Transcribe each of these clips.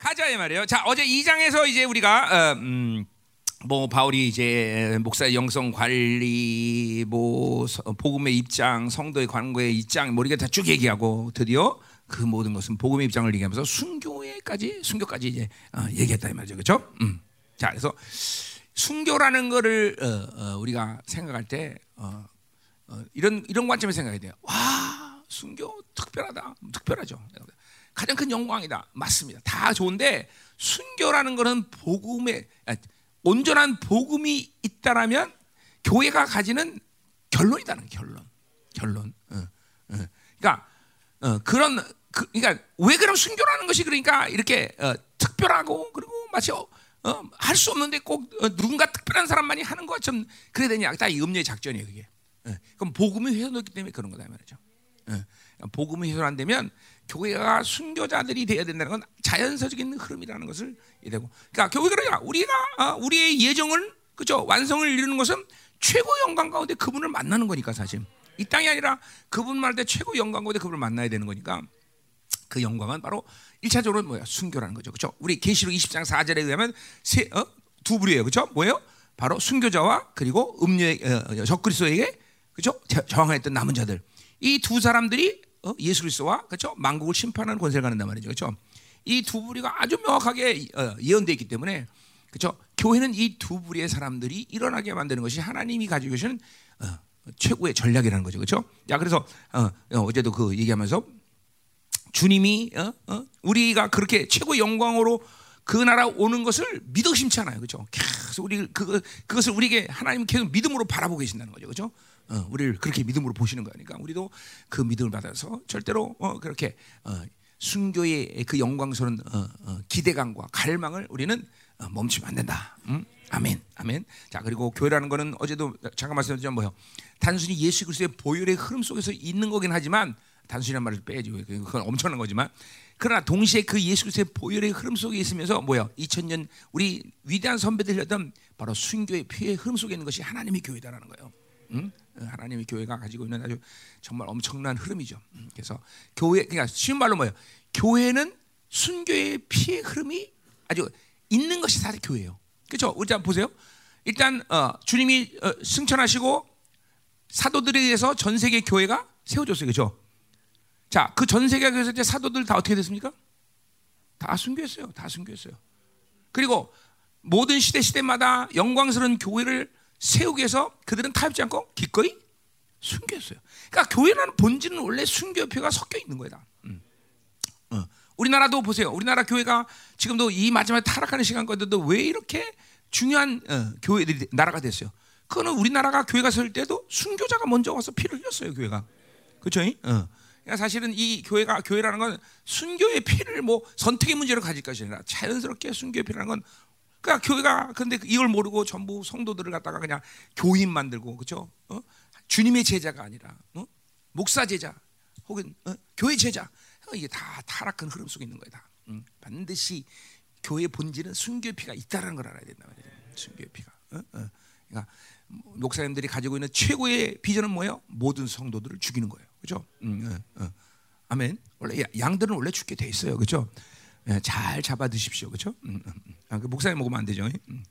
가자 이 말이에요. 자 어제 2장에서 이제 우리가 어, 음, 뭐 바울이 이제 목사의 영성 관리, 뭐 서- 복음의 입장, 성도의 관계의 입장, 뭐 이렇게 다 쭉 얘기하고 드디어 그 모든 것은 복음의 입장을 얘기하면서 순교에까지 순교까지 이제 어, 얘기했다 이 말이죠, 그렇죠? 음. 자 그래서 순교라는 거를 어, 어, 우리가 생각할 때 어, 어, 이런 이런 관점에 생각해야 돼요. 와 순교 특별하다, 특별하죠. 가장 큰 영광이다. 맞습니다. 다 좋은데 순교라는 것은 복음의 아, 온전한 복음이 있다라면 교회가 가지는 결론이다는 결론. 결론. 어, 어. 그러니까 어, 그런 그, 그러니까 왜 그럼 순교라는 것이 그러니까 이렇게 어, 특별하고 그리고 마치 어, 할수 없는데 꼭 어, 누군가 특별한 사람만이 하는 것처럼 그래야 되냐? 다 이 음료의 작전이에요, 그게. 어, 그럼 복음이 훼손됐기 때문에 그런 거다 이 말이죠. 어, 복음이 훼손 안 되면 교회가 순교자들이 되어야 된다는 건 자연서적인 흐름이라는 것을 이되고. 그러니까 교회가 그러냐? 우리가 어, 우리의 예정을 그죠 완성을 이루는 것은 최고 영광 가운데 그분을 만나는 거니까 사실 이 땅이 아니라 그분 말할 때 최고 영광 가운데 그분을 만나야 되는 거니까 그 영광은 바로 일차적으로 뭐야 순교라는 거죠, 그렇죠? 우리 계시록 20장 4절에 의하면 세, 어? 두 부류예요, 그렇죠? 뭐예요? 바로 순교자와 그리고 음료의 어, 적그리스도에게 그렇죠? 저항했던 남은 자들 이 두 사람들이 어? 예수 그리스도와 그렇죠? 만국을 심판하는 권세를 갖는단 말이죠, 그렇죠? 이 두 부류가 아주 명확하게 어, 예언되어 있기 때문에 그렇죠? 교회는 이 두 부류의 사람들이 일어나게 만드는 것이 하나님이 가지고 계시는 어, 최고의 전략이라는 거죠, 그렇죠? 야 그래서 어, 어제도 그 얘기하면서 주님이 어? 어? 우리가 그렇게 최고 영광으로 그 나라 오는 것을 믿어 심치 않아요, 그렇죠? 계속 우리 그 그것을 우리에게 하나님 계속 믿음으로 바라보고 계신다는 거죠, 그렇죠? 어, 우리를 그렇게 믿음으로 보시는 거니까 우리도 그 믿음을 받아서 절대로 어, 그렇게 어, 순교의 그 영광스러운 어, 어, 기대감과 갈망을 우리는 어, 멈추면 안 된다. 음? 아멘, 아멘. 자 그리고 교회라는 거는 어제도 잠깐 말씀드렸지만 뭐요? 단순히 예수 그리스도의 보혈의 흐름 속에서 있는 거긴 하지만 단순한 말을 빼야지 그건 엄청난 거지만 그러나 동시에 그 예수 그리스도의 보혈의 흐름 속에 있으면서 뭐야? 2000년 우리 위대한 선배들이 했던 바로 순교의 피의 흐름 속에 있는 것이 하나님의 교회다라는 거예요. 응? 하나님의 교회가 가지고 있는 아주 정말 엄청난 흐름이죠. 그래서 교회 그러니까 쉬운 말로 뭐예요? 교회는 순교의 피의 흐름이 아주 있는 것이 사실 교회예요. 그렇죠? 한번 보세요. 일단 어, 주님이 어, 승천하시고 사도들에 의해서 전 세계 교회가 세워졌어요. 그렇죠? 자, 그 전 세계 교회에서 이제 사도들 다 어떻게 됐습니까? 다 순교했어요. 다 순교했어요. 그리고 모든 시대 시대마다 영광스러운 교회를 세우기 위해서 그들은 타협지 않고 기꺼이 순교했어요. 그러니까 교회라는 본질은 원래 순교표가 섞여 있는 거다. 음. 어. 우리나라도 보세요. 우리나라 교회가 지금도 이 마지막에 타락하는 시간 가운데도 왜 이렇게 중요한 어, 교회들이 나라가 됐어요. 그거는 우리나라가 교회가 설 때도 순교자가 먼저 와서 피를 흘렸어요. 교회가 그렇죠? 어. 그러니까 사실은 이 교회가 교회라는 건 순교의 피를 뭐 선택의 문제로 가질 것이 아니라 자연스럽게 순교의 피라는 건 그러니까 교회가 근데 이걸 모르고 전부 성도들을 갖다가 그냥 교인 만들고 그렇죠? 어? 주님의 제자가 아니라 어? 목사 제자 혹은 어? 교회 제자 이게 다 타락한 흐름 속에 있는 거다. 응? 반드시 교회 본질은 순교의 피가 있다는 걸 알아야 된다 말이에요. 순교의 피가. 어? 어. 그러니까 목사님들이 가지고 있는 최고의 비전은 뭐예요? 모든 성도들을 죽이는 거예요. 그렇죠? 응, 어, 어. 아멘. 원래 양들은 원래 죽게 돼 있어요. 그렇죠? 예, 잘 잡아 드십시오. 그렇죠? 아, 그 목사님 먹으면 안 되죠. 음.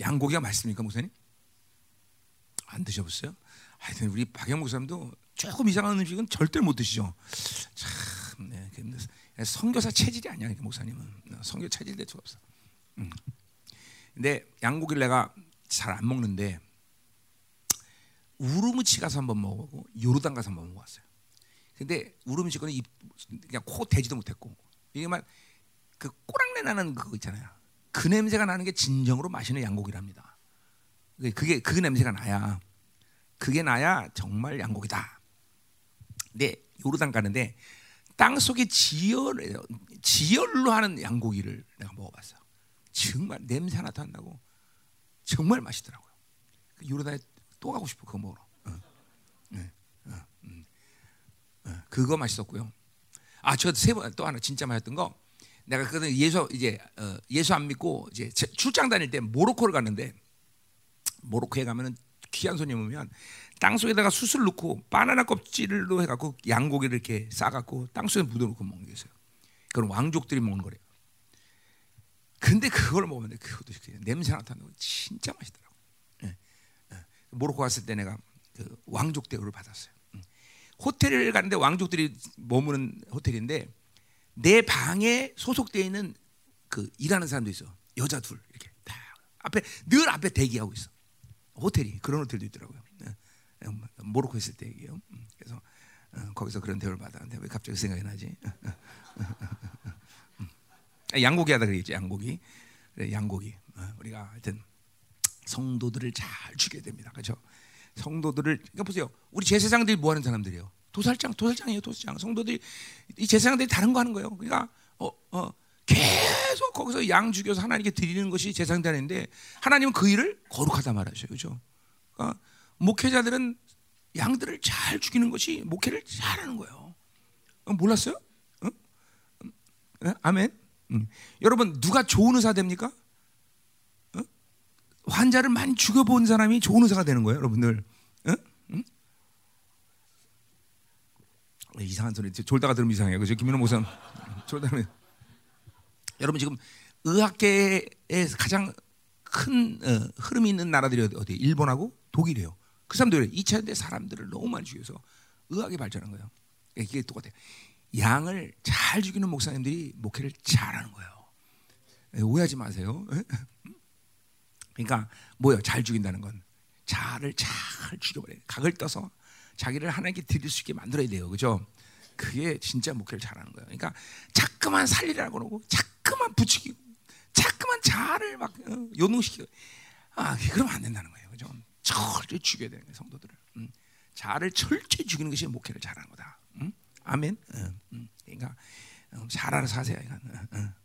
양고기가 맛있습니까, 목사님? 안 드셔보세요? 하여튼 우리 박영 목사님도 조금 이상한 음식은 절대 못 드시죠. 참, 네, 성교사 체질이 아니야, 목사님은 성교 체질될 수가 없어. 음. 근데 양고기를 내가 잘 안 먹는데 우르무치 가서 한번 먹어보고 요르단 가서 한번 먹어봤어요. 근데 우르무치 거는 입, 그냥 코 대지도 못했고 이게만 그 꼬랑내 나는 그거 있잖아요. 그 냄새가 나는 게 진정으로 맛있는 양고기랍니다. 그게 그 냄새가 나야 그게 나야 정말 양고기다. 근데 요르단 가는데 땅 속에 지열 지열로 하는 양고기를 내가 먹어봤어. 정말 냄새 하나도 안 나고 정말 맛있더라고요. 요르단에 또 가고 싶어 그거 먹으러. 어. 네. 어. 음. 어. 그거 맛있었고요. 아, 저 세 번 또 하나 진짜 맛있던 거. 내가 그때 예수 이제 어, 예수 안 믿고 이제 출장 다닐 때 모로코를 갔는데 모로코에 가면은 귀한 손님 오면 땅 속에다가 수술 넣고 바나나 껍질로 해갖고 양고기를 이렇게 싸갖고 땅 속에 묻어놓고 먹는 게 있어요. 그건 왕족들이 먹는 거래요. 근데 그걸 먹으면 그것도 냄새 나타나는 거 진짜 맛있더라고. 예, 예. 모로코 갔을 때 내가 그 왕족 대우를 받았어요. 음. 호텔을 가는데 왕족들이 머무는 호텔인데 내 방에 소속되어 있는 그 일하는 사람도 있어. 여자 둘 이렇게 다 앞에 늘 앞에 대기하고 있어. 호텔이 그런 호텔도 있더라고요. 예, 예. 모로코 있을 때 얘기예요. 음. 그래서 어, 거기서 그런 대우를 받았는데 왜 갑자기 생각이 나지? 양고기 하다 그랬지 양고기 양고기 어, 우리가 하여튼 성도들을 잘 죽여야 됩니다 그렇죠 성도들을 그러니까 보세요 우리 제사장들이 뭐 하는 사람들이에요 도살장 도살장이에요 도살장 성도들이 이 제사장들이 다른 거 하는 거예요 그러니까 어, 어, 계속 거기서 양 죽여서 하나님께 드리는 것이 제사장들인데 하나님은 그 일을 거룩하다 말하셔요 그렇죠 그러니까 목회자들은 양들을 잘 죽이는 것이 목회를 잘하는 거예요 어, 몰랐어요? 어? 어? 아멘 음. 여러분 누가 좋은 의사 됩니까? 어? 환자를 많이 죽여본 사람이 좋은 의사가 되는 거예요, 여러분들. 어? 음? 이상한 소리 졸다가 들으면 이상해요. 그죠? 김민호 목사 졸다가 여러분 지금 의학계에서 가장 큰 어, 흐름이 있는 나라들이 어디? 일본하고 독일이에요. 그 사람들이 2차 대 사람들을 너무 많이 죽여서 의학이 발전한 거예요. 이게 똑같아요. 양을 잘 죽이는 목사님들이 목회를 잘하는 거예요. 예, 오해하지 마세요. 예? 그러니까 뭐요? 잘 죽인다는 건 자를 잘 죽여버려요. 각을 떠서 자기를 하나님께 드릴 수 있게 만들어야 돼요. 그죠? 그게 진짜 목회를 잘하는 거예요. 그러니까 자꾸만 살리라고 그러고 자꾸만 부추기고 자꾸만 자를 막 어, 요동시키고 아, 그러면 안 된다는 거예요. 그죠? 철저히 죽여야 되는 거예요, 성도들을. 음. 자를 철저히 죽이는 것이 목회를 잘하는 거다. 음? 아멘. 그러니까 잘 알아서 하세요.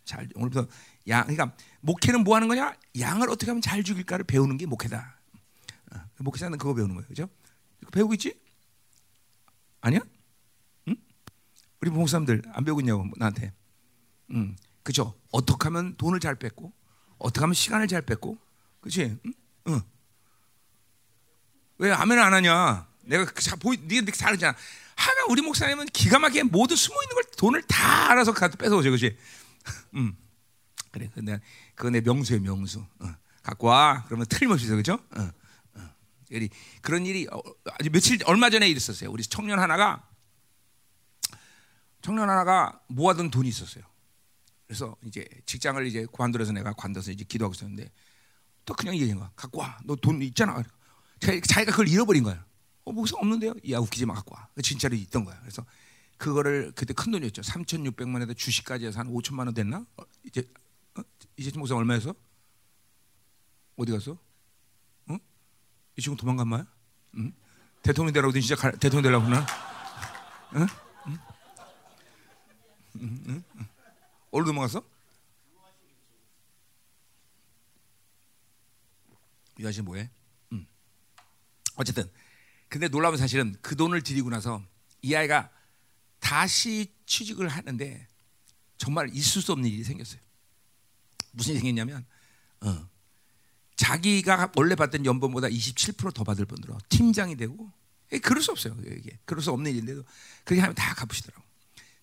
잘 오늘부터 양 그러니까 목회는 뭐 하는 거냐? 양을 어떻게 하면 잘 죽일까를 배우는 게 목회다. 목회자는 그거 배우는 거예요. 그죠? 배우고 있지? 아니야? 응? 우리 목사님들 안 배우고 있냐고 나한테. 응. 그죠? 어떻게 하면 돈을 잘 뺏고 어떻게 하면 시간을 잘 뺏고 그렇지? 응? 응. 왜 아멘을 안 하냐? 내가 자 보이 네가 잘하잖아. 하면 우리 목사님은 기가 막히게 모두 숨어 있는 걸 돈을 다 알아서 뺏어오죠, 그렇지? 음, 그래, 근데 그거 내 명수의 명수. 어. 갖고 와. 그러면 틀림없이 있어, 그렇죠? 어, 어. 그런 일이 어, 아주 며칠 얼마 전에 있었어요. 우리 청년 하나가 청년 하나가 모아둔 돈이 있었어요. 그래서 이제 직장을 이제 관둬서 내가 관둬서 이제 기도하고 있었는데 또 그냥 얘기한 거야. 갖고 와. 너 돈 있잖아. 자기가 그걸 잃어버린 거야. 어, 목사 없는데요? 야, 웃기지 마 갖고 와. 진짜로 있던 거야. 그래서 그거를 그때 큰 돈이었죠. 3,600만 원에다 주식까지 해서 한 5천만 원 됐나? 어, 이제 어? 이제 목사 얼마였어? 어디 갔어? 어? 이 친구 도망간 마야? 응? 대통령 되라고 진짜 가, 대통령 되려고 그러나? 응? 응? 응? 응? 응? 어디로 도망갔어? 이 아저씨 뭐해? 응. 어쨌든 근데 놀라운 사실은 그 돈을 드리고 나서 이 아이가 다시 취직을 하는데 정말 있을 수 없는 일이 생겼어요. 무슨 일이 생겼냐면 어, 자기가 원래 받던 연봉보다 27%더 받을 분으로 팀장이 되고 예, 그럴 수 없어요. 이게 그럴 수 없는 일인데도 그렇게 하면 다 갚으시더라고.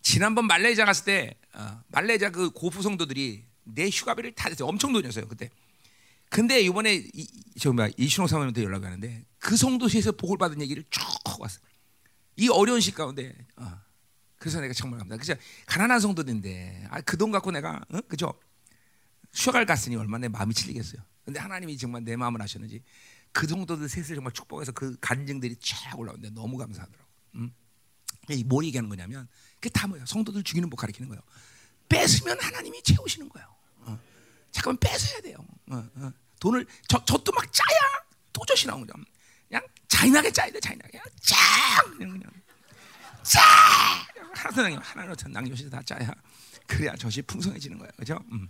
지난번 말레이자 갔을 때 어, 말레이자 그 고부 성도들이 내 휴가비를 다 냈어요. 엄청 돈이었어요 그때. 근데 이번에 이, 저 뭐야 이신호 사모님한테 연락이 왔는데 그 성도시에서 복을 받은 얘기를 쭉 왔어요. 이 어려운 시 가운데. 어. 그래서 내가 정말 감사합니다. 그죠? 가난한 성도인데 아, 그 돈 갖고 내가 어? 그죠? 휴가를 갔으니 얼마나 내 마음이 찔리겠어요. 근데 하나님이 정말 내 마음을 하셨는지 그 정도들 셋을 정말 축복해서 그 간증들이 쫙 올라오는데 너무 감사하더라고. 음? 뭘 얘기하는 거냐면 그게 다 뭐야? 성도들 죽이는 복 가리키는 거예요. 뺏으면 하나님이 채우시는 거예요. 어. 잠깐만 뺏어야 돼요. 어, 어. 돈을 저, 저도 막 짜야 도저히 나오는 거죠. 그냥 잔인하게 짜야 돼, 잔인하게. 짱! 그냥, 그냥 짜! 하나도 낭 하나로 낭요시 다 짜야 그래야 젖이 풍성해지는 거예요, 그렇죠? 음.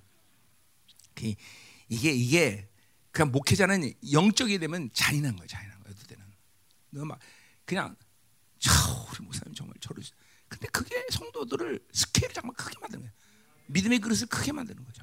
그, 이게 이게 그냥 목회자는 영적이 되면 잔인한 거예요, 잔인한 거예요. 때는 너막 그냥 저 우리 목사님 정말 저를 근데 그게 성도들을 스케일을 정말 크게 만드는 거예요. 믿음의 그릇을 크게 만드는 거죠.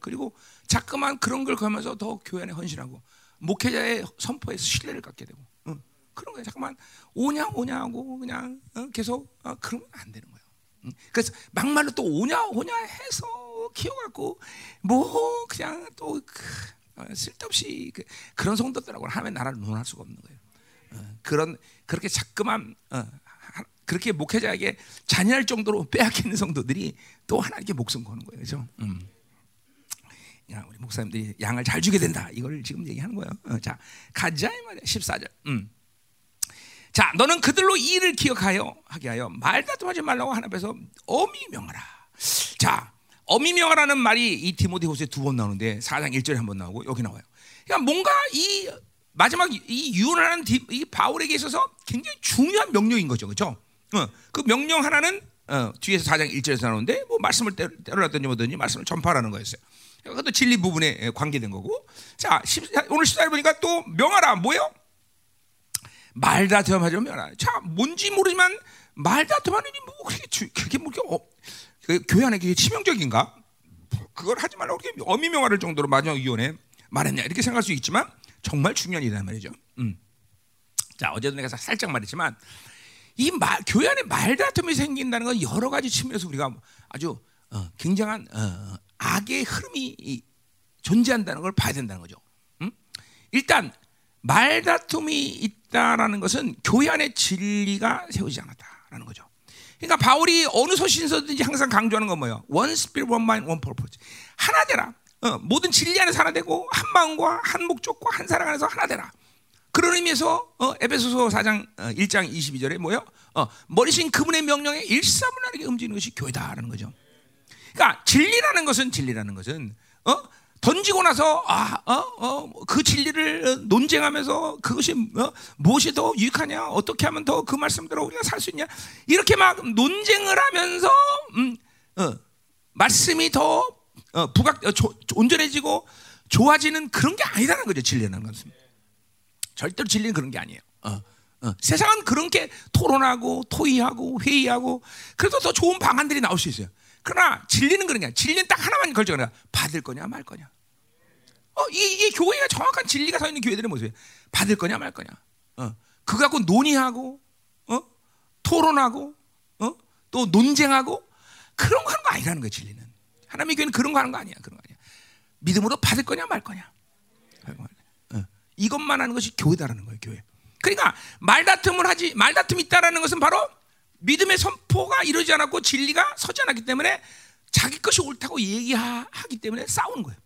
그리고 자꾸만 그런 걸 가면서 더 교회 안에 헌신하고 목회자의 선포에서 신뢰를 갖게 되고 어, 그런 거예요. 잠깐만 오냐 오냐 하고 그냥 어, 계속 어, 그러면 안 되는 거예요. 음, 그래서 막말로 또 오냐 오냐 해서 키워갖고 뭐 그냥 또 그, 어, 쓸데없이 그, 그런 성도들하고는 하나님의 나라를 논할 수가 없는 거예요. 어, 그런 그렇게 자꾸만 어, 하- 그렇게 목회자에게 잔인할 정도로 빼앗기는 성도들이 또 하나님께 목숨 거는 거예요, 그렇죠? 음. 야, 우리 목사님들이 양을 잘 주게 된다. 이걸 지금 얘기하는 거예요. 어, 자, 가자 이 말이야. 14절. 음. 자, 너는 그들로 이 일을 기억하여 하게 하여 말다툼하지 말라고 하나 앞에서 엄히 명하라. 자, 엄히 명하라는 말이 이 디모데후서에 두 번 나오는데 4장 1절에 한 번 나오고 여기 나와요. 그러니까 뭔가 이 마지막 이 유언하는 디- 이 바울에게 있어서 굉장히 중요한 명령인 거죠. 그렇죠? 어, 그 명령 하나는 어, 뒤에서 4장 1절에서 나오는데 뭐 말씀을 때려- 때려놨든지 뭐든지 말씀을 전파하라는 거였어요. 그것도 진리 부분에 관계된 거고. 자, 10, 오늘 14절 보니까 또 명하라 뭐예요? 말다툼하지 말라. 자, 뭔지 모르지만 말다툼하는 일이 뭐 그렇게 주- 그렇게 뭐 어, 그 교회 안에 그게 치명적인가? 그걸 하지 말라고 그렇게 어미 명화를 정도로 마지막 위원회 말했냐 이렇게 생각할 수 있지만 정말 중요한 일이란 말이죠. 음. 자, 어제도 내가 살짝 말했지만 이 말, 교회 안에 말다툼이 생긴다는 건 여러 가지 측면에서 우리가 아주 어, 굉장한 어, 악의 흐름이 이- 존재한다는 걸 봐야 된다는 거죠. 음? 일단 말다툼이 있다라는 것은 교회 안에 진리가 세우지 않았다라는 거죠. 그러니까 바울이 어느 서신서든지 항상 강조하는 건 뭐예요? One spirit, one mind, one purpose. 하나 되라. 어, 모든 진리 안에서 하나 되고 한 마음과 한 목적과 한 사랑 안에서 하나 되라. 그런 의미에서 어, 에베소서 4장 어, 1장 22절에 뭐요? 어, 머리신 그분의 명령에 일사분란하게 움직이는 것이 교회다라는 거죠. 그러니까 진리라는 것은 진리라는 것은 어? 던지고 나서 아 어 어 그 진리를 어, 논쟁하면서 그것이 어, 무엇이 더 유익하냐 어떻게 하면 더 그 말씀대로 우리가 살 수 있냐 이렇게 막 논쟁을 하면서 음, 어, 말씀이 더 어, 부각 어, 조- 온전해지고 좋아지는 그런 게 아니라는 거죠 진리라는 것은 절대로 진리는 그런 게 아니에요. 어, 어. 세상은 그런 게 토론하고 토의하고 회의하고 그래도 더 좋은 방안들이 나올 수 있어요. 그러나 진리는 그런 게. 진리는 딱 하나만 결정하라. 받을 거냐 말 거냐. 어, 이, 이게 교회가 정확한 진리가 서 있는 교회들의 모습이에요. 받을 거냐 말 거냐. 어, 그거 갖고 논의하고, 어, 토론하고, 어, 또 논쟁하고 그런 거 하는 거 아니라는 거예요. 진리는 하나님의 교회는 그런 거 하는 거 아니야. 그런 거 아니야. 믿음으로 받을 거냐 말 거냐. 어, 이것만 하는 것이 교회다라는 거예요. 교회. 그러니까 말다툼을 하지 말다툼이 있다라는 것은 바로 믿음의 선포가 이루어지지 않았고 진리가 서지 않았기 때문에 자기 것이 옳다고 얘기하기 때문에 싸우는 거예요.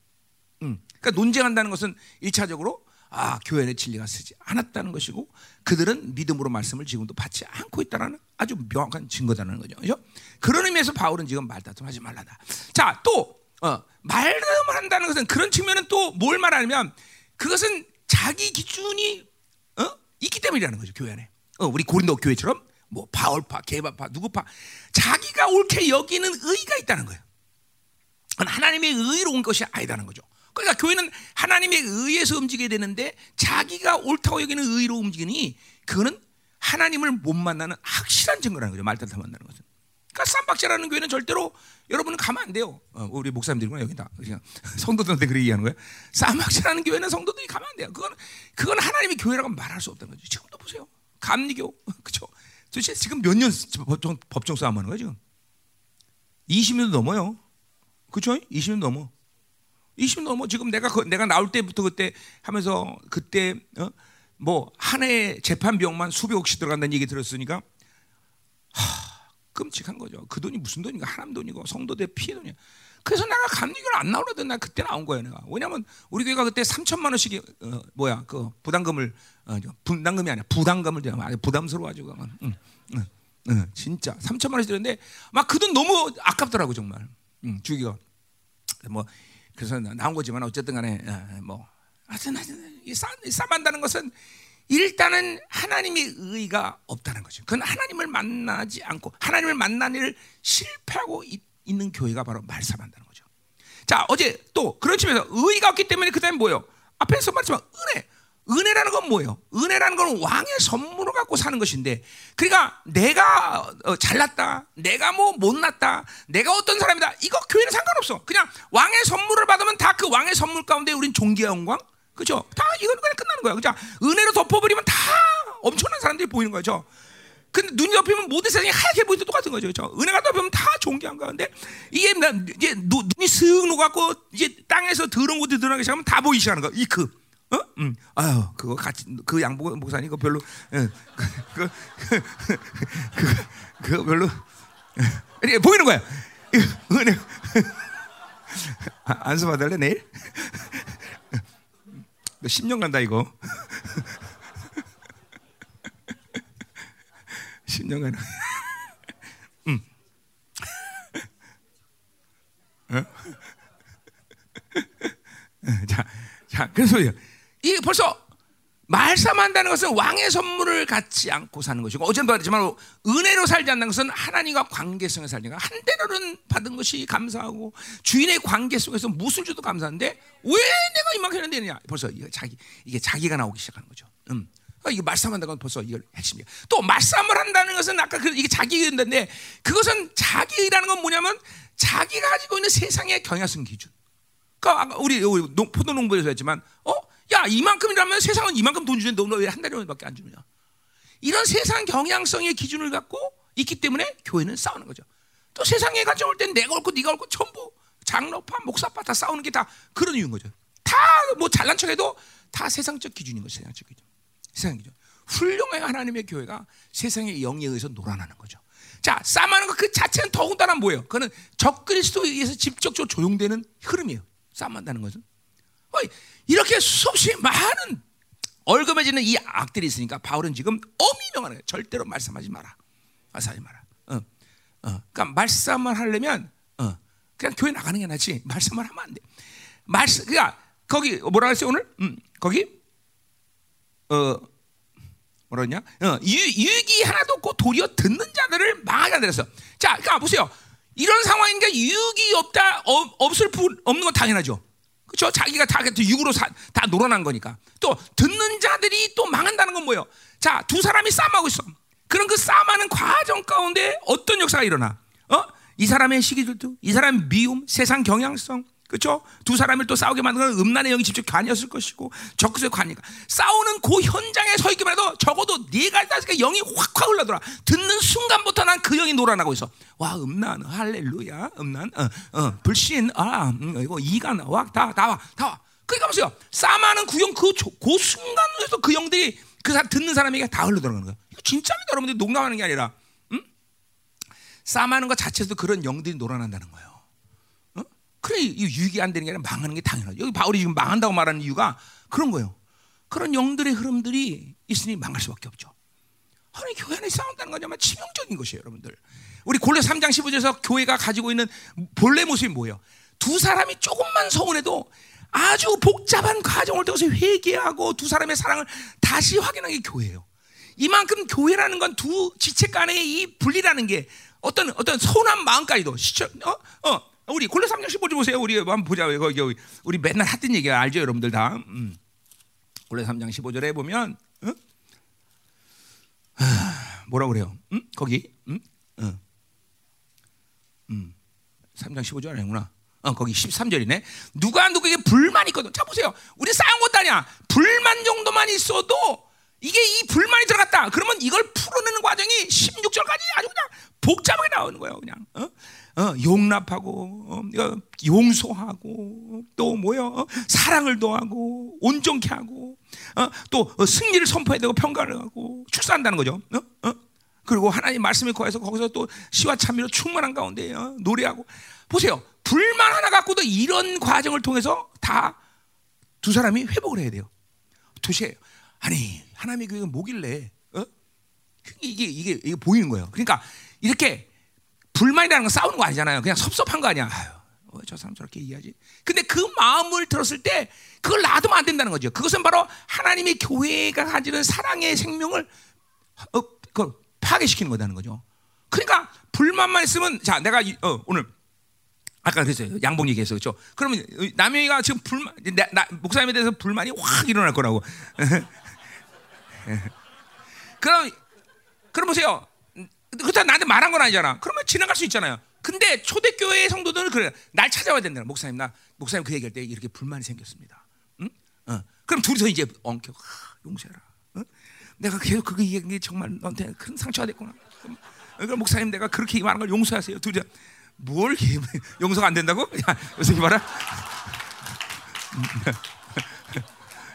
음. 그러니까 논쟁한다는 것은 일차적으로 아 교회 내 진리가 쓰지 않았다는 것이고 그들은 믿음으로 말씀을 지금도 받지 않고 있다는 아주 명확한 증거다는 거죠. 그죠? 그런 의미에서 바울은 지금 말다툼하지 말라다. 자, 또 어, 말다툼을 한다는 것은 그런 측면은 또 뭘 말하냐면 그것은 자기 기준이 어? 있기 때문이라는 거죠. 교회 안에. 어, 우리 고린도 교회처럼 뭐 바울파, 개바파, 누구파 자기가 옳게 여기는 의가 있다는 거예요. 하나님의 의로 온 것이 아니다는 거죠. 그러니까 교회는 하나님의 의에서 움직여야 되는데 자기가 옳다고 여기는 의로 움직이니 그거는 하나님을 못 만나는 확실한 증거라는 거죠. 말다툼 만나는 것은. 그러니까 쌈박질하는 교회는 절대로 여러분은 가면 안 돼요. 어, 우리 목사님들이구나 여기다. 그냥 성도들한테 그렇게 얘기하는 거예요. 쌈박질하는 교회는 성도들이 가면 안 돼요. 그건 그건 하나님의 교회라고 말할 수 없다는 거죠. 지금도 보세요. 감리교 그렇죠. 도대체 지금 몇 년 법정 법정 싸움 하는 거예요 지금? 20년 넘어요. 그렇죠? 20년 넘어. 20년 넘어. 지금 내가 그, 내가 나올 때부터 그때 하면서 그때 어? 뭐 한 해 재판 비용만 수백억씩 들어간다는 얘기 들었으니까 하, 끔찍한 거죠. 그 돈이 무슨 돈인가? 하나님 돈이고 성도들 피해 돈이야. 그래서 내가 감리교를 안 나오려던 나 그때 나온 거예요, 내가. 왜냐면 우리 교회가 그때 3천만 원씩 어, 뭐야 그 부담금을 어, 저, 부담금이 아니야 부담금을 아니 부담스러워가지고 응, 응, 응, 진짜 3천만 원씩 들었는데 막 그 돈 너무 아깝더라고 정말. 응, 주기가 뭐 그래서 나- 나온 거지만 어쨌든 간에 어, 뭐 하여튼 하여튼 싸만다는 것은 일단은 하나님의 의가 없다는 거죠. 그건 하나님을 만나지 않고 하나님을 만나는 일을 실패하고 있, 는 교회가 바로 말싸만다는 거죠. 자 어제 또 그런 측면에서 의가 없기 때문에 그다음에 뭐예요? 앞에서 말했지만 은혜. 은혜라는 건 뭐예요? 은혜라는 건 왕의 선물을 갖고 사는 것인데, 그러니까 내가 어, 잘났다, 내가 뭐 못났다, 내가 어떤 사람이다, 이거 교회는 상관없어. 그냥 왕의 선물을 받으면 다 그 왕의 선물 가운데 우린 존귀한 영광, 그죠? 다 이거는 그냥 끝나는 거야. 그죠? 은혜로 덮어버리면 다 엄청난 사람들이 보이는 거죠. 근데 눈이 덮이면 모든 세상이 하얗게 보이도 똑같은 거죠. 그죠? 은혜가 덮이면 다 존귀한 거데 이게 나, 이제 눈, 이 슥 녹았고 이제 땅에서 더러운 것들 드러나기 시작하면 다 보이기 시작하는 거야. 이 그. 어? 음. 아유, 그거 같이 그 양복 목사님 그거 별로 예. 그, 그, 그, 그, 그거 별로 이렇게 보이는 거야. 은혜 안수 받을래 내일? 너 10년 간다 이거. 10년 가는. 음. 어? 자, 자, 그래서 이게 벌써 말씀한다는 것은 왕의 선물을 갖지 않고 사는 것이고 어제도 말했지만 은혜로 살지 않는 것은 하나님과 관계성에 살니까 한대로는 받은 것이 감사하고 주인의 관계 속에서 무슨 주도 감사한데 왜 내가 이만큼 되느냐 벌써 이게 자기 이게 자기가 나오기 시작하는 거죠. 음. 아, 이게 말씀한다는 건 벌써 이걸 핵심이야. 또 말씀을 한다는 것은 아까 그 이게 자기 의인데 그것은 자기 의라는 건 뭐냐면 자기가 가지고 있는 세상의 경향성 기준. 그러니까 우리, 우리 포도농부에서 했지만 어 야, 이만큼이라면 세상은 이만큼 돈 주는데 너 왜한 달에 밖에 안 주느냐? 이런 세상 경향성의 기준을 갖고 있기 때문에 교회는 싸우는 거죠. 또 세상에 가져올 땐 내가 옳고 네가 옳고 전부 장로파, 목사파 다 싸우는 게 다 그런 이유인 거죠. 다 뭐 잘난 척해도 다 세상적 기준인 거죠. 세상적 기준. 세상 기준. 훌륭한 하나님의 교회가 세상의 영에 의해서 놀아나는 거죠. 자, 싸움하는 것그 자체는 더군다나 뭐예요? 그거는 적그리스도에 의해서 직접적으로 조용되는 흐름이에요. 싸움한다는 것은. 이 렇게 수없이 많은 얼금해지는 이 악들이 있으니까 바울은 지금 엄히 명하는 거예요. 절대로 말씀하지 마라. 말씀하지 마라. 어, 어. 그러니까 말씀을 하려면 어, 그냥 교회 나가는 게 낫지. 말씀을 하면 안 돼. 말씀, 그러니까 거기 뭐라 그랬어요 오늘? 음, 거기 어 뭐라 냐 어, 유, 유익이 하나도 없고 도리어 듣는 자들을 망하게 하더랬어. 자, 그러니까 보세요. 이런 상황인데 유익이 없다, 어, 없을 분 없는 건 당연하죠. 그렇죠? 자기가 다 육으로 사, 다 놀아난 거니까. 또 듣는 자들이 또 망한다는 건 뭐예요? 자, 두 사람이 싸움하고 있어. 그런 그 싸움하는 과정 가운데 어떤 역사가 일어나? 어? 이 사람의 시기질투, 이 사람의 미움, 세상 경향성, 그렇죠? 두 사람을 또 싸우게 만드는 음란의 영이 직접 관이었을 것이고 적그리스의 관이니까. 싸우는 그 현장에 서 있기만 해도 적어도 네가 다니까 영이 확확 흘러들어. 듣는 순간부터 난 그 영이 놀아나고 있어. 와 음란 할렐루야 음란. 어, 어, 불신 아 음, 이거 이가 나와. 다다와다 와. 그러니까 보세요. 싸움하는 구영 그, 그 순간에서 그 영들이 그 듣는 사람에게 다 흘러들어가는 거야 이거 진짜입니다 여러분들이 농담하는 게 아니라. 음? 싸움하는 것 자체도 그런 영들이 놀아난다는 거예요 그래 유익이 안 되는 게 아니라 망하는 게 당연하죠. 여기 바울이 지금 망한다고 말하는 이유가 그런 거예요. 그런 영들의 흐름들이 있으니 망할 수밖에 없죠. 하나님 교회 안에 싸운다는 건 정말 치명적인 것이에요, 여러분들. 우리 골로 3장 15절에서 교회가 가지고 있는 본래 모습이 뭐예요? 두 사람이 조금만 서운해도 아주 복잡한 과정을 통해서 회개하고 두 사람의 사랑을 다시 확인하는 게 교회예요. 이만큼 교회라는 건 두 지체 간의 이 분리라는 게 어떤 어떤 서운한 마음까지도 시청 어? 어 우리 골로 3장 15절 보세요. 우리 한번 보자. 이거, 이거 우리 맨날 하던 얘기 알죠, 여러분들 다. 음. 골로 3장 15절에 보면 어? 하, 뭐라 그래요? 음? 거기 음? 어. 음. 3장 15절 아니구나. 어, 거기 13절이네. 누가 누구에게 불만 있거든. 자 보세요. 우리 싸운 것도 아니야. 불만 정도만 있어도 이게 이 불만이 들어갔다. 그러면 이걸 풀어내는 과정이 16절까지 아주 그냥 복잡하게 나오는 거예요. 그냥. 어? 어, 용납하고 어, 용서하고 또 뭐요 어, 사랑을 도하고 온전케 하고 어, 또 어, 승리를 선포해야 되고 평가를 하고 축사한다는 거죠. 어? 어? 그리고 하나님 말씀에 거해서 거기서 또 시와 찬미로 충만한 가운데 노래하고 보세요. 불만 하나 갖고도 이런 과정을 통해서 다 두 사람이 회복을 해야 돼요. 도시에 아니 하나님의 교회가 뭐길래 이게 이게 이게 보이는 거예요. 그러니까 이렇게 불만이라는 건 싸우는 거 아니잖아요. 그냥 섭섭한 거 아니야. 아유, 어, 저 사람 저렇게 얘기하지. 근데 그 마음을 들었을 때 그걸 놔두면 안 된다는 거죠. 그것은 바로 하나님의 교회가 가지는 사랑의 생명을 어, 그 파괴시키는 거다는 거죠. 그러니까 불만만 있으면 자 내가 이, 어, 오늘 아까 그랬어요. 양복 얘기해서 그렇죠. 그러면 남영이가 지금 불만 나, 나, 목사님에 대해서 불만이 확 일어날 거라고. 그럼 그럼 보세요. 그렇다 나한테 말한 건 아니잖아. 그러면 지나갈 수 있잖아요. 근데 초대교회 성도들은 그래. 날 찾아와야 된다. 목사님 나 목사님 그 얘기할 때 이렇게 불만이 생겼습니다. 응? 어. 그럼 둘이서 이제 엉켜 하, 용서해라. 어? 내가 계속 그거 얘기한 게 정말 너한테 큰 상처가 됐구나. 그럼, 그럼 목사님 내가 그렇게 말한 걸 용서하세요. 둘이 뭘 용서가 안 된다고? 야, 요새 봐라.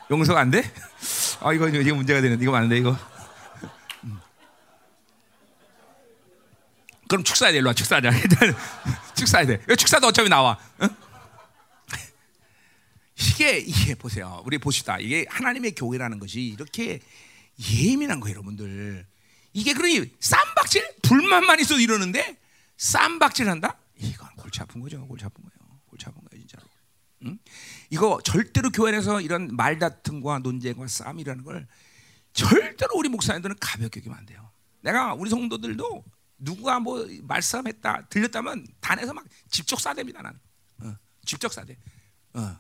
용서가 안 돼? 아 이거 이거 문제가 되는데 이거 안돼 이거. 그럼 축사해야 돼 일로 와 축사하자. 축사해야 돼. 축사도 어차피 나와. 응? 이게 이게 보세요. 우리 보시다. 이게 하나님의 교회라는 것이 이렇게 예민한 거예요, 여러분들. 이게 그러니 쌈박질 불만만 있어도 이러는데 쌈박질 한다? 이건 골치 아픈 거죠. 골치 아픈 거예요. 골치 아픈 거예요, 진짜로. 응? 이거 절대로 교회 에서 이런 말다툼과 논쟁과 싸움이라는 걸 절대로 우리 목사님들은 가볍게 여기면 안 돼요. 내가 우리 성도들도 누가 뭐 말싸움했다 들렸다면 단에서 막 직접 싸댑니다 나는. 어, 직접 싸대. 어.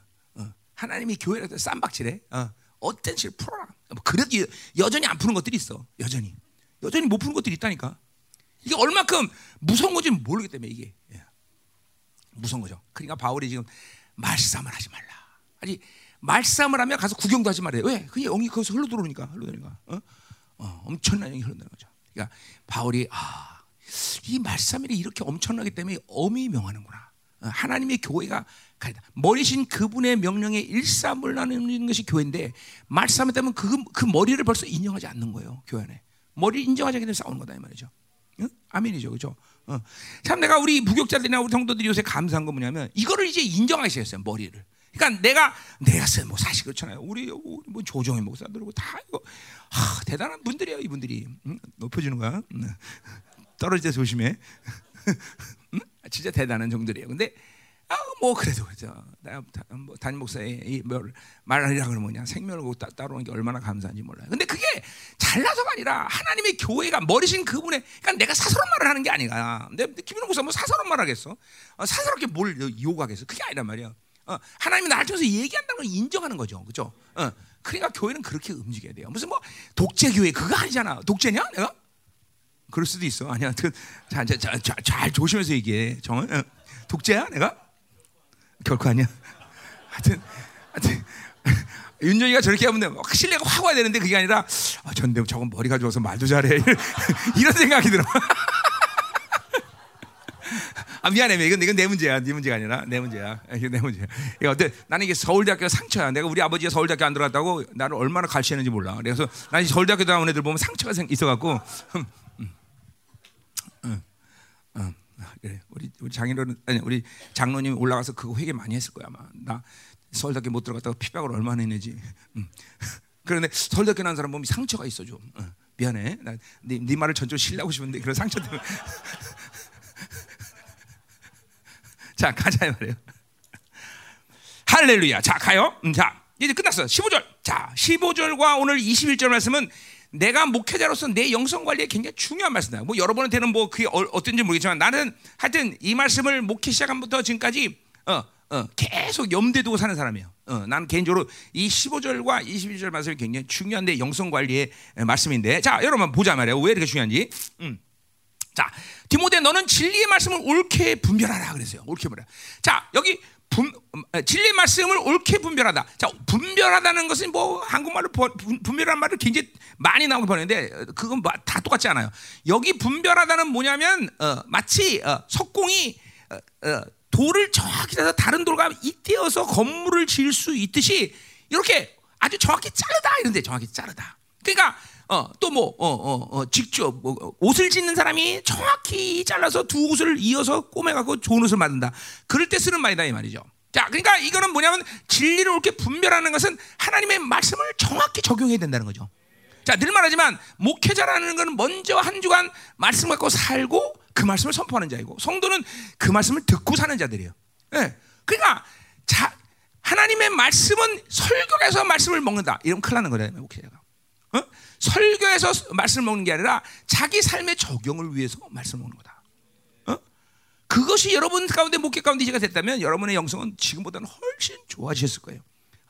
하나님이 교회에서 쌈박질해. 어. 어떤 식 풀어라. 뭐 그래도 여전히 안 푸는 것들이 있어. 여전히. 여전히 못 푸는 것들이 있다니까. 이게 얼마큼 무서운 건지 모르기 때문에 이게 예. 무서운 거죠. 그러니까 바울이 지금 말싸움을 하지 말라. 아니 말싸움을 하면 가서 구경도 하지 말아요. 왜? 그 영이 거기서 흘러 들어오니까 흘러 들어오니까. 어? 어, 엄청난 영이 흘러드는 거죠. 그러니까 바울이 아, 이 말싸움이 이렇게 엄청나기 때문에 엄히 명하는구나. 어, 하나님의 교회가 가리다. 머리신 그분의 명령에 나누는 것이 교회인데 말싸움에 따면 그, 그 머리를 벌써 인정하지 않는 거예요. 교회 안에. 머리 인정하지 않기 때문에 싸우는 거다 이 말이죠. 응? 아멘이죠, 그렇죠? 어. 참 내가 우리 부격자들이나 우리 성도들이 요새 감사한 건 뭐냐면 이거를 이제 인정하기 시작했어요. 머리를. 그러니까 내가 내가 쓴뭐 사실 그렇잖아요. 우리 뭐 조정의 목사들고 다 이거 하, 대단한 분들이에요, 이분들이. 응? 높여주는 거야. 응. 떨어질 때 조심해. 응? 진짜 대단한 정들이에요. 근데 아, 뭐 그래도 그죠. 뭐 담임 목사의 말하리라 그러면 뭐냐 생명을 따, 따르는 게 얼마나 감사한지 몰라요. 근데 그게 잘나서가 아니라 하나님의 교회가 머리신 그분의 그러니까 내가 사사로운 말을 하는 게 아니라. 근데 김인호 목사 뭐 사사로운 말 하겠어? 어, 사사롭게 뭘 요구하겠어? 그게 아니란 말이야. 어, 하나님이 나를 통해서 얘기한다는 걸 인정하는 거죠, 그죠? 어, 그러니까 교회는 그렇게 움직여야 돼요. 무슨 뭐 독재 교회 그거 아니잖아. 독재냐, 내가? 그럴 수도 있어. 아니야. 그, 자, 자, 자, 자, 잘 조심해서 얘기해. 정, 어? 독재야, 내가? 결코 아니야. 하여튼, 하여튼 윤정이가 저렇게 하면 신뢰가 확 와야 되는데 그게 아니라 아, 전대 저건 머리가 좋아서 말도 잘해 이런 생각이 들어. 아 미안해, 이건 이건 내 문제야, 네 문제가 아니라 내 문제야. 이게 내 문제야. 이거 어때? 나는 이게 서울대학교 상처야. 내가 우리 아버지가 서울대학교 안 들어갔다고 나를 얼마나 갈취했는지 몰라. 그래서 난 서울대학교 나온 애들 보면 상처가 있어갖고. 음, 음, 음, 음. 그래. 우리 장인어른 아니 우리 장로님 올라가서 그거 회개 많이 했을 거야 아마. 나 서울대학교 못 들어갔다고 피박을 얼마나 했는지. 음. 그런데 서울대학교 난 사람 보면 상처가 있어 좀. 어. 미안해. 나, 네, 네 말을 전적으로 신뢰하고 싶은데 그런 상처 때문에. 자 가자 말이에요. 할렐루야. 자 가요. 음, 자 이제 끝났어. 15절. 자 15절과 오늘 21절 말씀은 내가 목회자로서 내 영성 관리에 굉장히 중요한 말씀이다. 뭐 여러분한테는 뭐 그게 어, 어떤지 모르겠지만 나는 하여튼 이 말씀을 목회 시작한부터 지금까지 어, 어, 계속 염두에 두고 사는 사람이에요. 어, 나는 개인적으로 이 15절과 22절 말씀이 굉장히 중요한 내 영성 관리의 말씀인데 자 여러분 보자 말이에요. 왜 이렇게 중요한지. 음. 자 디모데 너는 진리의 말씀을 옳게 분별하라 그랬어요. 옳게 분별. 자 여기 분, 진리 말씀을 옳게 분별하다. 자, 분별하다는 것은 뭐 한국말로 분별한 말을 굉장히 많이 나오게 보는데 그건 뭐다 똑같지 않아요. 여기 분별하다는 뭐냐면 어, 마치 어, 석공이 어, 어 돌을 정확히 해서 다른 돌과 잇대어서 건물을 지을 수 있듯이 이렇게 아주 정확히 자르다 이런데 정확히 자르다. 그러니까 어, 또 뭐 어, 어, 어, 직접 뭐, 옷을 짓는 사람이 정확히 잘라서 두 옷을 이어서 꼬매갖고 좋은 옷을 만든다. 그럴 때 쓰는 말이다 이 말이죠. 자, 그러니까 이거는 뭐냐면 진리를 옳게 분별하는 것은 하나님의 말씀을 정확히 적용해야 된다는 거죠. 자, 늘 말하지만 목회자라는 것은 먼저 한 주간 말씀 갖고 살고 그 말씀을 선포하는 자이고 성도는 그 말씀을 듣고 사는 자들이에요. 네. 그러니까 자, 하나님의 말씀은 설교에서 말씀을 먹는다. 이러면 큰일 나는 거예요, 목회자가. 어? 설교에서 말씀을 먹는 게 아니라 자기 삶의 적용을 위해서 말씀을 먹는 거다. 어? 그것이 여러분 가운데 목회 가운데 이제가 됐다면 여러분의 영성은 지금보다는 훨씬 좋아지셨을 거예요.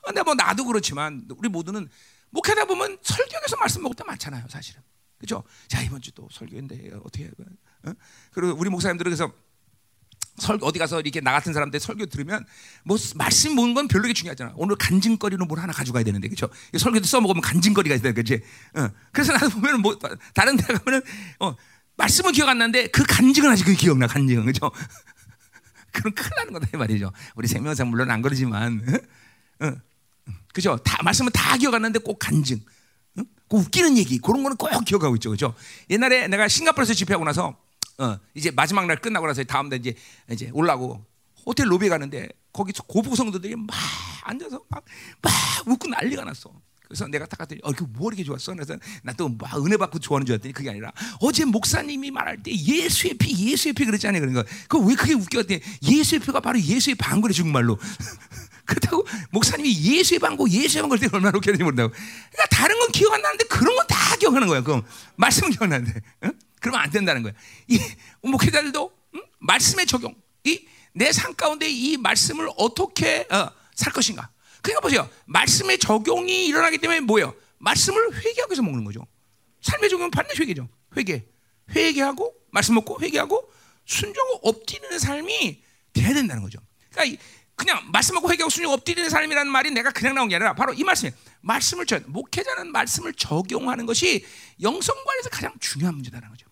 근데 뭐 나도 그렇지만 우리 모두는 목회다 보면 설교에서 말씀 먹을 때 많잖아요, 사실은. 그죠? 자, 이번 주 또 설교인데 어떻게 해? 어? 그리고 우리 목사님들은 그래서 설 어디 가서 이렇게 나 같은 사람들 설교 들으면 뭐 말씀 모는 건 별로 게 중요하잖아. 오늘 간증거리로 뭘 하나 가져가야 되는데 그렇죠? 설교도 써먹으면 간증거리가 있어야 되지. 어. 그래서 나도 보면 뭐 다른 데 가면은 어, 말씀은 기억 안 나는데 그 간증은 아직 그 기억나 간증 그렇죠? 그럼 큰일 나는 거다 이 말이죠. 우리 생명상 물론 안 그러지만 어? 어. 그죠? 다 말씀은 다 기억 안 나는데 꼭 간증. 어? 그 웃기는 얘기 그런 거는 꼭 기억하고 있죠, 그죠? 옛날에 내가 싱가포르에서 집회하고 나서 어, 이제 마지막 날 끝나고 나서 다음 날 이제 이제 올라고 호텔 로비에 가는데 거기서 고부 성도들이 막 앉아서 막, 막 웃고 난리가 났어. 그래서 내가 딱 갔더니 어, 그뭐 이렇게 좋았어? 그래서 나 또 막 은혜 받고 좋아하는 줄 알았더니 그게 아니라 어제 목사님이 말할 때 예수의 피, 예수의 피 그랬잖아요. 그러니까 그왜 그게 웃겼대? 예수의 피가 바로 예수의 방구래 중말로. 그렇다고 목사님이 예수의 방구, 예수의 방구 때 얼마나 웃겼는지 모른다고. 그러니까 다른 건 기억 안 나는데 그런 건 다 기억하는 거야. 그럼 말씀은 기억나는데. 응? 그러면 안 된다는 거야. 이 목회자들도 응? 말씀의 적용, 이 내 삶 가운데 이 말씀을 어떻게 어, 살 것인가. 그러니까 보세요. 말씀의 적용이 일어나기 때문에 뭐예요? 말씀을 회개하기 위해서 먹는 거죠. 삶의 적용은 반드시 회개죠. 회개. 회개하고 말씀 먹고 회개하고 순종하고 엎드리는 삶이 돼야 된다는 거죠. 그러니까 그냥 말씀 먹고 회개하고 순종 엎드리는 삶이라는 말이 내가 그냥 나온 게 아니라 바로 이 말씀이에요. 말씀을 저 목회자는 말씀을 적용하는 것이 영성관에서 가장 중요한 문제다라는 거죠.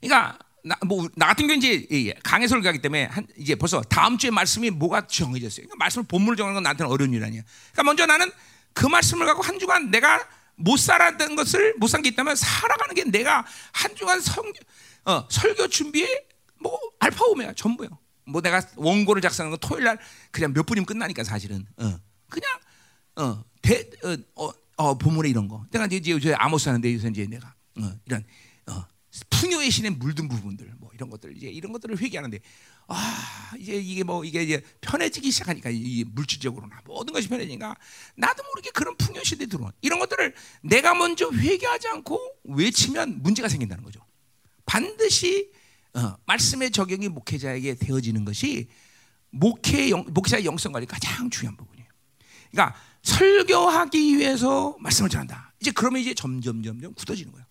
그러니까 나, 뭐, 나 같은 경우 이제 강해 설교하기 때문에 한, 이제 벌써 다음 주에 말씀이 뭐가 정해졌어요. 그러니까 말씀을 본문을 정하는 건 나한테는 어려운 일 아니야. 그러니까 먼저 나는 그 말씀을 갖고 한 주간 내가 못 살았던 것을 못 산 게 있다면 살아가는 게 내가 한 주간 성, 어, 설교 준비에 뭐 알파 오메가 전부예요. 뭐 내가 원고를 작성하는 건 토요일 날 그냥 몇 분이면 끝나니까 사실은 어, 그냥 어, 대, 어, 어, 어, 본문에 이런 거. 내가 이제 이제 아모스 하는데 요새 이제 내가 어, 이런 어, 풍요의 신에 물든 부분들 뭐 이런 것들 이제 이런 것들을 회개하는데 아 이제 이게 뭐 이게 이제 편해지기 시작하니까 이 물질적으로나 모든 것이 편해지니까 나도 모르게 그런 풍요 시대에 들어온 이런 것들을 내가 먼저 회개하지 않고 외치면 문제가 생긴다는 거죠. 반드시 어, 말씀의 적용이 목회자에게 되어지는 것이 목회 영, 목회자의 영성 관리 가장 중요한 부분이에요. 그러니까 설교하기 위해서 말씀을 전한다. 이제 그러면 이제 점점 점점 굳어지는 거예요.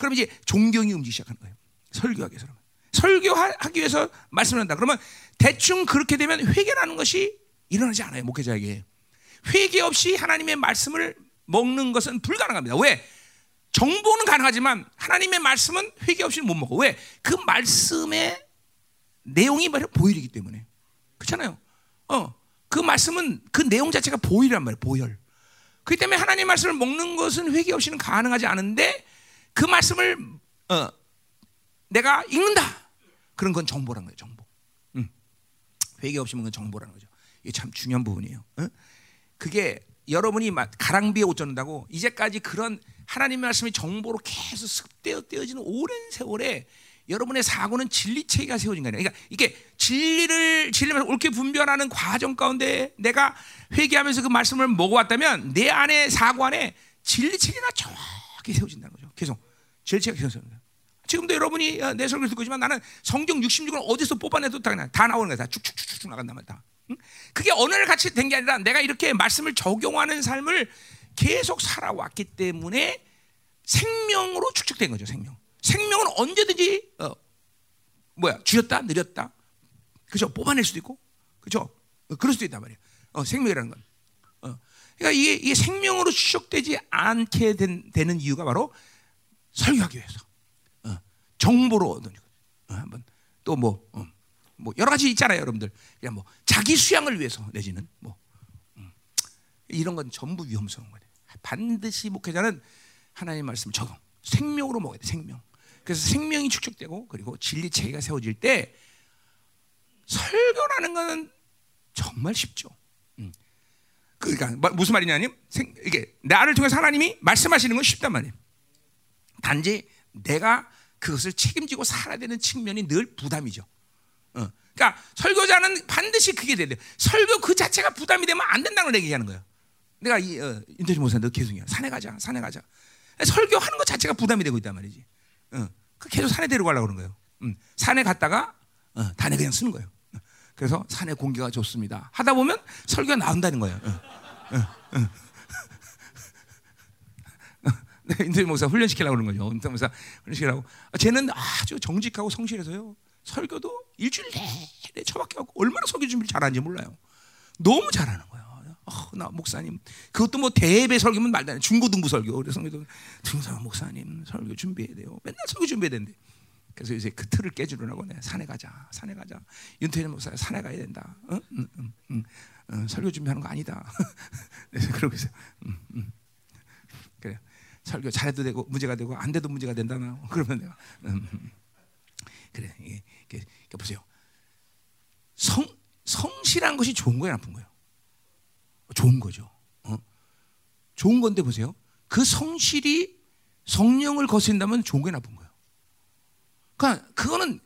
그럼 이제 존경이 움직이기 시작하는 거예요. 설교하기 위해서. 설교하기 위해서 말씀을 한다. 그러면 대충 그렇게 되면 회개라는 것이 일어나지 않아요. 목회자에게. 회개 없이 하나님의 말씀을 먹는 것은 불가능합니다. 왜? 정보는 가능하지만 하나님의 말씀은 회개 없이 못 먹어. 왜? 그 말씀의 내용이 보일이기 때문에. 그렇잖아요. 어. 그 말씀은 그 내용 자체가 보일이란 말이에요. 보혈. 그렇기 때문에 하나님 말씀을 먹는 것은 회개 없이는 가능하지 않은데 그 말씀을 어, 내가 읽는다. 그런 건 정보라는 거예요. 정보. 음. 회개 없이 먹는 정보라는 거죠. 이게 참 중요한 부분이에요. 어? 그게 여러분이 가랑비에 옷 젖는다고 이제까지 그런 하나님의 말씀이 정보로 계속 습되어 떼어지는 오랜 세월에 여러분의 사고는 진리 체계가 세워진 거아요 그러니까 이게 진리를 진리를 옳게 분별하는 과정 가운데 내가 회개하면서 그 말씀을 먹어왔다면 내 안에 사고 안에 진리 체계가 정확 히 세워진다는 거죠. 계속 진리 체계가 세워집니다. 지금도 여러분이 어, 내 설교를 듣고 있지만 나는 성경 66을 어디서 뽑아내도 다, 다 나오는 거야. 다 쭉쭉쭉쭉 나간단 말이야. 응? 그게 날 같이 된 게 아니라 내가 이렇게 말씀을 적용하는 삶을 계속 살아왔기 때문에 생명으로 축적된 거죠. 생명. 생명은 언제든지 어, 뭐야 줄였다 느렸다 그죠 뽑아낼 수도 있고 그죠 어, 그럴 수도 있단 말이야 어, 생명이라는 건 어. 그러니까 이게, 이게, 생명으로 추적되지 않게 된, 되는 이유가 바로 설교하기 위해서. 어, 정보로 얻는 어, 한번 또뭐 어, 뭐 여러 가지 있잖아요 여러분들. 그냥 뭐 자기 수양을 위해서 내지는 뭐 음, 이런 건 전부 위험스러운 거예요. 반드시 목회자는 하나님 말씀 적용 생명으로 먹어야 돼 생명. 그래서 생명이 축적되고 그리고 진리 체계가 세워질 때 설교라는 것은 정말 쉽죠. 음. 그러니까 뭐, 무슨 말이냐면 이게 나를 통해서 하나님이 말씀하시는 건 쉽단 말이에요. 단지 내가 그것을 책임지고 살아야 되는 측면이 늘 부담이죠. 어. 그러니까 설교자는 반드시 그게 돼야 돼. 설교 그 자체가 부담이 되면 안 된다는 걸 얘기하는 거예요. 내가 이 어, 인터뷰 목사 너 계속이야. 산에 가자, 산에 가자. 설교하는 것 자체가 부담이 되고 있단 말이지. 어. 그 계속 산에 데려가려고 그러는 거예요. 음. 산에 갔다가 어, 단에 그냥 쓰는 거예요. 그래서 산의 공기가 좋습니다. 하다 보면 설교가 나온다는 거예요. 네, 인터뷰 목사 훈련시키려고 그러는 거죠. 인터뷰 목사 훈련시키라고. 아, 쟤는 아주 정직하고 성실해서요. 설교도 일주일 내내 처박혀 갖고 얼마나 설교 준비를 잘하는지 몰라요. 너무 잘하는 거예요. 어, 나 목사님 그것도 뭐 대배 설교면 말도 안 해. 중고등부 설교 성교도 중사 목사님 설교 준비해야 돼요. 맨날 설교 준비해야 되는데 그래서 요새 그 틀을 깨주려고 내 산에 가자 산에 가자 윤태일 목사 산에 가야 된다. 어? 응, 응, 응, 응, 설교 준비하는 거 아니다. 그래서 그러고 있어요. 응, 응. 그래 설교 잘해도 되고 문제가 되고 안 돼도 문제가 된다 나 그러면 내가 음, 음. 그래 이게, 이게, 이게 보세요. 성 성실한 것이 좋은 거예요, 나쁜 거예요? 좋은 거죠. 어? 좋은 건데 보세요. 그 성실이 성령을 거스린다면 좋은 게 나쁜 거예요. 그러니까 그거는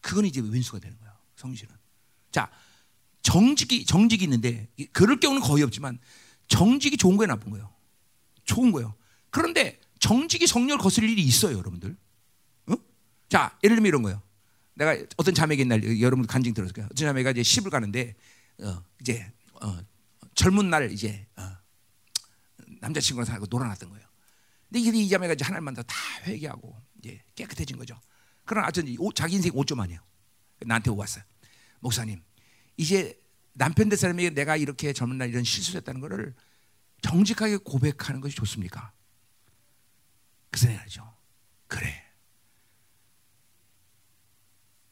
그거는 이제 왼수가 되는 거예요. 성실은. 자, 정직이 정직이 있는데 그럴 경우는 거의 없지만 정직이 좋은 거예요, 나쁜 거예요. 좋은 거예요. 그런데 정직이 성령을 거스릴 일이 있어요, 여러분들. 어? 자, 예를 들면 이런 거예요. 내가 어떤 자매에게 날 여러분 간증 들었을 거예요. 어떤 자매가 이제 시을 가는데 어, 이제 어, 젊은 날 이제 어, 남자친구랑 살고 놀아놨던 거예요. 근데 이 자매가 이제 하나님 만나 다 회개하고 이제 깨끗해진 거죠. 그러나 아무튼 자기 인생 5점 아니에요. 나한테 왔어요. 목사님, 이제 남편 될 사람에게 내가 이렇게 젊은 날 이런 실수를 했다는 것을 정직하게 고백하는 것이 좋습니까? 그래서 내가 죠 그래.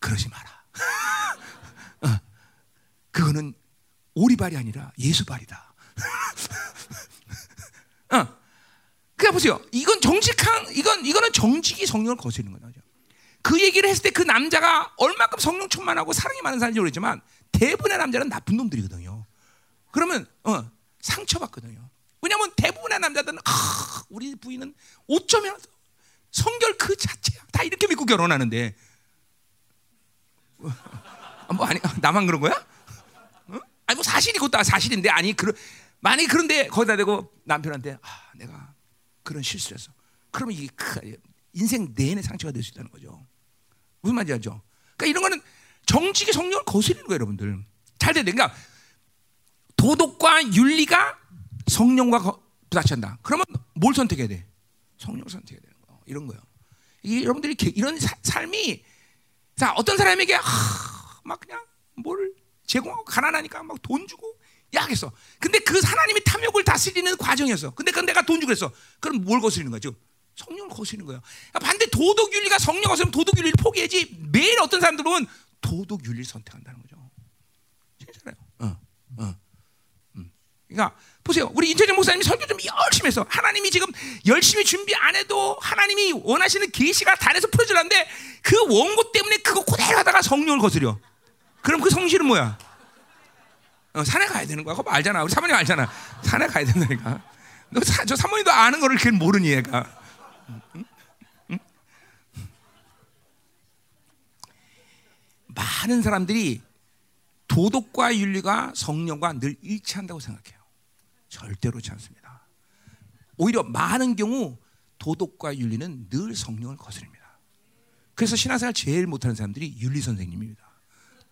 그러지 마라. 어, 그거는 오리발이 아니라 예수발이다. 어. 그러니까 보세요. 이건 정직한 이건 이거는 정직이 성령을 거스르는 거죠. 그 얘기를 했을 때 그 남자가 얼마큼 성령 충만하고 사랑이 많은 사람인지 모르지만 대부분의 남자는 나쁜 놈들이거든요. 그러면 어, 상처받거든요. 왜냐하면 대부분의 남자들은 아, 우리 부인은 5점이나 성결 그 자체야. 다 이렇게 믿고 결혼하는데 뭐 아니 나만 그런 거야? 어? 아니 뭐 사실이 그것도 사실인데 아니 그런 만약 그런데 거기다 대고 남편한테 아, 내가 그런 실수했어. 그러면 이게 인생 내내 상처가 될 수 있다는 거죠. 무슨 말인지 알죠? 그러니까 이런 거는 정직의 성령을 거스르는 거예요, 여러분들. 잘 돼야 돼. 그러니까 도덕과 윤리가 성령과 부딪힌다. 그러면 뭘 선택해야 돼? 성령을 선택해야 되는 거. 이런 거요. 이 여러분들이 이런 사, 삶이 자 어떤 사람에게 하, 막 그냥 뭘 제공하고 가난하니까 막 돈 주고 약했어. 근데 그 하나님이 탐욕을 다스리는 과정이었어. 근데 그 내가 돈 주고 그랬어. 그럼 뭘 거스르는 거죠? 성령을 거스르는 거예요. 그러니까 반대 도덕 윤리가 성령 거스르면 도덕 윤리를 포기하지. 매일 어떤 사람들은 도덕 윤리를 선택한다는 거죠. 진짜요. 어, 어. 음. 그러니까 보세요. 우리 인천정 목사님이 설교 좀 열심히 해서 하나님이 지금 열심히 준비 안 해도 하나님이 원하시는 계시가 단에서 풀어지는데 그 원고 때문에 그거 그대로 하다가 성령을 거스려. 그럼 그 성실은 뭐야? 어, 산에 가야 되는 거야. 그거 알잖아. 우리 사모님 알잖아. 산에 가야 된다니까. 너 사, 저 사모님도 아는 거를 걔 모르니 얘가. 응? 응? 많은 사람들이 도덕과 윤리가 성령과 늘 일치한다고 생각해요. 절대로 그렇지 않습니다. 오히려 많은 경우 도덕과 윤리는 늘 성령을 거스릅니다. 그래서 신앙생활 제일 못하는 사람들이 윤리 선생님입니다.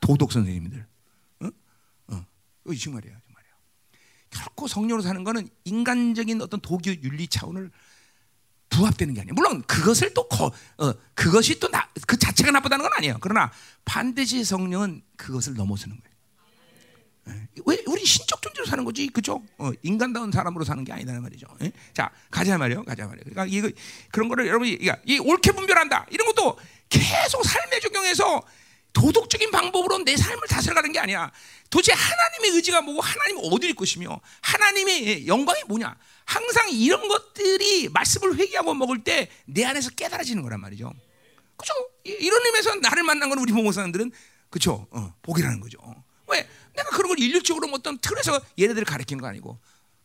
도덕 선생님들. 이거 정말이에요, 정말이에요. 결코 성령으로 사는 것은 인간적인 어떤 도교 윤리 차원을 부합되는 게 아니에요. 물론 그것을 또 거, 어, 그것이 또 그 자체가 나쁘다는 건 아니에요. 그러나 반드시 성령은 그것을 넘어서는 거예요. 예. 왜 우리 신적 존재로 사는 거지, 그죠? 어, 인간다운 사람으로 사는 게 아니다는 말이죠. 예? 자, 가자 말이요, 가자 말이요. 그러니까 이거 그런 거를 여러분이 이 옳게 분별한다 이런 것도 계속 삶에 적용해서 도덕적인 방법으로 내 삶을 다스려가는 게 아니야. 도대체 하나님의 의지가 뭐고 하나님 어디 있 것이며 하나님의 영광이 뭐냐? 항상 이런 것들이 말씀을 회개하고 먹을 때 내 안에서 깨달아지는 거란 말이죠. 그죠? 이런 의미에서 나를 만난 건 우리 보모사님들은 그죠? 어, 복이라는 거죠. 왜? 내가 그런 걸 일률적으로 뭐 어떤 틀에서 얘네들을 가르치는 거 아니고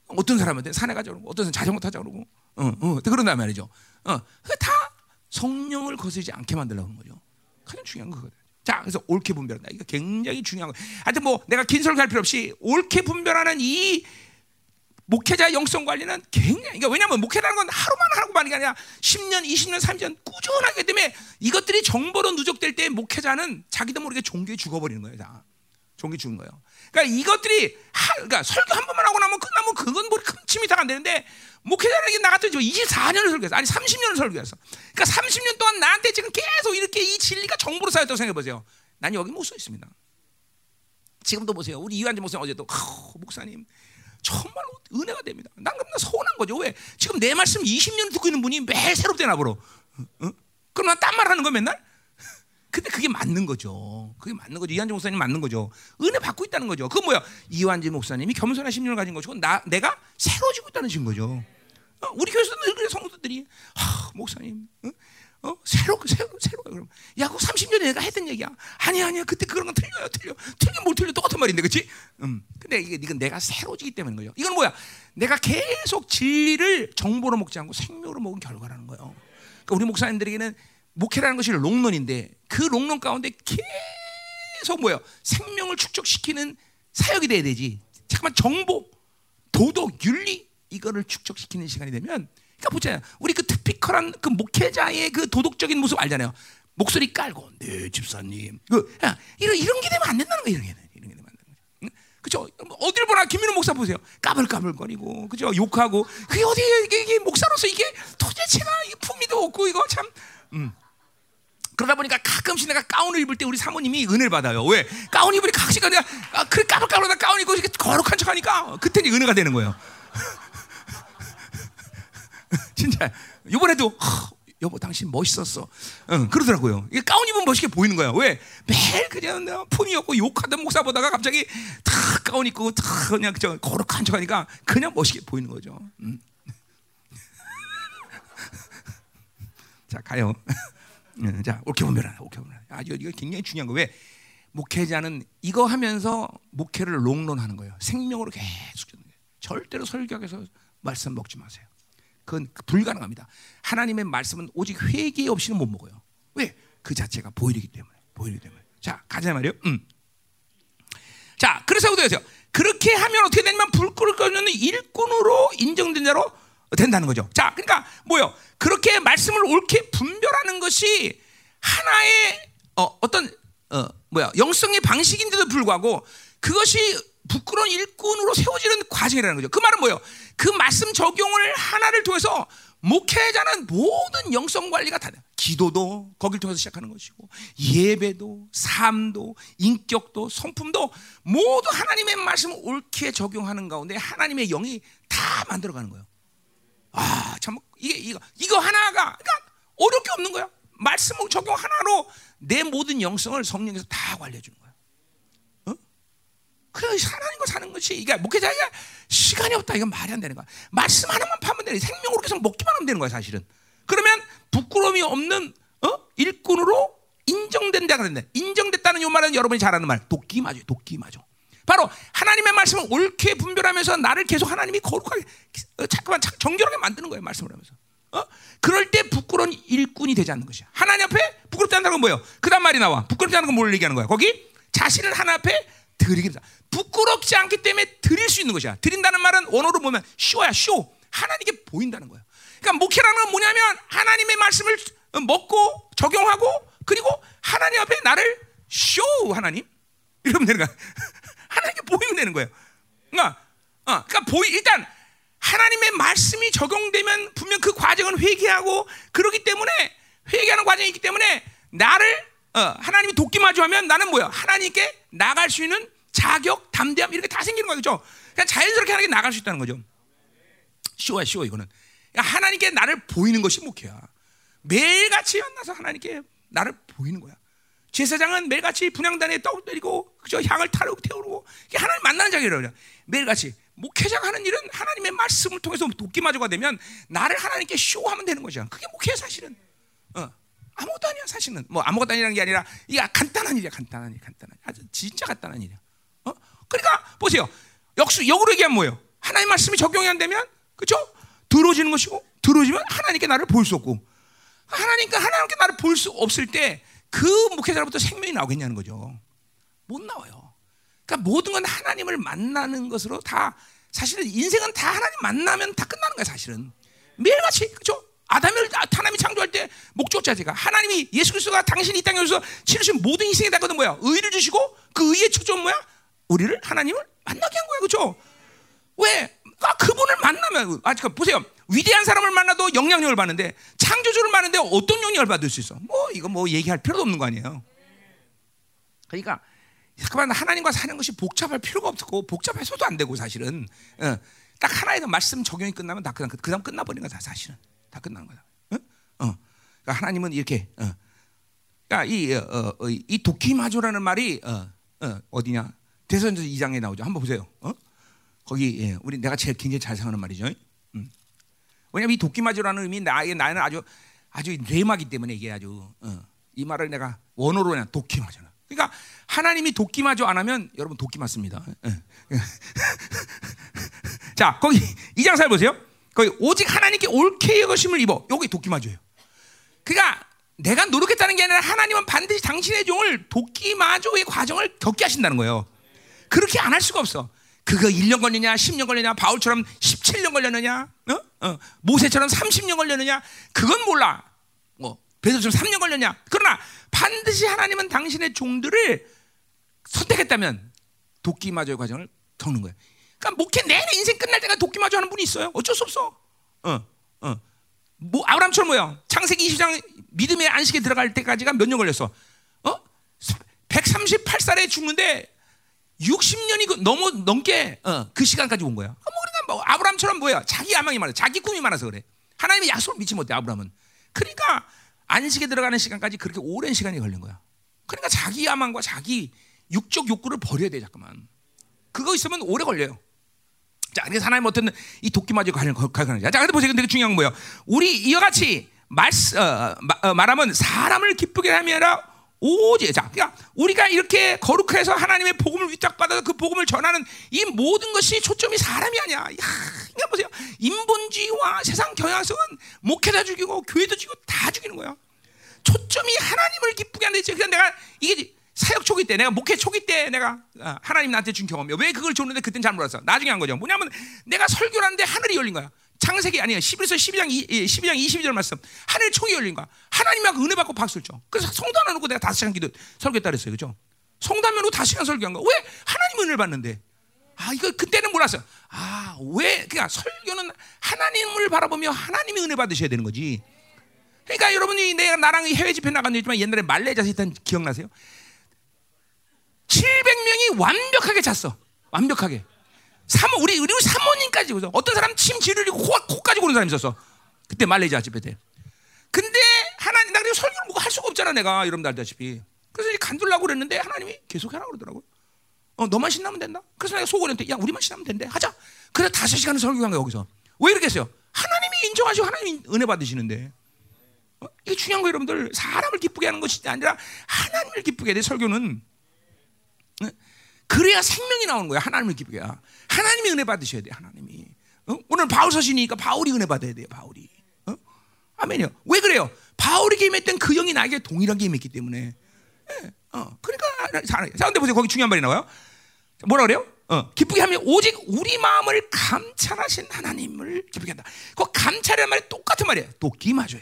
어떤 사람한테 산에 가자 그러고 어떤 사람 자전거 타자 그러고 어, 어, 그런단 말이죠. 어, 다 성령을 거스르지 않게 만들려고 하는 거죠. 가장 중요한 거거든. 자, 그래서 옳게 분별한다. 이거 굉장히 중요한 거. 하여튼 뭐 내가 긴 설교 할 필요 없이 옳게 분별하는 이 목회자 영성 관리는 굉장히 그러니까 왜냐하면 목회라는 건 하루만 하고 게 아니라 10년, 20년, 30년 꾸준하기 때문에 이것들이 정보로 누적될 때 목회자는 자기도 모르게 종교에 죽어버리는 거예요. 다. 종교 죽은 거예요. 그러니까 이것들이 하, 그러니까 설교 한 번만 하고 나면 끝나면 그건 뭐 큼침이 다 안 되는데 목회자에게 나 같은 24년을 설교했어. 아니 30년을 설교했어. 그러니까 30년 동안 나한테 지금 계속 이렇게 이 진리가 정보로 쌓였다고 생각해 보세요. 난 여기 못 써 있습니다. 지금도 보세요. 우리 이완재 목사님 어제도 목사님 정말 은혜가 됩니다. 난 그럼 서운한 거죠. 왜? 지금 내 말씀 20년 듣고 있는 분이 매일 새롭게 나보러. 어? 그럼 난 딴 말 하는 거 맨날? 근데 그게 맞는 거죠. 그게 맞는 거죠. 이한재 목사님 맞는 거죠. 은혜 받고 있다는 거죠. 그 뭐야? 이완재 목사님이 겸손한 심령을 가진 것이고 나 내가 새로지고 있다는 증 거죠. 어, 우리 교회에서도 늘 그래 성도들이 아, 목사님 어? 어? 새로 새로 새로 그럼 야, 그 30년에 내가 했던 얘기야. 아니야, 아니야. 그때 그런 건 틀려요, 틀려. 틀린 뭘 틀려 똑같은 말인데, 그렇지? 음. 근데 이게 이건 내가 새로지기 때문인 거예요. 이건 뭐야? 내가 계속 진리를 정보로 먹지 않고 생명으로 먹은 결과라는 거예요. 그러니까 우리 목사님들에게는 목회라는 것이 롱런인데 그 롱런 가운데 계속 뭐예요? 생명을 축적시키는 사역이 돼야 되지. 잠깐만 정보, 도덕, 윤리 이거를 축적시키는 시간이 되면 그러니까 보잖아요. 우리 그 특피컬한 그 목회자의 그 도덕적인 모습 알잖아요. 목소리 깔고 네 집사님 그 야, 이런 이런 게 되면 안 된다는 거예요. 이런 게 그죠? 어딜 보나 김민호 목사 보세요. 까불까불거리고 그죠? 욕하고 그게 어디 이게, 이게 목사로서 이게 도대체가 품위도 없고 이거 참. 음. 그러다 보니까 가끔씩 내가 가운을 입을 때 우리 사모님이 은혜를 받아요. 왜? 가운 입으니 가끔씩 내가 아, 그래 까불까불하다 가운 입고 이렇게 거룩한 척하니까 그때 은혜가 되는 거예요. 진짜 이번에도 여보 당신 멋있었어. 응, 그러더라고요. 이게 가운 입으면 멋있게 보이는 거야. 왜? 매일 그냥 품이 없고 욕하던 목사 보다가 갑자기 탁 가운 입고 탁 그냥 저 거룩한 척하니까 그냥 멋있게 보이는 거죠. 음. 자 가요. 자 옳게 보면 옳게 보면 아주 이거 굉장히 중요한 거 왜? 목회자는 이거 하면서 목회를 롱런하는 거예요. 생명으로 계속 절대로 설교하서 말씀 먹지 마세요. 그건 불가능합니다. 하나님의 말씀은 오직 회개 없이는 못 먹어요. 왜? 그 자체가 보이기 때문에. 보이기 때문에. 자, 가자 말이요. 음. 자, 그래서 어떻게 요 그렇게 하면 어떻게 되냐면 불 끄는 일꾼으로 인정된 자로 된다는 거죠. 자, 그러니까 뭐요? 그렇게 말씀을 옳게 분별하는 것이 하나의 어, 어떤 어, 뭐야 영성의 방식인데도 불구하고 그것이 부끄러운 일꾼으로 세워지는 과정이라는 거죠. 그 말은 뭐예요? 그 말씀 적용을 하나를 통해서 목회자는 모든 영성 관리가 다 돼. 기도도 거기를 통해서 시작하는 것이고 예배도 삶도 인격도 성품도 모두 하나님의 말씀을 옳게 적용하는 가운데 하나님의 영이 다 만들어가는 거예요. 아, 참 이게 이거 이거 하나가 그러니까 어렵게 없는 거야. 말씀을 적용 하나로 내 모든 영성을 성령에서 다 관리해 주는 거야. 그래 하나님과 사는 것이 이게 목회자가 시간이 없다 이건 말이 안 되는 거야. 말씀 하나만 파면 되는 생명으로 계속 먹기만 하면 되는 거야 사실은. 그러면 부끄러움이 없는 어? 일꾼으로 인정된다 그랬는데 인정됐다는 요 말은 여러분이 잘 아는 말 도끼 맞아요 도끼 맞아. 바로 하나님의 말씀을 옳게 분별하면서 나를 계속 하나님이 거룩하게 어, 잠깐만 정결하게 만드는 거예요 말씀을 하면서. 어? 그럴 때 부끄러운 일꾼이 되지 않는 것이야. 하나님 앞에 부끄럽지 않다는 건 뭐예요? 그다음 말이 나와. 부끄럽지 않은 건 뭘 얘기하는 거야? 거기 자신을 하나 앞에 드리기입니다. 부끄럽지 않기 때문에 드릴 수 있는 것이야. 드린다는 말은 원어로 보면 쇼야 쇼. 하나님께 보인다는 거야. 그러니까 목회라는 건 뭐냐면 하나님의 말씀을 먹고 적용하고 그리고 하나님 앞에 나를 쇼 하나님 이러면 되는 거야. 하나님께 보이면 되는 거예요. 그러니까, 어, 그러니까 보이 일단 하나님의 말씀이 적용되면 분명 그 과정은 회개하고 그러기 때문에 회개하는 과정이 있기 때문에 나를 어, 하나님이 돕기 마주하면 나는 뭐야? 하나님께 나갈 수 있는 자격, 담대함 이렇게 다 생기는 거죠. 그냥 자연스럽게 하나님께 나갈 수 있다는 거죠. 쉬워야 쉬워 이거는. 그러니까 하나님께 나를 보이는 것이 목회야. 매일같이 만나서 하나님께 나를 보이는 거야. 제사장은 매일같이 분양단에 떡을 때리고 그저 향을 타르고 태우고 이게 하나님 만나는 자리라고 매일같이 목회자가 하는 일은 하나님의 말씀을 통해서 돕기 마저가 되면 나를 하나님께 쇼하면 되는 거죠. 그게 목회 사실은. 어. 아무것도 아니야 사실은 뭐 아무것도 아니라는 게 아니라 이게 간단한 일이야 간단한 일 간단한 일. 아주 진짜 간단한 일이야 어? 그러니까 보세요. 역수 역으로 얘기하면 뭐예요? 하나님 말씀이 적용이 안 되면 그렇죠 들어지는 것이고 들어지면 하나님께 나를 볼 수 없고 하나님께 하나님께 나를 볼 수 없을 때 그 목회자로부터 생명이 나오겠냐는 거죠. 못 나와요. 그러니까 모든 건 하나님을 만나는 것으로 다 사실은 인생은 다 하나님 만나면 다 끝나는 거야 사실은. 매일같이 그렇죠 아담을 하나님이 창조할 때 목적 자체가 하나님이 예수 그리스도가 당신이 이 땅에 오셔서 치르신 모든 희생에 다거든 뭐야? 의를 주시고 그 의의 축전 뭐야? 우리를 하나님을 만나게 한 거야, 그렇죠? 왜 아, 그분을 만나면 아, 그 보세요. 위대한 사람을 만나도 영향력을 받는데 창조주를 만나는데 어떤 영향을 받을 수 있어? 뭐 이거 뭐 얘기할 필요도 없는 거 아니에요. 그러니까 잠깐만 하나님과 사는 것이 복잡할 필요가 없고 복잡해서도 안 되고 사실은 어, 딱 하나의 말씀 적용이 끝나면 다 그다음 그다음 끝나버리는 거다 사실은 다 끝나는 거다. 어? 어. 그러니까 하나님은 이렇게 어. 그러니까 이, 어, 어, 이 도키마조라는 말이 어, 어, 디냐 대선서 2장에 나오죠. 한번 보세요. 어? 거기 예, 우리 내가 제일 굉장히 잘 생각하는 말이죠. 음. 왜냐하면 이 도끼마저라는 의미 나의 나는 아주 아주 레마기 때문에 이게 아주 어, 이 말을 내가 원어로 그냥 도끼마저. 그러니까 하나님이 도끼마저 안 하면 여러분 도끼 맞습니다. 예. 자 거기 이장 살 보세요. 거기 오직 하나님께 옳게 여심을 입어. 여기 도끼마저예요. 그러니까 내가 노력했다는 게 아니라 하나님은 반드시 당신의 종을 도끼마저의 과정을 겪게 하신다는 거예요. 그렇게 안 할 수가 없어. 그거 1년 걸리냐, 10년 걸리냐, 바울처럼 17년 걸렸느냐, 어? 어. 모세처럼 30년 걸렸느냐, 그건 몰라. 뭐, 베드로처럼 3년 걸렸냐. 그러나 반드시 하나님은 당신의 종들을 선택했다면 도끼마저의 과정을 겪는 거예요. 그러니까 목회 내내 인생 끝날 때가 도끼마저 하는 분이 있어요. 어쩔 수 없어. 어, 어. 뭐 아브라함처럼 뭐야? 창세기 20장 믿음의 안식에 들어갈 때까지가 몇 년 걸렸어? 어? 138살에 죽는데 60년이 그 너무 넘게 어, 그 시간까지 온 거야. 뭐 우리가 뭐 아브라함처럼 뭐야? 자기 야망이 많아, 자기 꿈이 많아서 그래. 하나님의 약속을 믿지 못해 아브라함은. 그러니까 안식에 들어가는 시간까지 그렇게 오랜 시간이 걸린 거야. 그러니까 자기 야망과 자기 육적 욕구를 버려야 돼 잠깐만. 그거 있으면 오래 걸려요. 자, 그래서 하나님 어떤 이 도끼맞이 가는 가는 자, 근데 보세요. 근데 중요한 건 뭐예요? 우리 이와 같이 말 어, 어, 말하면 사람을 기쁘게 아니라 오직 자, 그러니까 우리가 이렇게 거룩해서 하나님의 복음을 위탁받아서 그 복음을 전하는 이 모든 것이 초점이 사람이 아니야. 야, 그러니까 보세요. 인본주의와 세상 경향성은 목회자 죽이고 교회도 죽이고 다 죽이는 거야. 초점이 하나님을 기쁘게 하는 데 그냥 내가 이게 사역 초기 때 내가 목회 초기 때 내가 어, 하나님 나한테 준 경험이야. 왜 그걸 줬는데 그땐 잘 몰랐어. 나중에 한 거죠. 뭐냐면 내가 설교를 하는데 하늘이 열린 거야. 창세기 아니야. 11에서 12장 12장 22절 말씀. 하늘 총이 열린 거야. 하나님하고 은혜 받고 박수를 쳐. 그래서 성도 하나 놓고 내가 다섯 시간 기도 설교했다 그랬어요. 그죠? 성담면 놓고 다섯 시간 설교한 거야. 왜? 하나님 은혜를 받는데. 아, 이거 그때는 몰랐어. 아, 왜? 그러니까 설교는 하나님을 바라보며 하나님이 은혜 받으셔야 되는 거지. 그러니까 여러분이 내가 나랑 해외 집회 나간 적 있지만 옛날에 말레이시아에서 했던 기억나세요? 700명이 완벽하게 잤어. 완벽하게. 사모 우리 우리 사모님까지 그죠? 어떤 사람 침 지르리고 코, 코까지 고는 사람 있었어. 그때 말레이시아 집회 때. 근데 하나님 나 그리고 설교를 뭐고 할 수가 없잖아 내가 여러분들 알다시피. 그래서 이제 간둘라고 그랬는데 하나님이 계속 하라 그러더라고요. 어 너만 신나면 된다. 그래서 내가 속으는데 야 우리만 신나면 된대 하자. 그래서 다섯 시간을 설교한 거야 거기서. 왜 이렇게 했어요? 하나님이 인정하시고 하나님이 은혜 받으시는데. 어? 이게 중요한 거 여러분들 사람을 기쁘게 하는 것이 아니라 하나님을 기쁘게 해 설교는. 그래야 생명이 나오는 거야. 하나님을 기쁘게. 하나님이 은혜 받으셔야 돼. 하나님이. 어? 오늘 바울 서신이니까 바울이 은혜 받아야 돼요. 바울이. 어? 아멘이요. 왜 그래요? 바울이 임했던 그 영이 나에게 동일하게 임했기 때문에. 예. 어. 그러니까 자, 근데 보세요. 거기 중요한 말이 나와요. 뭐라 그래요? 어, 기쁘게 하면 오직 우리 마음을 감찰하신 하나님을 기쁘게 한다. 그 감찰이라는 말이 똑같은 말이에요. 도끼 맞아요.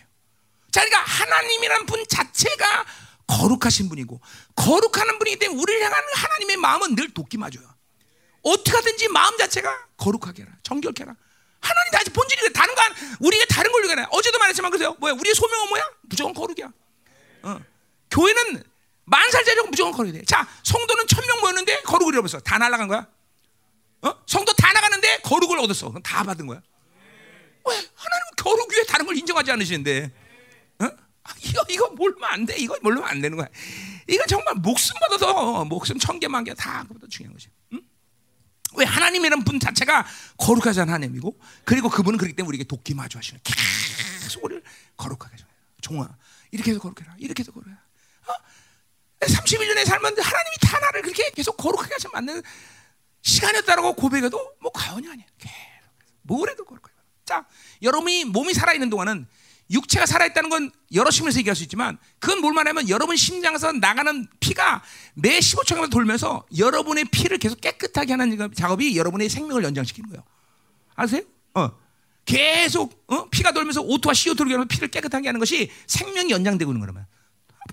자, 그러니까 하나님이란 분 자체가 거룩하신 분이고 거룩하는 분이기 때문에 우리를 향하는 하나님의 마음은 늘 돕기 맞아요. 어떻게 하든지 마음 자체가 거룩하게 해라. 정결케 해라. 하나님 다시 본질이 다른 건 우리가 다른 걸로 가나 어제도 말했지만 그래요. 뭐야? 우리의 소명은 뭐야? 무조건 거룩이야. 어. 교회는 만 살짜리고 무조건 거룩이 돼. 자, 성도는 천명 모였는데 거룩을 잃어버렸어. 다 날아간 거야. 어? 성도 다 나갔는데 거룩을 얻었어. 그럼 다 받은 거야. 왜? 하나님은 거룩 위에 다른 걸 인정하지 않으시는데. 어? 아, 이거 이거 몰면 안 돼. 이거 몰면 안 되는 거야. 이건 정말 목숨보다 더 목숨 천 개만 개 다 그보다 중요한 것이. 응? 왜 하나님이라는 분 자체가 거룩하신 하나님이고 그리고 그분은 그렇기 때문에 우리에게 돕기 마주 하시는 계속 우리를 거룩하게 하셔요. 종아 이렇게 해서 거룩해라. 이렇게 해서 거룩해라. 어? 31년의 삶은 하나님이 다 나를 그렇게 계속 거룩하게 하시면 맞는 시간이었다라고 고백해도 뭐 과언이 아니야. 계속 뭐래도 거룩해. 자, 여러분이 몸이 살아 있는 동안은 육체가 살아있다는 건 여러 심에서 얘기할 수 있지만 그건 뭘 말하면 여러분 심장에서 나가는 피가 매 15초간 돌면서 여러분의 피를 계속 깨끗하게 하는 작업이 여러분의 생명을 연장시키는 거예요. 아세요? 어. 계속 어? 피가 돌면서 오토와 CO2를 결합 피를 깨끗하게 하는 것이 생명이 연장되고 있는 거라면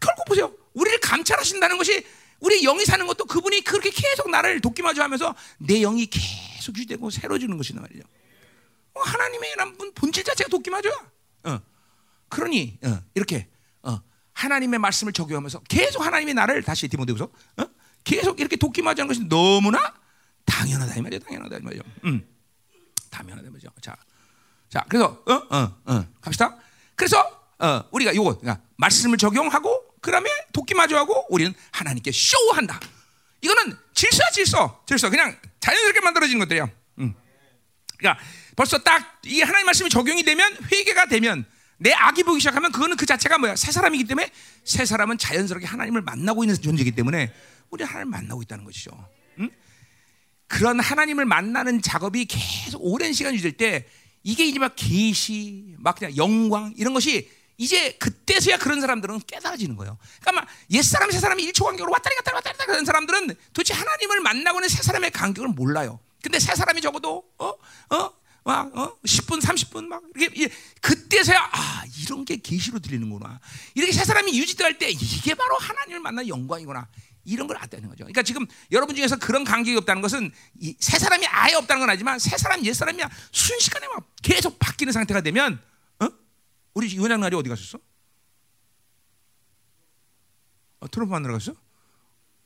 결국 보세요. 우리를 감찰하신다는 것이 우리 영이 사는 것도 그분이 그렇게 계속 나를 돕기마저 하면서 내 영이 계속 유지되고 새로지는 것이란 말이죠. 어, 하나님의 본질 자체가 돕기마죠. 어. 그러니 어, 이렇게 어, 하나님의 말씀을 적용하면서 계속 하나님의 나를 다시 디모데후서 어? 계속 이렇게 돕기마주하는 것이 너무나 당연하다 이 말이야. 당연하다 이 말이죠. 음. 당연하다 이 말이죠. 자, 자, 그래서 어, 어, 어, 갑시다. 그래서 어, 우리가 요거 그러니까 말씀을 적용하고 그다음에 돕기마주하고 우리는 하나님께 쇼한다. 이거는 질서야 질서, 질서 그냥 자연스럽게 만들어지는 것들이야. 음. 그러니까 벌써 딱 이 하나님 말씀이 적용이 되면 회개가 되면 내 악이 보기 시작하면 그거는 그 자체가 뭐야? 새 사람이기 때문에 새 사람은 자연스럽게 하나님을 만나고 있는 존재이기 때문에 우리 하나님을 만나고 있다는 것이죠. 음? 그런 하나님을 만나는 작업이 계속 오랜 시간 유지될 때 이게 이제 막 계시, 막 그냥 영광 이런 것이 이제 그때서야 그런 사람들은 깨달아지는 거예요. 그러니까 옛 사람 새 사람이 1초 간격으로 왔다리 갔다리 왔다리 갔다리 그런 사람들은 도대체 하나님을 만나고는 새 사람의 간격을 몰라요. 근데 새 사람이 적어도 어? 어? 막 어? 10분, 30분 막 이렇게 그때서야 아 이런 게 계시로 들리는구나. 이렇게 새 사람이 유지될 때 이게 바로 하나님을 만난 영광이구나. 이런 걸 알다는 거죠. 그러니까 지금 여러분 중에서 그런 간격이 없다는 것은 새 사람이 아예 없다는 건 아니지만 새 사람, 옛 사람이 순식간에 막 계속 바뀌는 상태가 되면 우리 요양 날이 어디 갔었어? 어, 트럼프 만나러 갔어?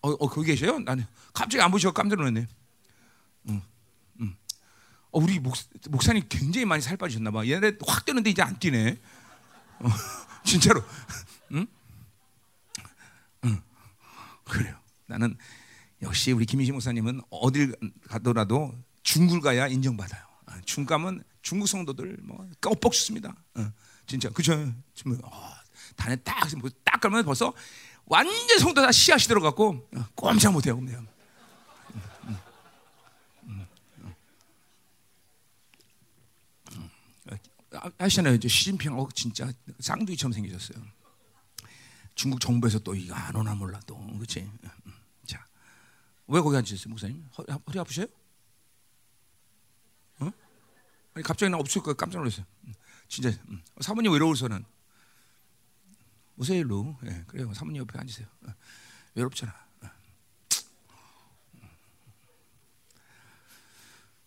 어, 어, 거기 계셔요? 나는 갑자기 안 보시고 깜짝 놀랐네. 응, 응. 어, 우리 목, 목사님 굉장히 많이 살 빠지셨나 봐. 옛날에 확 뛰는데 이제 안 뛰네. 어, 진짜로. 응? 응. 그래요. 나는 역시 우리 김희신 목사님은 어딜 가더라도 중국 가야 인정받아요. 어, 중국 가면 중국 성도들 뭐 껍벅 습니다 어. 진짜 그죠? 지금 어, 단에 딱, 딱 가면 벌써 완전 성도 다 씨앗이 들어갔고 어, 꼼짝 못해요. 그냥. 아시잖아요. 시진핑 어 진짜 쌍둥이처럼 생기셨어요. 중국 정부에서 또 이거 안 오나 몰라 또 그렇지. 자, 왜 거기 앉으셨어요, 목사님? 허리, 허리 아프셔요? 어? 아니 갑자기 나 없을 거 깜짝 놀랐어요. 진짜 음. 사모님 외로울서는 오세요 일로. 예, 그래요. 사모님 옆에 앉으세요. 어, 외롭잖아. 어.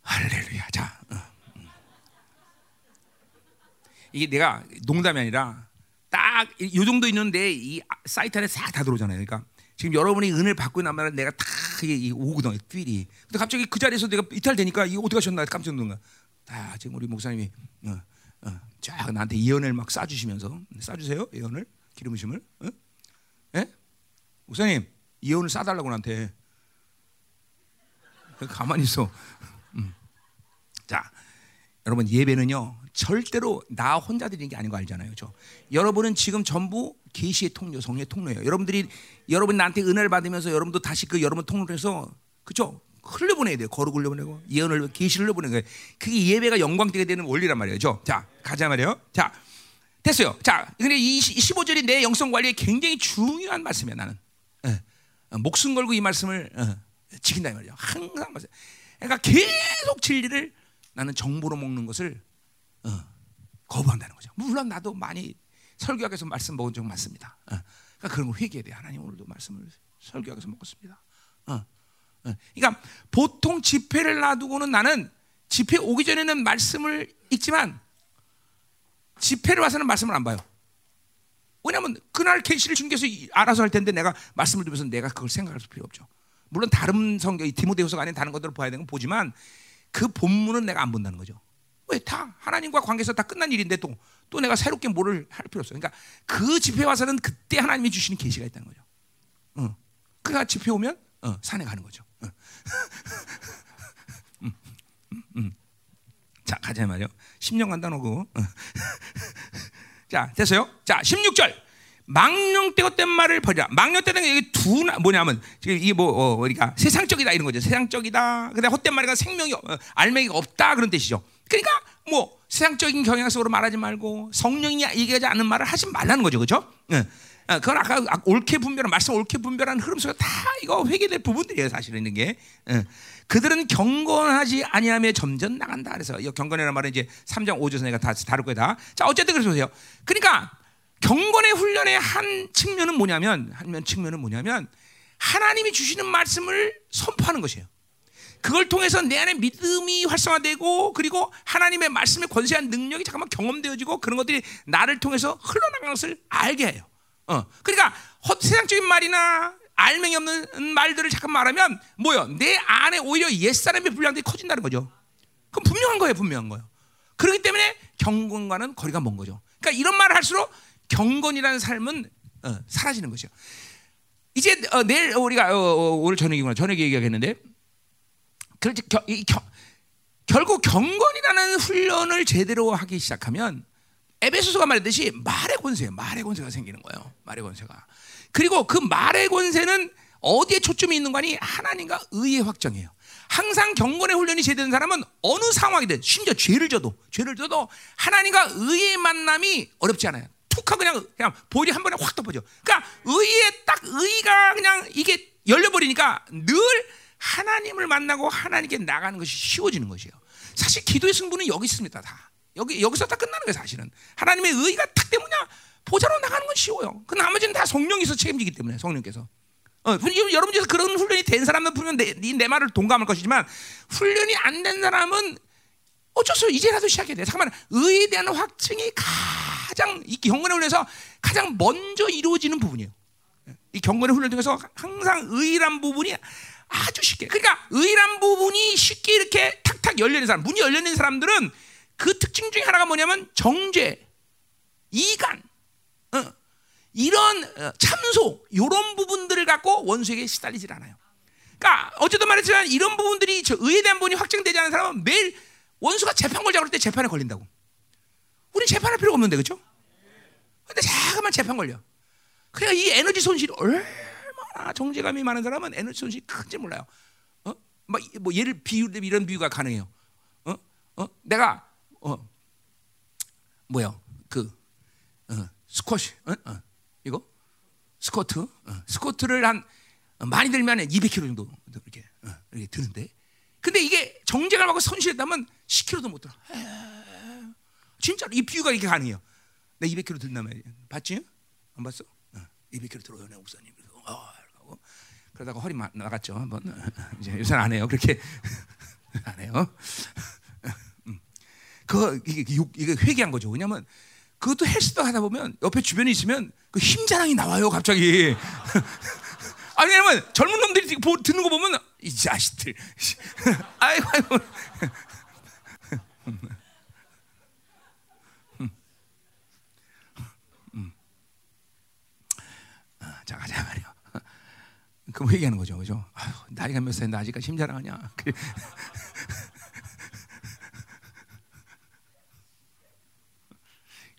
할렐루야. 자, 어. 이게 내가 농담이 아니라 딱 이 정도 있는데 이 사이트 안에 싹 다 들어오잖아요. 그러니까 지금 여러분이 은혜를 받고 있는 말은 내가 다 이게 오거든, 필이. 근데 갑자기 그 자리에서 내가 이탈되니까 이거 어떻게 하셨나 깜짝 놀란 거야. 다 지금 우리 목사님이 어, 어, 쫙 나한테 예언을 막 쏴주시면서 쏴주세요 예언을 기름부심을 어? 예? 목사님 예언을 쏴달라고 나한테 가만히 있어 음. 자 여러분 예배는요 절대로 나 혼자 드리는 게 아닌 거 알잖아요 저 여러분은 지금 전부 계시의 통로 성의 통로예요 여러분들이 여러분 나한테 은혜를 받으면서 여러분도 다시 그 여러분 통로를 해서 그죠 흘려보내야 돼요. 거룩 흘려보내고 예언을 계시를 흘려보내는 거예요. 그게 예배가 영광되게 되는 원리란 말이죠. 자, 가자 말이에요. 자, 됐어요. 자, 근데 이 15절이 내 영성 관리에 굉장히 중요한 말씀이야, 나는. 예. 어, 목숨 걸고 이 말씀을 어, 지킨다 이 말이죠. 항상 말씀. 그러니까 계속 진리를 나는 정보로 먹는 것을 어, 거부한다는 거죠. 물론 나도 많이 설교학에서 말씀 먹은 적 많습니다. 어. 그러니까 그런 걸 회개해야 돼. 하나님 오늘도 말씀을 설교학에서 먹었습니다. 어. 어. 그러니까 보통 집회를 놔두고는 나는 집회 오기 전에는 말씀을 읽지만 집회를 와서는 말씀을 안 봐요. 왜냐하면 그날 계시를 주님께서 알아서 할 텐데 내가 말씀을 들으면서 내가 그걸 생각할 필요 없죠. 물론 다른 성경, 디모데후서가 아닌 다른 것들을 봐야 되는 건 보지만 그 본문은 내가 안 본다는 거죠. 왜 다 하나님과 관계에서 다 끝난 일인데 또, 또 내가 새롭게 뭐를 할 필요 없어요. 그러니까 그 집회 와서는 그때 하나님이 주시는 계시가 있다는 거죠. 어. 그가 집회 오면 어, 산에 가는 거죠. 음, 음, 음. 자, 가자 말이요. 10년 간다 놓고. 자, 됐어요? 자, 16절. 망령 때가 말을 버리라. 망령 때는 이게 두 뭐냐면 이게 뭐 어, 우리가 세상적이다 이런 거죠. 세상적이다. 근데 헛된 말이가 생명이 어, 알맹이가 없다 그런 뜻이죠. 그러니까 뭐 세상적인 경향 속으로 말하지 말고 성령이 얘기하지 않는 말을 하지 말라는 거죠, 그렇죠? 네. 어, 그건 아까 옳게 분별한 말씀 옳게 분별한 흐름 속에 다 이거 회개될 부분들이에요 사실은 이게 어. 그들은 경건하지 아니하며 점점 나간다 그래서 이 경건이라는 말은 이제 3장 5절에서 내가 다 다룰 거다 자 어쨌든 그래서 보세요 그러니까 경건의 훈련의 한 측면은 뭐냐면 한 측면은 뭐냐면 하나님이 주시는 말씀을 선포하는 것이에요 그걸 통해서 내 안에 믿음이 활성화되고 그리고 하나님의 말씀의 권세한 능력이 잠깐만 경험되어지고 그런 것들이 나를 통해서 흘러나가는 것을 알게 해요. 어, 그러니까 헛 세상적인 말이나 알맹이 없는 말들을 잠깐 말하면 뭐요? 내 안에 오히려 옛사람의 분량들이 커진다는 거죠. 그럼 분명한 거예요, 분명한 거예요. 그렇기 때문에 경건과는 거리가 먼 거죠. 그러니까 이런 말을 할수록 경건이라는 삶은 어, 사라지는 거죠. 이제 어, 내일 우리가 어, 어, 오늘 저녁이구나 저녁에 얘기하겠는데 그렇지 겨, 이, 겨, 결국 경건이라는 훈련을 제대로 하기 시작하면 에베소서가 말했듯이 말의 권세, 말의 권세가 생기는 거예요. 말의 권세가. 그리고 그 말의 권세는 어디에 초점이 있는 거니 하나님과 의의 확정이에요. 항상 경건의 훈련이 제대된 사람은 어느 상황이든 심지어 죄를 져도 죄를 져도 하나님과 의의 만남이 어렵지 않아요. 툭 하고 그냥 그냥 볼이 한 번에 확 덮어져. 그러니까 의의 딱 의가 그냥 이게 열려버리니까 늘 하나님을 만나고 하나님께 나가는 것이 쉬워지는 것이에요. 사실 기도의 승부는 여기 있습니다. 다 여기 여기서 다 끝나는 거예요. 사실은 하나님의 의가 딱 때문에 보자로 나가는 건 쉬워요. 그 나머지는 다 성령께서 책임지기 때문에 성령께서. 어, 여러분 중에서 그런 훈련이 된 사람은 분명 내, 내 말을 동감할 것이지만 훈련이 안 된 사람은 어쩔 수 없어 이제라도 시작해야 돼. 잠깐만 의에 대한 확증이 가장 이 경건의 훈련에서 가장 먼저 이루어지는 부분이에요. 이 경건의 훈련 중에서 항상 의란 부분이 아주 쉽게. 그러니까 의란 부분이 쉽게 이렇게 탁탁 열리는 사람, 문이 열리는 사람들은 그 특징 중에 하나가 뭐냐면 정죄, 이간, 어, 이런 어, 참소 이런 부분들을 갖고 원수에게 시달리질 않아요. 그러니까 어쨌든 말했지만 이런 부분들이 저 의에 대한 부분이 확정되지 않은 사람은 매일 원수가 재판 걸자고 할때 재판에 걸린다고. 우리 재판할 필요가 없는데 그렇죠? 근데 자꾸만 재판 걸려. 그러니까 이 에너지 손실이 얼 마나 정제감이 많은 사람은 에너지 손실이 큰지 몰라요. 어? 뭐 예를 비유 이런 비유가 가능해요. 어? 어? 내가 어 뭐야 그 어, 스쿼시 어? 어. 이거 스쿼트 어. 스쿼트를 한 많이 들면 200kg 정도 이렇게 어, 이렇게 드는데 근데 이게 정제감 하고 손실했다면 10kg도 못 들어. 진짜로 이 비유가 이렇게 가능해요. 내 200kg 든단 말이야. 봤지? 안 봤어? 어, 200kg 들어요, 내 목사님. 어, 그러다가 허리 마, 나갔죠 한번. 이제 요새는 안 해요. 그렇게 안 해요. 음. 그 이게, 이게 회개한 거죠. 왜냐면 그것도 헬스도 하다 보면 옆에 주변에 있으면 그 힘자랑이 나와요, 갑자기. 아니, 왜냐면 젊은 놈들이 듣는 거 보면 이 자식들. 아이고, 아이고. 자 가자 말이야. 그럼 얘기하는 거죠, 그죠? 아유, 나이가 몇 살인데 아직까지 힘자랑하냐?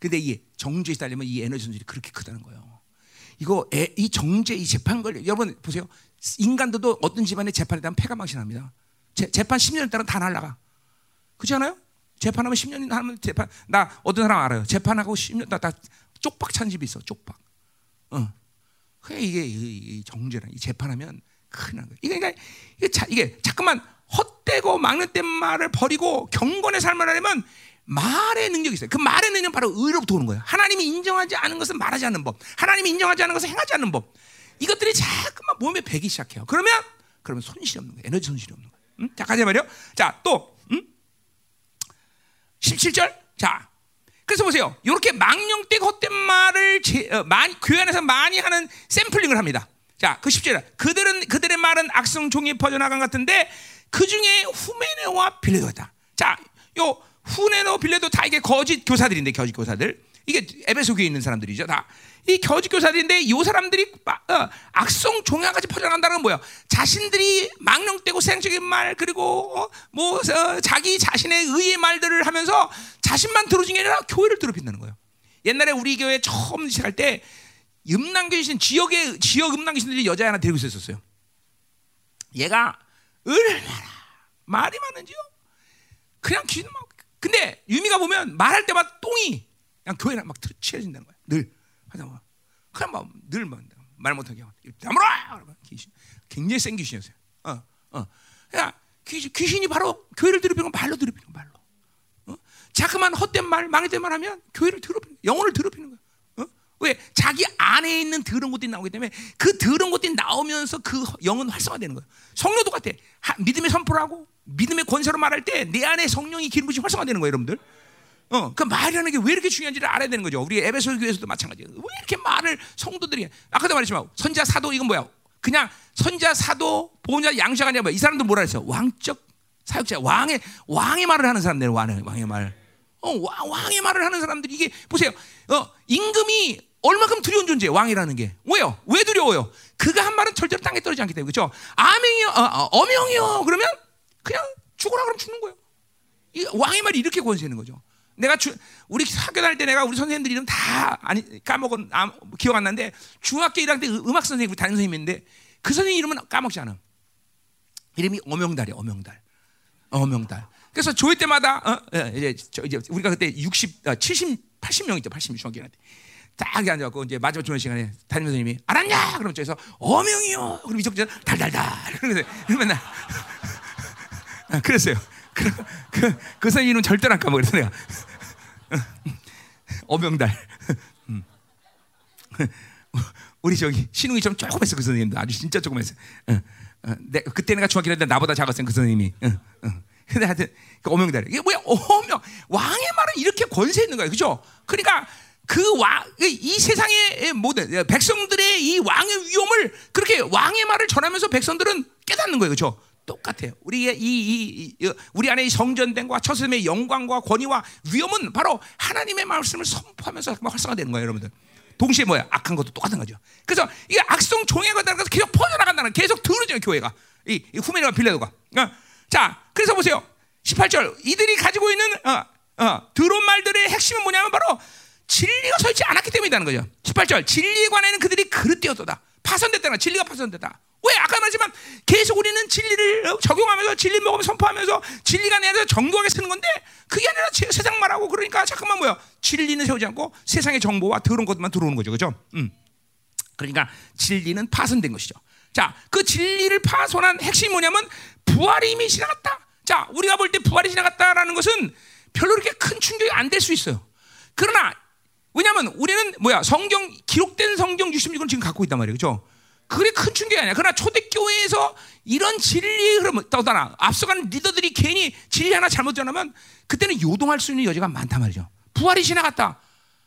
근데 이게 정죄에 달리면 이 에너지 손실이 그렇게 크다는 거예요. 이거 애, 이 정죄 이 재판 걸 여러분 보세요. 인간들도 어떤 집안에 재판에 대한 패가 망신합니다. 재, 재판 10년 따라 다 날라가. 그렇지 않아요? 재판하면 10년 하면 재판 나 어떤 사람 알아요. 재판하고 10년 다, 다 쪽박 찬 집이 있어. 쪽박. 어. 그게 이게 이 재판하면 큰일. 이게 그러니까 이게, 자, 이게 자꾸만 헛되고 막는 때 말을 버리고 경건의 삶을 하려면 말의 능력이 있어요. 그 말의 능력은 바로 의로부터 오는 거예요. 하나님이 인정하지 않은 것은 말하지 않는 법. 하나님이 인정하지 않은 것은 행하지 않는 법. 이것들이 자꾸만 몸에 배기 시작해요. 그러면 그러면 손실이 없는 거예요. 에너지 손실이 없는 거예요. 음? 자, 가자 말이요. 자, 또 음? 17절. 자. 그래서 보세요. 이렇게 망령되고 헛된 말을 제, 어, 많이, 교회 안에서 많이 하는 샘플링을 합니다. 자, 그 10절. 그들은 그들의 말은 악성 종이 퍼져나간 같은데 그 중에 후메네와 빌레도다. 자, 요 후네노 빌레도 다 이게 거짓 교사들인데 거짓 교사들 이게 에베소 교에 있는 사람들이죠 다. 이 거짓 교사들인데 이 사람들이 어, 악성 종양까지 퍼져나간다는 건 뭐야? 자신들이 망령되고 세상적인 말 그리고 어, 뭐 어, 자기 자신의 의의 말들을 하면서 자신만 들어준 게 아니라 교회를 더럽힌다는 거예요. 옛날에 우리 교회 처음 시작할 때 음란교신 지역의 지역 음란교신들이 여자 하나 데리고 있었어요. 얘가 얼마나 말이 많은지요. 그냥 귀는 막 근데 유미가 보면 말할 때마다 똥이 그냥 교회랑 막 치해진다는 거야. 늘 하다 보면 그냥 막늘말 못하게 하고 다물어. 귀신 굉장히 센 귀신이었어요. 어, 어. 야 귀신, 귀신이 바로 교회를 더럽히는 말로 더럽히는 말로. 어? 자그만 헛된 말, 망했된 말 하면 교회를 더럽히는 영혼을 더럽히는 거야. 어? 왜 자기 안에 있는 더러운 것들이 나오기 때문에 그 더러운 것들이 나오면서 그 영은 활성화되는 거예요. 성령도 같아. 하- 믿음의 선포를 하고 믿음의 권세로 말할 때 내 안에 성령이 기름 부심 활성화되는 거예요, 여러분들. 어, 그 말이라는 게 왜 이렇게 중요한지를 알아야 되는 거죠. 우리 에베소 교회에서도 마찬가지예요. 왜 이렇게 말을 성도들이 아까도 말했지만 선자 사도 이건 뭐야? 그냥 선자 사도 보호자 양자가 아니라 뭐야? 이 사람들 뭐라 했어? 왕적 사역자 왕의 왕의 말을 하는 사람들 왕의 왕의 말. 어, 왕, 왕의 말을 하는 사람들이 이게 보세요. 어, 임금이 얼마큼 두려운 존재 왕이라는 게 왜요? 왜 두려워요? 그가 한 말은 절대로 땅에 떨어지지 않기 때문에 그렇죠? 아명이요, 어, 어, 어명이요. 그러면 그냥 죽어라 그러면 죽는 거예요. 이 왕의 말이 이렇게 권세 있는 거죠. 내가 주, 우리 학교 다닐 때 내가 우리 선생님들 이름 다 아니 까먹은 아, 기억 안 나는데 중학교 1학년 때 음- 음악 선생님 담임 선생님인데 그 선생님 이름은 까먹지 않아. 이름이 어명달이야 어명달. 어명달. 그래서 조회 때마다 어, 예, 이제 저 이제 우리가 그때 60, 아, 70, 80명 있죠. 80명 중학교 때. 딱 앉아갖고 이제 마지막 조회 시간에 담임 선생님이 알았냐? 그럼 저기서 어명이요. 그럼 이쪽 저 달달달. 그러면서 그러면 나 그랬어요. 그, 그, 그 선생님은 절대로 안 까먹어. 그래서 내가 어명달. 음. 우리 저기 신웅이 좀 조금 했어 그 선생님도 아주 진짜 조금 했어. 어, 어, 내, 그때 내가 중학교 때 나보다 작았어요 그 선생님이. 어, 어. 근데 하여튼 그 어명달 이게 뭐야 어명 왕의 말은 이렇게 권세 있는 거예요, 그죠? 그러니까 그왕이 세상의 모든 백성들의 이 왕의 위엄을 그렇게 왕의 말을 전하면서 백성들은 깨닫는 거예요, 그죠? 똑같아요. 우리의 이, 이, 이 우리 안에 이 성전됨과 처음의 영광과 권위와 위엄은 바로 하나님의 말씀을 선포하면서 활성화되는 거예요, 여러분들. 동시에 뭐야? 악한 것도 똑같은 거죠. 그래서 이게 악성 종회가 나가서 계속 퍼져나간다는. 계속 들어져요, 교회가. 이, 이 후메네와 빌레도가. 어. 자, 그래서 보세요. 18절. 이들이 가지고 있는 어, 어, 들어온 말들의 핵심은 뭐냐면 바로 진리가 서있지 않았기 때문이라는 거죠. 18절. 진리에 관해는 그들이 그릇되었도다. 파손됐다는 거야. 진리가 파손됐다. 왜? 아까 말했지만 계속 우리는 진리를 어, 적용하면서 진리 먹으면 선포하면서 진리가 내 안에서 정교하게 쓰는 건데 그게 아니라 제- 세상 말하고 그러니까 잠깐만 뭐야? 진리는 세우지 않고 세상의 정보와 더러운 것만 들어오는 거죠. 그죠? 음. 그러니까 진리는 파손된 것이죠. 자, 그 진리를 파손한 핵심이 뭐냐면 부활이 이미 지나갔다. 자, 우리가 볼 때 부활이 지나갔다라는 것은 별로 그렇게 큰 충격이 안 될 수 있어요. 그러나 왜냐하면 우리는 뭐야 성경 기록된 성경 66은 지금 갖고 있단 말이에요, 그렇죠? 그게 큰 충격이 아니야. 그러나 초대교회에서 이런 진리의 흐름, 더더나 앞서가는 리더들이 괜히 진리 하나 잘못 전하면 그때는 요동할 수 있는 여지가 많단 말이죠. 부활이 지나갔다.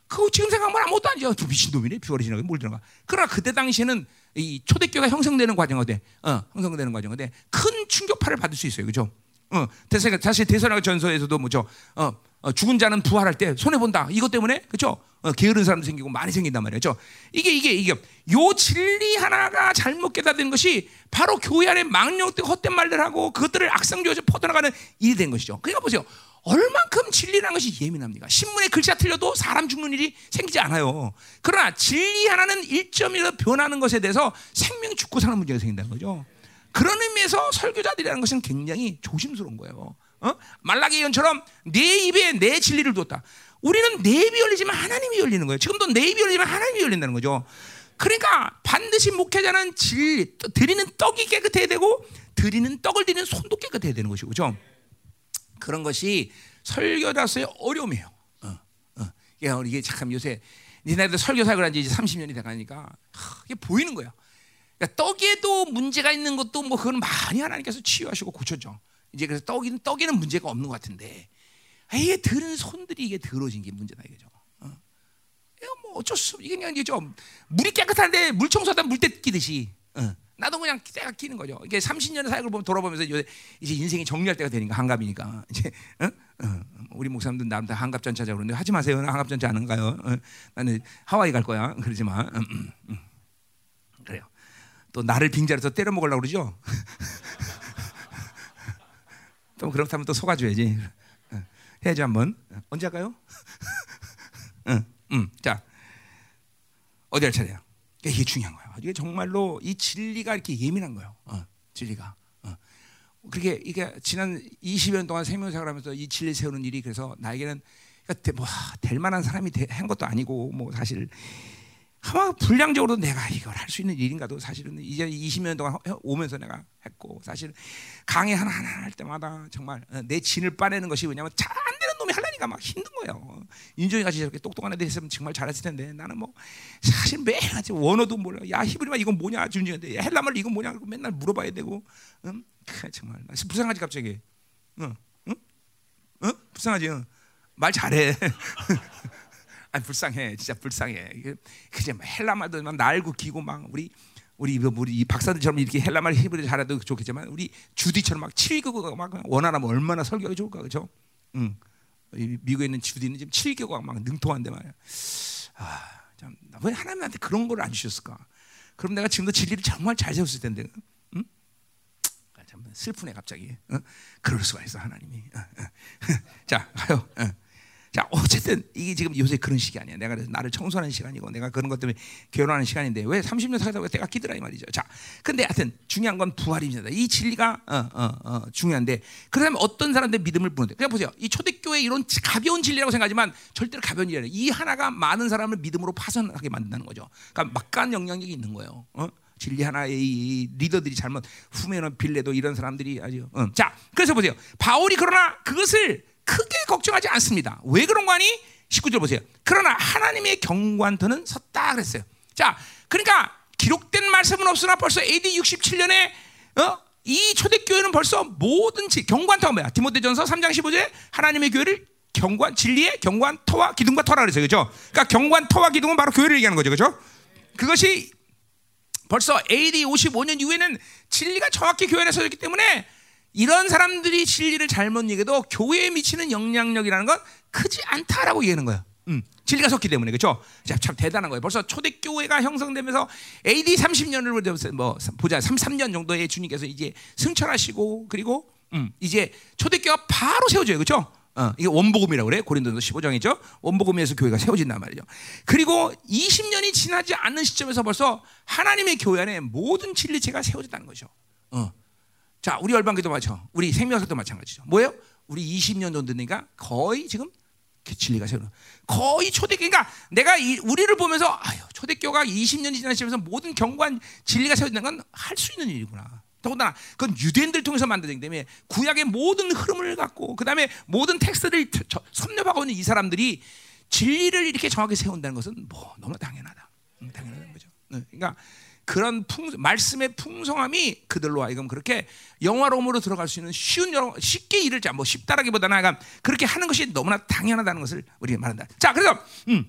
그거 지금 생각하면 아무것도 아니죠. 저 미친놈이네. 부활이 지나가 뭘 지나가. 그러나 그때 당시에는 이 초대교회가 형성되는 과정인데, 어, 형성되는 과정인데 큰 충격파를 받을 수 있어요, 그렇죠? 어, 대사 사실 대선학 전서에서도 뭐죠? 어, 어, 죽은 자는 부활할 때 손해 본다. 이것 때문에 그렇죠? 어, 게으른 사람도 생기고 많이 생긴단 말이죠. 이게 이게 이게 요 진리 하나가 잘못 깨닫는 것이 바로 교회 안에 망령된 헛된 말들 하고 그것들을 악성교에서 퍼져나가는 일이 된 것이죠. 그러니까 보세요. 얼만큼 진리라는 것이 예민합니까? 신문에 글자 틀려도 사람 죽는 일이 생기지 않아요. 그러나 진리 하나는 1점이라도 변하는 것에 대해서 생명이 죽고 사는 문제가 생긴다는 거죠. 그런 의미에서 설교자들이라는 것은 굉장히 조심스러운 거예요. 어? 말라기 예언처럼 내 입에 내 진리를 뒀다. 우리는 내 입이 열리지만 하나님이 열리는 거예요. 지금도 내 입이 열리지만 하나님이 열린다는 거죠. 그러니까 반드시 목회자는 진리, 드리는 떡이 깨끗해야 되고 드리는 떡을 드리는 손도 깨끗해야 되는 것이고, 그죠? 그런 것이 설교자로서의 어려움이에요. 어, 어. 이게 이게 참 요새 니네들 설교 사역을 한지 이제 30년이 돼가니까 하, 이게 보이는 거예요. 그러니까 떡에도 문제가 있는 것도 뭐 그건 많이 하나님께서 치유하시고 고쳤죠. 이제 그래서 떡이는 떡에는 문제가 없는 것 같은데 아, 이게 들은 손들이 이게 더러진 게 문제다 이거죠. 어. 이거 뭐 어쩔 수 없. 이게 그냥 이게 좀 물이 깨끗한데 물 청소하다 물때 끼듯이. 어. 나도 그냥 때가 끼는 거죠. 이게 30년의 사역을 보면 돌아보면서 요새 이제 인생이 정리할 때가 되니까 한갑이니까 이제 어? 어. 우리 목사님들 나름 다 한갑 전차자 그러는데 하지 마세요. 나 한갑 전차 안 가요. 어. 나는 하와이 갈 거야. 그러지 마. 음, 음, 음. 또 나를 빙자해서 때려 먹으려고 그러죠. 또 그렇다면 또 속아줘야지. 어. 해야지 한번. 언제 할까요? 응, 응. 자, 어디 할 차례야? 이게 중요한 거야. 이게 정말로 이 진리가 이렇게 예민한 거예요. 어, 진리가. 어. 그렇게 이게 지난 20년 동안 생명생활 하면서 이 진리 세우는 일이 그래서 나에게는 그러니까 뭐, 될 만한 사람이 되- 한 것도 아니고 뭐 사실 아마 분량적으로 내가 이걸 할 수 있는 일인가도 사실은 이제 20년 동안 해- 오면서 내가 했고 사실 강의 하나 하나 할 때마다 정말 어, 내 진을 빠내는 것이 왜냐하면 잘 안 되는 놈이 하려니까 막 힘든 거예요. 윤종이 같이 저렇게 똑똑한 애들 있으면 정말 잘했을 텐데 나는 뭐 사실 매일 같이 원어도 몰라. 야 히브리말 이건 뭐냐 준중한테 헬라말 이건 뭐냐 맨날 물어봐야 되고, 응? 정말 불쌍하지 갑자기, 응, 응, 응, 불쌍하지, 응. 말 잘해. 아 불쌍해, 진짜 불쌍해. 그냥 헬라 말도 막 날고 기고 막 우리 우리 우리 박사들처럼 이렇게 헬라 말 히브리 잘해도 좋겠지만 우리 주디처럼 막 칠교가 막 원하라면 얼마나 설교가 좋을까 그죠? 응. 미국에 있는 주디는 지금 칠교가 막 능통한데 말이야. 아, 참, 왜 하나님한테 그런 걸 안 주셨을까? 그럼 내가 지금도 진리를 정말 잘 세웠을 텐데, 응? 아, 참 슬프네 갑자기. 응? 그럴 수가 있어 하나님이. 자, 가요. 응. 자, 어쨌든 이게 지금 요새 그런 시기 아니야. 내가 나를 청소하는 시간이고 내가 그런 것 때문에 결혼하는 시간인데 왜 30년 살다 보면 때가 끼더라 이 말이죠. 자, 근데 하여튼 중요한 건 부활입니다. 이 진리가 어, 어, 어, 중요한데 그러면 어떤 사람들 믿음을 부는데 그냥 보세요. 이 초대교회 이런 가벼운 진리라고 생각하지만 절대로 가벼운 일이 아니에요. 이 하나가 많은 사람을 믿음으로 파손하게 만든다는 거죠. 그러니까 막간 영향력이 있는 거예요. 어? 진리 하나의 리더들이 잘못 후면은 빌레도 이런 사람들이 아주 어. 자 그래서 보세요 바울이 그러나 그것을 크게 걱정하지 않습니다. 왜 그런 거 아니? 19절 보세요. 그러나 하나님의 경관터는 섰다 그랬어요. 자, 그러니까 기록된 말씀은 없으나 벌써 AD 67년에 어? 이 초대교회는 벌써 모든 지, 경관터가 뭐야? 디모데전서 3장 15절에 하나님의 교회를 경관 진리의 경관터와 기둥과 터라 그랬어요. 그죠? 그러니까 경관터와 기둥은 바로 교회를 얘기하는 거죠. 그죠? 그것이 벌써 AD 55년 이후에는 진리가 정확히 교회 안에 서있기 때문에 이런 사람들이 진리를 잘못 얘기해도 교회에 미치는 영향력이라는 건 크지 않다라고 얘기하는 거예요. 음, 진리가 섰기 때문에 그렇죠? 참 대단한 거예요. 벌써 초대 교회가 형성되면서 AD 30년을 뭐 보자 33년 정도에 주님께서 이제 승천하시고 그리고 음, 이제 초대 교회가 바로 세워져요. 그렇죠? 어, 이게 원복음이라고 그래. 고린도서 15장이죠. 원복음에서 교회가 세워진단 말이죠. 그리고 20년이 지나지 않는 시점에서 벌써 하나님의 교회 안에 모든 진리체가 세워졌다는 거죠. 어. 자, 우리 열방기도 마찬 우리 생명사도 마찬가지죠. 뭐예요? 우리 20년 정도 되니까 거의 지금 그 진리가 세우는 거의 초대교 그러니까 내가 이, 우리를 보면서 아유 초대교가 20년이 지나시면서 모든 경관 진리가 세워진다는 건 할 수 있는 일이구나. 더군다나 그건 유대인들 통해서 만들어진 때문에 구약의 모든 흐름을 갖고 그 다음에 모든 텍스트를 섭렵하고 있는 이 사람들이 진리를 이렇게 정확히 세운다는 것은 뭐 너무 당연하다. 응, 당연한 거죠. 그러니까 그런 풍, 말씀의 풍성함이 그들로 하여금 그렇게 영화로움으로 들어갈 수 있는 쉬운 여러 쉽게 일을 뭐 쉽다라기보다는 약간 그렇게 하는 것이 너무나 당연하다는 것을 우리가 말한다. 자, 그래서 음,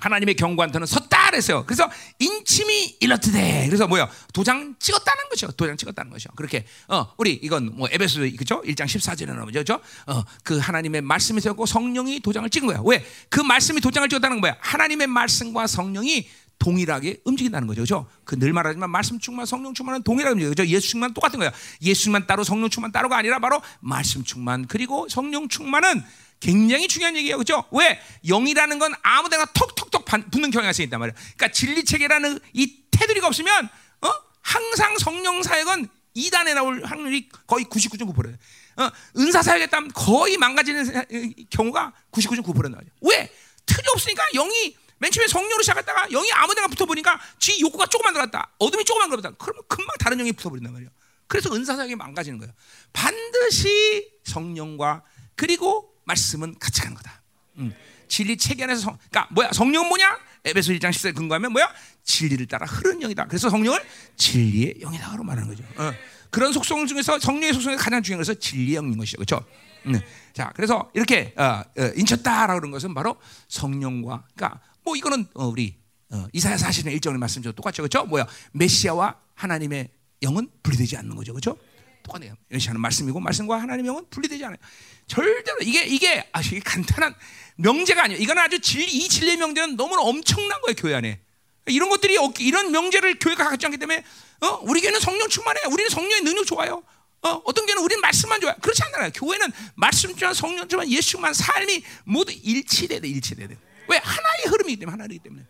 하나님의 경관터는 섰다 그랬어요. 그래서 인침이 일러트대. 그래서 뭐야? 도장 찍었다는 거죠. 도장 찍었다는 거죠. 그렇게 어 우리 이건 뭐 에베소 그죠? 1장 14절에 나오죠. 그죠? 어그 하나님의 말씀이 세웠고 성령이 도장을 찍은 거야. 왜? 그 말씀이 도장을 찍었다는 건 뭐야? 하나님의 말씀과 성령이 동일하게 움직인다는 거죠. 그죠? 그 늘 말하지만 말씀 충만, 성령 충만은 동일하게 움직여요. 그죠? 예수 충만 똑같은 거야. 예수 충만 따로 성령 충만 따로가 아니라 바로 말씀 충만 그리고 성령 충만은 굉장히 중요한 얘기예요. 그죠? 왜? 영이라는 건 아무 데나 톡톡톡 붙는 경향성이 있단 말이에요. 그러니까 진리 체계라는 이 테두리가 없으면 어? 항상 성령 사역은 2단에 나올 확률이 거의 99.9%예요. 어? 은사 사역했다면 거의 망가지는 경우가 99.9%는 나죠. 왜? 틀이 없으니까 영이 맨 처음에 성령으로 시작했다가 영이 아무 데나 붙어보니까 지 욕구가 조금만 들어갔다. 어둠이 조금만 들어갔다. 그러면 금방 다른 영이 붙어버린단 말이에요. 그래서 은사사역이 망가지는 거예요. 반드시 성령과 그리고 말씀은 같이 가는 거다. 음. 진리 체계 안에서 성, 그러니까 뭐야? 성령은 뭐냐? 에베소 1장 10절 근거하면 뭐야? 진리를 따라 흐르는 영이다. 그래서 성령을 진리의 영이다로 말하는 거죠. 어. 그런 속성 중에서 성령의 속성이 가장 중요한 것은 진리의 영인 것이죠. 그렇죠? 음. 자, 그래서 이렇게 어, 어, 인쳤다라고 그런 것은 바로 성령과 그러니까 뭐 이거는 어, 우리 어, 이사야 40년 1절의 말씀도 똑같죠. 그렇죠? 뭐야? 메시아와 하나님의 영은 분리되지 않는 거죠. 그렇죠? 똑같네요. 메시아는 말씀이고 말씀과 하나님의 영은 분리되지 않아요. 절대로 이게 이게 아 이게 간단한 명제가 아니에요. 이건 아주 진리 이 진리의 명제는 너무나 엄청난 거예요, 교회 안에. 이런 것들이 이런 명제를 교회가 갖지 않기 때문에 어? 우리 교회는 성령 충만해. 우리는 성령의 능력 좋아요. 어, 어떤 교회는 우리는 말씀만 좋아요. 그렇지 않아요. 교회는 말씀 충만, 성령 충만, 예수 충만 삶이 모두 일치돼야 돼, 일치돼야 돼. 왜 하나의 흐름이기 때문에 하나이기 때문에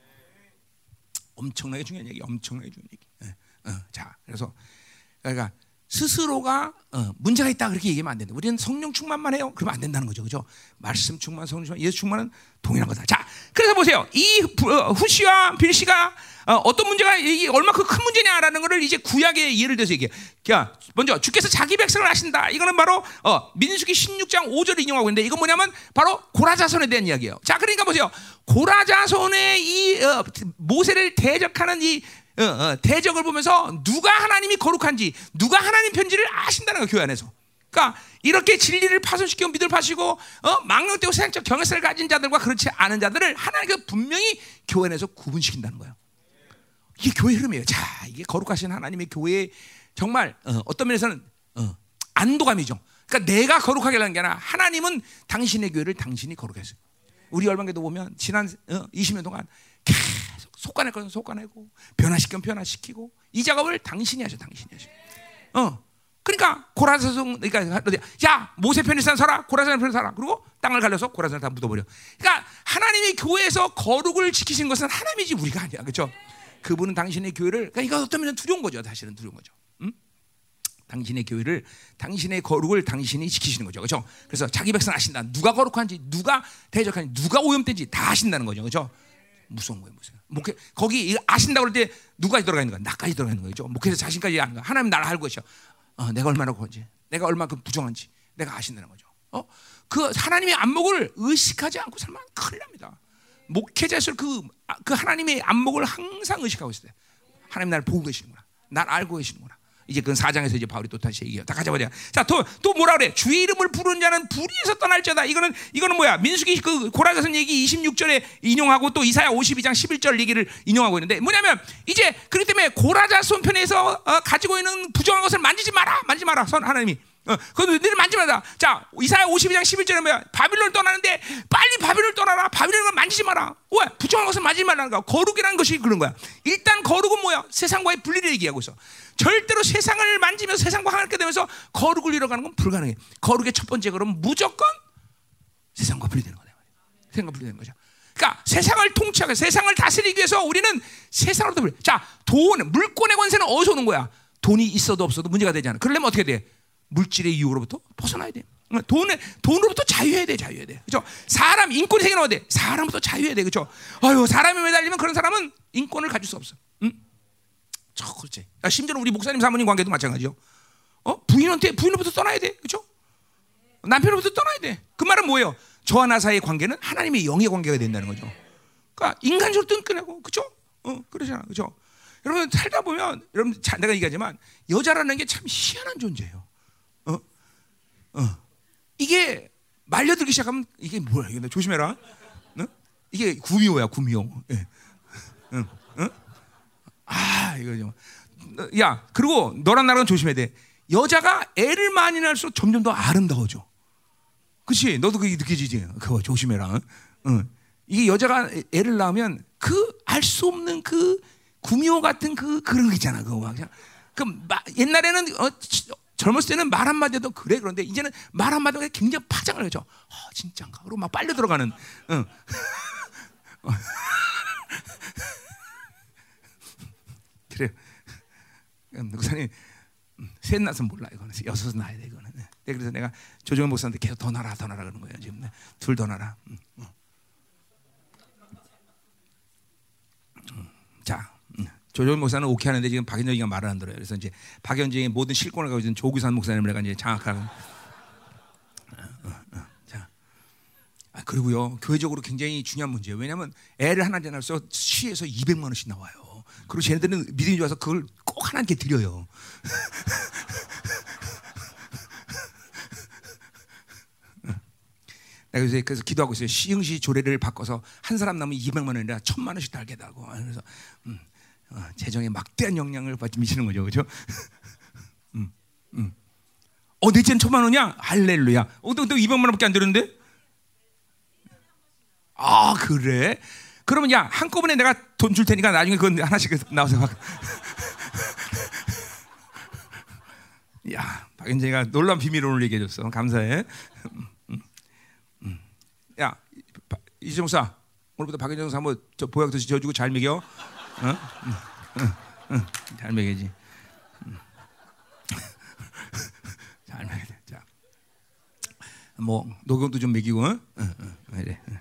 엄청나게 중요한 얘기, 엄청나게 중요한 얘기. 네. 어, 자, 그래서 그러니까 스스로가 어, 문제가 있다 그렇게 얘기하면 안 된다. 우리는 성령 충만만 해요. 그러면 안 된다는 거죠, 그죠? 말씀 충만, 성령 충만, 예수 충만은 동일한 거다. 자, 그래서 보세요. 이 부- 어, 후시와 빌시가 어, 떤 문제가 이게 얼마큼 큰 문제냐라는 것을 이제 구약의 예를 들어서 얘기해. 자, 먼저 주께서 자기 백성을 하신다. 이거는 바로 어, 민수기 16장 5절을 인용하고 있는데 이건 뭐냐면 바로 고라자손에 대한 이야기예요. 자, 그러니까 보세요. 고라자손의 이 어, 모세를 대적하는 이 어, 어, 대적을 보면서 누가 하나님이 거룩한지 누가 하나님 편지를 아신다는 거예요 교회 안에서. 그러니까 이렇게 진리를 파손시키고 믿을 파시고 어, 망령되고 세상적 경외성을 가진 자들과 그렇지 않은 자들을 하나님께서 분명히 교회 안에서 구분시킨다는 거예요. 이게 교회 흐름이에요. 자, 이게 거룩하신 하나님의 교회 정말 어, 떤 면에서는 어, 안도감이죠. 그러니까 내가 거룩하게 하는 게 아니라 하나님은 당신의 교회를 당신이 거룩해 했어요. 우리 열방교도 보면 지난 어, 20년 동안 계 속 속가낼 것은 속가내고 변화시키면 변화시키고 이 작업을 당신이 하셔, 당신이 하셔. 어. 그러니까 고라사성 그러니까? 야 모세 편에 산 서라 고라산 편에 살아 그리고 땅을 갈려서 고라산을 다 묻어버려. 그러니까 하나님의 교회에서 거룩을 지키신 것은 하나님이지 우리가 아니야, 그렇죠? 그분은 당신의 교회를 그러니까 이거 어떤 면은 두려운 거죠, 사실은 두려운 거죠. 음? 당신의 교회를 당신의 거룩을 당신이 지키시는 거죠. 그렇죠? 그래서 자기 백성 아신다. 누가 거룩한지, 누가 대적한지, 누가 오염된지 다 아신다는 거죠. 그렇죠? 무서운 거예요, 무서워. 목회 거기 아신다고 그럴 때 누가 들어가 있는 거야? 나까지 들어가 있는 거죠. 목회에서 자신까지 아는 거야. 하나님 나를 알고 계셔. 어, 내가 얼마나 그런지, 내가 얼마큼 부정한지, 내가 아신다는 거죠. 어? 그 하나님의 안목을 의식하지 않고 살면 큰일 납니다. 목회자에서 그, 아, 그 하나님의 안목을 항상 의식하고 있어요. 하나님 나를 보고 계시는구나. 날 알고 계시는구나. 이제 그 사장에서 이제 바울이 또 다시 얘기해요. 다 가져보자. 자, 또, 또 뭐라 그래? 주의 이름을 부르는 자는 불의에서 떠날지어다. 이거는, 이거는 뭐야? 민수기 그 고라자선 얘기 26절에 인용하고 또 이사야 52장 11절 얘기를 인용하고 있는데 뭐냐면 이제 그렇기 때문에 고라자손 편에서 어, 가지고 있는 부정한 것을 만지지 마라. 만지지 마라. 선 하나님이. 어, 그건 너희들 만지지 마라. 자, 이사야 52장 11절에 뭐야? 바빌론을 떠나는데 빨리 바빌론을 떠나라. 바빌론을 만지지 마라. 왜? 부정한 것을 만지지 말라는 거야. 거룩이라는 것이 그런 거야. 일단 거룩은 뭐야? 세상과의 분리를 얘기하고 있어. 절대로 세상을 만지면서 세상과 하나님께 되면서 거룩을 이뤄가는 건 불가능해. 거룩의 첫 번째 걸음은 무조건 세상과 분리되는 거다. 세상과 분리되는 거죠. 그러니까 세상을 통치하고 세상을 다스리기 위해서 우리는 세상으로부터 분리. 자, 돈, 물권의 권세는 어디서 오는 거야? 돈이 있어도 없어도 문제가 되지 않아. 그러려면 어떻게 돼? 물질의 유혹으로부터 벗어나야 돼. 돈에 돈으로부터 자유해야 돼, 자유해야 돼. 그죠? 사람 인권이 생겨나야 돼. 사람부터 자유해야 돼, 그죠? 아유, 사람이 매달리면 그런 사람은 인권을 가질 수 없어. 그렇지. 아, 심지어는 우리 목사님 사모님 관계도 마찬가지요. 어? 부인한테 부인으로부터 떠나야 돼, 그죠? 남편으로부터 떠나야 돼. 그 말은 뭐예요? 저와 나 사이의 관계는 하나님의 영의 관계가 된다는 거죠. 그러니까 인간적으로 끈끈하고, 그죠? 어, 그러잖아, 그죠? 여러분 살다 보면 여러분 자, 내가 얘기하지만 여자라는 게 참 희한한 존재예요. 어, 어, 이게 말려들기 시작하면 이게 뭐야? 이거 조심해라. 어? 이게 구미호야, 구미호. 예. 아, 이거 좀. 야, 그리고 너랑 나랑 조심해야 돼. 여자가 애를 많이 낳을수록 점점 더 아름다워져. 그렇지? 너도 그게 느껴지지? 그거 조심해라. 응. 이게 여자가 애를 낳으면 그 알 수 없는 그 구미호 같은 그 그런 거 있잖아. 그거 막. 그 마, 옛날에는 어, 젊었을 때는 말 한마디도 그래 그런데 이제는 말 한마디가 굉장히 파장을 해죠. 어, 진짜인가? 그리고 막 빨려 들어가는. 응. 그래요. 목사님 셋 낳아서 몰라 이거는 여섯 낳아야 돼 이거는. 네. 그래서 내가 조정현 목사한테 계속 더 낳아라 더 낳아라 그러는 거예요 지금 네. 둘더 낳아라. 음, 음. 자 음. 조정현 목사는 오케이 하는데 지금 박현정이가 말을 안 들어요. 그래서 이제 박현정의 모든 실권을 가지고 있는 조규산 목사님을 내가 이제 장악하는. 자, 아, 그리고요 교회적으로 굉장히 중요한 문제예요. 왜냐하면 애를 하나 낳아서 시에서 200만 원씩 나와요. 그리고 쟤네들은 믿음이 좋아서 그걸 꼭 하나님께 드려요. 내가 요새 그래서 기도하고 있어요. 시흥시 조례를 바꿔서 한 사람 남으면 200만 원이라 1000만 원씩 달게 하고 그래서 음, 어, 재정에 막대한 영향을 미치는 거죠, 그렇죠? 음, 음. 어, 넷째는 천만 원이야? 할렐루야. 어, 너, 너 200만 원밖에 안 되는데? 아, 그래? 그러면 야 한꺼번에 내가 돈 줄 테니까 나중에 그건 하나씩 나와서 막. 야 박연재가 놀란 비밀을 오늘 얘기해줬어. 감사해. 음, 음, 음. 야 이정사 오늘부터 박연재 사모 저 보약 드시 줘주고 잘 먹여. 응, 응, 응. 잘 먹이지. 잘 먹여야 자, 뭐 녹용도 좀 먹이고. 어? 어, 어, 어 그래. 어.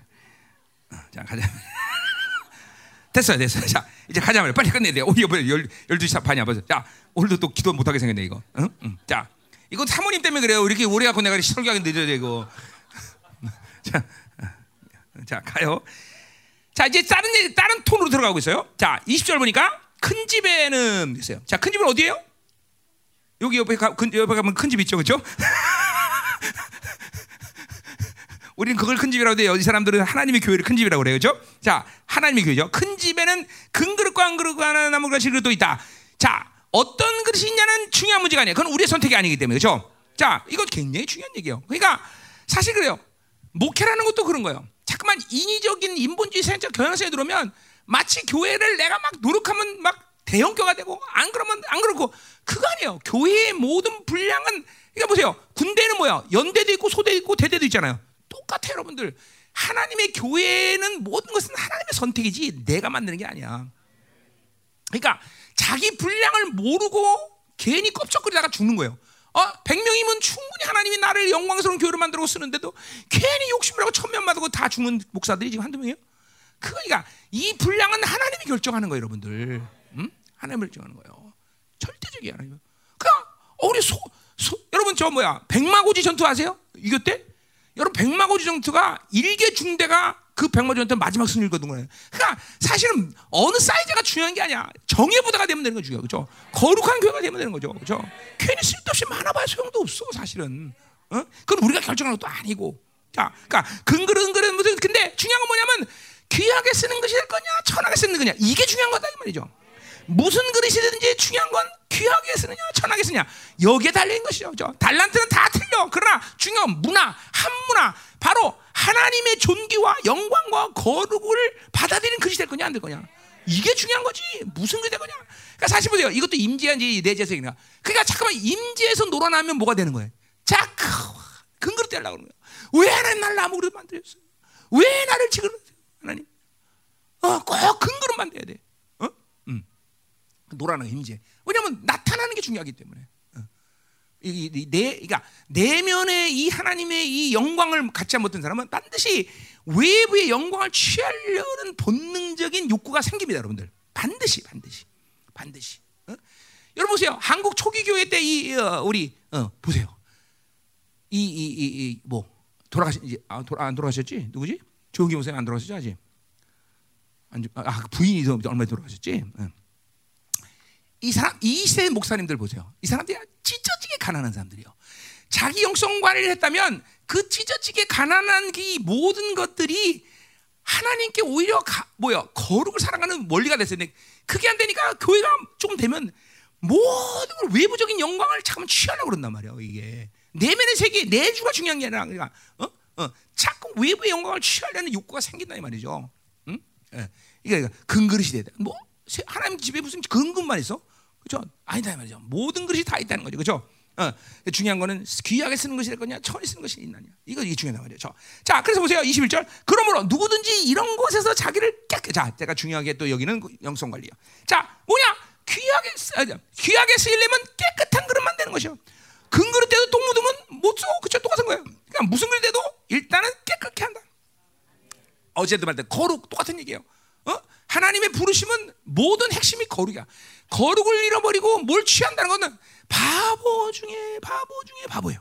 어, 자 가자. 됐어요, 됐어요. 자 이제 가자 말이야. 빨리 끝내야 돼. 오늘 뭐열 열두 시 반이야 벌써. 자 오늘도 또 기도 못하게 생겼네 이거. 응? 응. 자 이거 사모님 때문에 그래요. 이렇게 오래 갖고 내가 설교하기 늦어야 되고. 자, 자 가요. 자 이제 다른 얘기- 다른 톤으로 들어가고 있어요. 자 20절 보니까 큰 집에는 있어요. 자 큰 집은 어디예요? 여기 옆에 가, 근, 옆에 가면 큰 집 있죠, 그렇죠? 우리는 그걸 큰 집이라고 해요. 이 사람들은 하나님의 교회를 큰 집이라고 그래요, 그렇죠? 자, 하나님의 교회죠. 큰 집에는 큰 그릇과 한 그릇과 하나 나무 그릇이 그릇도 있다. 자, 어떤 그릇이 있냐는 중요한 문제가 아니에요. 그건 우리의 선택이 아니기 때문에, 그렇죠? 자, 이건 굉장히 중요한 얘기예요. 그러니까 사실 그래요. 목회라는 것도 그런 거예요. 자꾸만 인위적인 인본주의 생적 경향성에 들어오면 마치 교회를 내가 막 노력하면 막 대형교가 되고 안 그러면 안 그렇고 그거 아니에요. 교회의 모든 분량은 그러니까 보세요. 군대는 뭐야? 연대도 있고 소대도 있고 대대도 있잖아요. 똑같아요, 여러분들. 하나님의 교회는 모든 것은 하나님의 선택이지 내가 만드는 게 아니야. 그러니까 자기 분량을 모르고 괜히 껍적거리다가 죽는 거예요. 어, 100명이면 충분히 하나님이 나를 영광스러운 교회로 만들고 쓰는데도 괜히 욕심을 하고 천명 받고 다 죽는 목사들이 지금 한두 명이에요? 그러니까 이 분량은 하나님이 결정하는 거예요, 여러분들. 음? 하나님이 결정하는 거예요. 절대적이야, 하나님. 그냥 어, 우리 소, 소 여러분 저 뭐야 백마고지 전투 아세요? 이겼대? 여러분 백마고지 전투가 일개 중대가 그 백마고지 전투 마지막 거둔 거예요. 그러니까 사실은 어느 사이즈가 중요한 게 아니야. 정예보다가 되면 되는 거 중요해, 그렇죠? 거룩한 교회가 되면 되는 거죠, 그렇죠? 괜히 쓸데없이 많아봐야 소용도 없어, 사실은. 어? 그건 우리가 결정하는 것도 아니고. 자, 그러니까 근거는 무슨 근데 중요한 건 뭐냐면 귀하게 쓰는 것이 될 거냐, 천하게 쓰는 거냐 이게 중요한 거다 이 말이죠. 무슨 그릇이든지 중요한 건 귀하게 쓰느냐, 천하게 쓰느냐 여기에 달린 것이죠. 그죠? 달란트는 다 틀려. 그러나 중요한 건 문화, 한 문화 바로 하나님의 존귀와 영광과 거룩을 받아들이는 그릇이 될 거냐 안 될 거냐. 이게 중요한 거지. 무슨 그릇이 될 거냐. 그러니까 사실 보세요. 이것도 임재한지 내재에서 얘기나. 그러니까 잠깐만 임재에서 놀아나면 뭐가 되는 거예요? 자, 큰 그릇 되려고 그러는 거야. 왜 하나님 나를 나무 그릇 만들었어요? 왜 나를 지금 하나님? 어, 꼭큰 그릇 만들어야 돼. 어? 음. 노라는 임재. 왜냐하면 나타나는 게 중요하기 때문에. 어. 이, 이, 내, 그러니까 내면의 이 하나님의 이 영광을 갖지 못한 사람은 반드시 외부의 영광을 취하려는 본능적인 욕구가 생깁니다, 여러분들. 반드시, 반드시, 반드시. 어? 여러분 보세요. 한국 초기 교회 때이 어, 우리 어, 보세요. 이 이이뭐 돌아가신 이제 아, 돌아, 안 돌아가셨지? 누구지? 조은기 목사님 안 돌아가셨죠 아직? 안, 아 부인이 얼마 돌아가셨지? 응. 이 사람 이 시대 목사님들 보세요. 이 사람들이 찢어지게 가난한 사람들이요. 자기 영성 관리를 했다면 그 찢어지게 가난한 이 모든 것들이 하나님께 오히려 가, 뭐야 거룩을 사랑하는 원리가 됐어요. 그게 안 되니까 교회가 좀 되면 모든 걸 외부적인 영광을 잠깐 취하려고 그런단 말이에요. 이게 내면의 세계 내주가 중요한 게 아니라 그러니까 어? 어, 자꾸 외부의 영광을 취하려는 욕구가 생긴다 이 말이죠. 응? 예. 이게 근그릇이 되다. 뭐 하나님 집에 무슨 근근만 있어? 그렇죠? 아니다 이 말이죠. 모든 그릇이 다 있다는 거죠. 그렇죠? 어, 중요한 거는 귀하게 쓰는 것이 될 거냐, 천히 쓰는 것이 있느냐. 이거 이게 중요하단 말이죠. 자, 그래서 보세요. 21절. 그러므로 누구든지 이런 곳에서 자기를 깨끗. 자, 제가 중요하게 또 여기는 영성 관리요. 자, 뭐냐? 귀하게 쓰, 귀하게 쓰려면 깨끗한 그릇만 되는 것이요. 근그릇 때도 똥 묻으면 못 써. 그쵸? 똑같은 거예요. 그러니까 무슨 그릇 때도 일단은 깨끗게 한다. 어제도 말때 거룩 똑같은 얘기예요. 어? 하나님의 부르심은 모든 핵심이 거룩이야. 거룩을 잃어버리고 뭘 취한다는 것은 바보 중에 바보 중에 바보예요.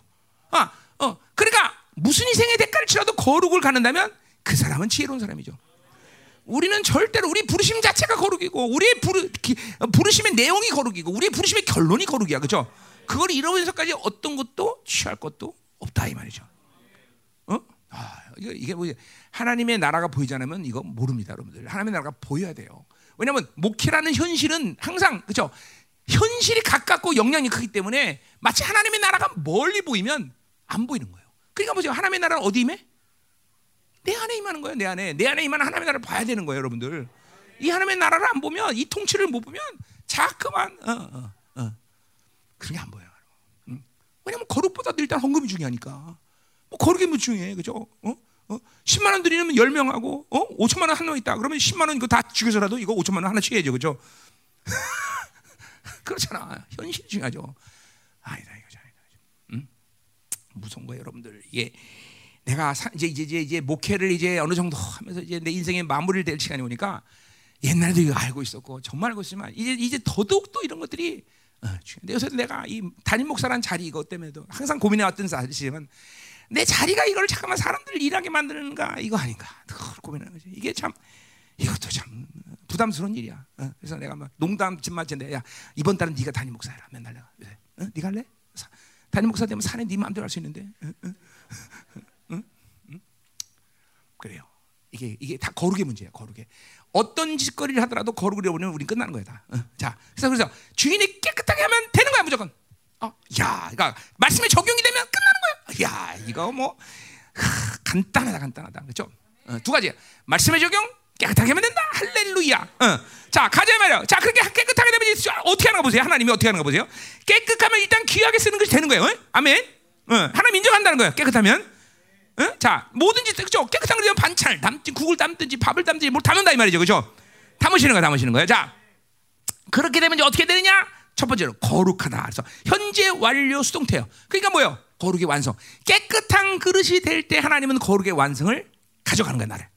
아, 어, 그러니까 무슨 희생의 대가를 치러도 거룩을 갖는다면 그 사람은 지혜로운 사람이죠. 우리는 절대로 우리 부르심 자체가 거룩이고 우리의 부르, 기, 부르심의 내용이 거룩이고 우리의 부르심의 결론이 거룩이야, 그렇죠? 그걸 잃어버려서까지 어떤 것도 취할 것도 없다 이 말이죠. 어? 아, 이게 뭐 하나님의 나라가 보이지 않으면 이거 모릅니다, 여러분들. 하나님의 나라가 보여야 돼요. 왜냐하면 목회라는 현실은 항상 그렇죠. 현실이 가깝고 영향이 크기 때문에 마치 하나님의 나라가 멀리 보이면 안 보이는 거예요. 그러니까 보세요. 하나님의 나라는 어디 임해? 내 안에 임하는 거예요. 내 안에 내 안에 임하는 하나님의 나라를 봐야 되는 거예요, 여러분들. 이 하나님의 나라를 안 보면 이 통치를 못 보면 자꾸만 어, 어, 어. 그게 안 보여요. 응? 왜냐하면 거룩보다 일단 헌금이 중요하니까. 뭐 거룩이 뭐 중요해, 그죠? 어? 어? 10만 원 드리면 10명하고 어? 5천만 원 한 명 있다. 그러면 10만 원 이거 다 죽여서라도 이거 5천만 원 하나씩 해야죠. 그죠? 그렇잖아. 현실이 중요하죠. 아니다 이거죠. 아니다. 응? 무서운 거예요, 여러분들. 이게 내가 사, 이제, 이제 이제 이제 목회를 이제 어느 정도 하면서 이제 내 인생의 마무리를 될 시간이 오니까 옛날에도 이거 알고 있었고 정말 알고 있지만 이제 이제 더더욱 또 이런 것들이 어. 요새 내가 이 담임 목사란 자리 이것 때문에도 항상 고민해 왔던 사실은 내 자리가 이걸 잠깐만 사람들을 일하게 만드는가 이거 아닌가 늘 고민하는 거지. 이게 참 이것도 참 부담스러운 일이야. 어, 그래서 내가 막 농담 짓맞는데 야 이번 달은 네가 담임 목사라 맨날 내가 그래. 어? 네가 할래? 사- 담임 목사 되면 사내 네 마음대로 할 수 있는데. 어, 어, 응? 응? 그래요. 이게 이게 다 거룩의 문제야. 거룩의 어떤 짓거리를 하더라도 거룩을 잃어버리면 우린 끝나는 거야 다. 어, 자, 그래서 그래서 주인이 깨끗하게 하면 되는 거야 무조건. 어, 야, 그러니까 말씀에 적용이 되면 끝나는 거 야. 야, 이거 뭐 하, 간단하다 간단하다 그렇죠? 어, 두 가지 말씀의 적용 깨끗하게 하면 된다. 할렐루야. 어. 자 가자 말이야. 자 그렇게 깨끗하게 되면 이제 어떻게 하는 거 보세요. 하나님이 어떻게 하는 거 보세요. 깨끗하면 일단 귀하게 쓰는 것이 되는 거예요. 어? 아멘. 어. 하나님 인정한다는 거예요. 깨끗하면. 어? 자 뭐든지 그죠 깨끗한 거 되면 반찬을 담든지 국을 담든지 밥을 담든지 뭘 담는다 이 말이죠. 그죠? 담으시는 거 담으시는 거예요. 자 그렇게 되면 이제 어떻게 되느냐? 첫 번째로 거룩하다. 그래서 현재 완료 수동태요. 그러니까 뭐요? 거룩의 완성. 깨끗한 그릇이 될 때 하나님은 거룩의 완성을 가져가는 거야 나를.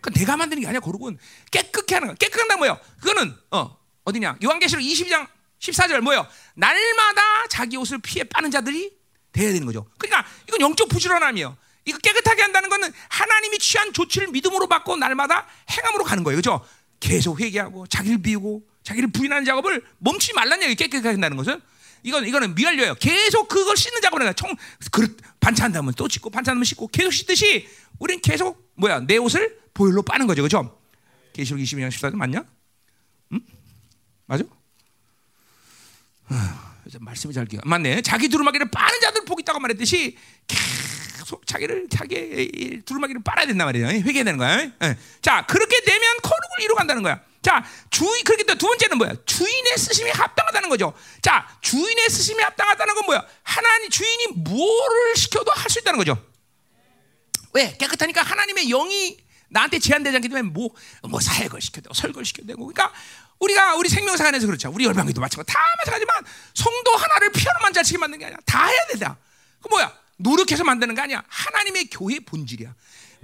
그 내가 만드는 게 아니야 거룩은 깨끗게 하는 거야. 깨끗한다 뭐요? 그거는 어 어디냐? 요한계시록 22장 14절 뭐요? 날마다 자기 옷을 피해 빠는 자들이 돼야 되는 거죠. 그러니까 이건 영적 부지런함이에요. 이거 깨끗하게 한다는 거는 하나님이 취한 조치를 믿음으로 받고 날마다 행함으로 가는 거예요. 그죠? 계속 회개하고 자기를 비우고 자기를 부인하는 작업을 멈추지 말라는 얘기 깨끗하게 한다는 것은 이건 이거는 미완료예요. 계속 그걸 씻는 작업을 해요. 청 그릇 반찬하면 또 씻고 반찬하면 씻고 계속 씻듯이 우리는 계속 뭐야 내 옷을 보혈로 빠는 거죠, 그죠? 계시록 22장 14절 맞냐? 응? 맞아? 그래서 말씀이 잘 기억. 맞네. 자기 두루마기를 빠는 자들 복 있다고 말했듯이 계속 자기를 자기 두루마기를 빨아야 된단 말이에요. 회개되는 거야. 예. 자 그렇게 되면 거룩을 이루간다는 거야. 자 주인 그렇게 또 두 번째는 뭐야? 주인의 쓰심이 합당하다는 거죠. 자 주인의 쓰심이 합당하다는 건 뭐야? 하나님 주인이 뭐를 시켜도 할 수 있다는 거죠. 왜 깨끗하니까 하나님의 영이 나한테 제한되지 않기 때문에 뭐, 뭐 사역을 시켜도 되고 설교를 시켜도 되고 그러니까 우리가 우리 생명사 안에서 그렇죠 우리 열방기도 마찬가지 다 마찬가지지만 성도 하나를 피아노만 잘 치게 만드는 게 아니라 다 해야 된다 그 뭐야 노력해서 만드는 게 아니야 하나님의 교회의 본질이야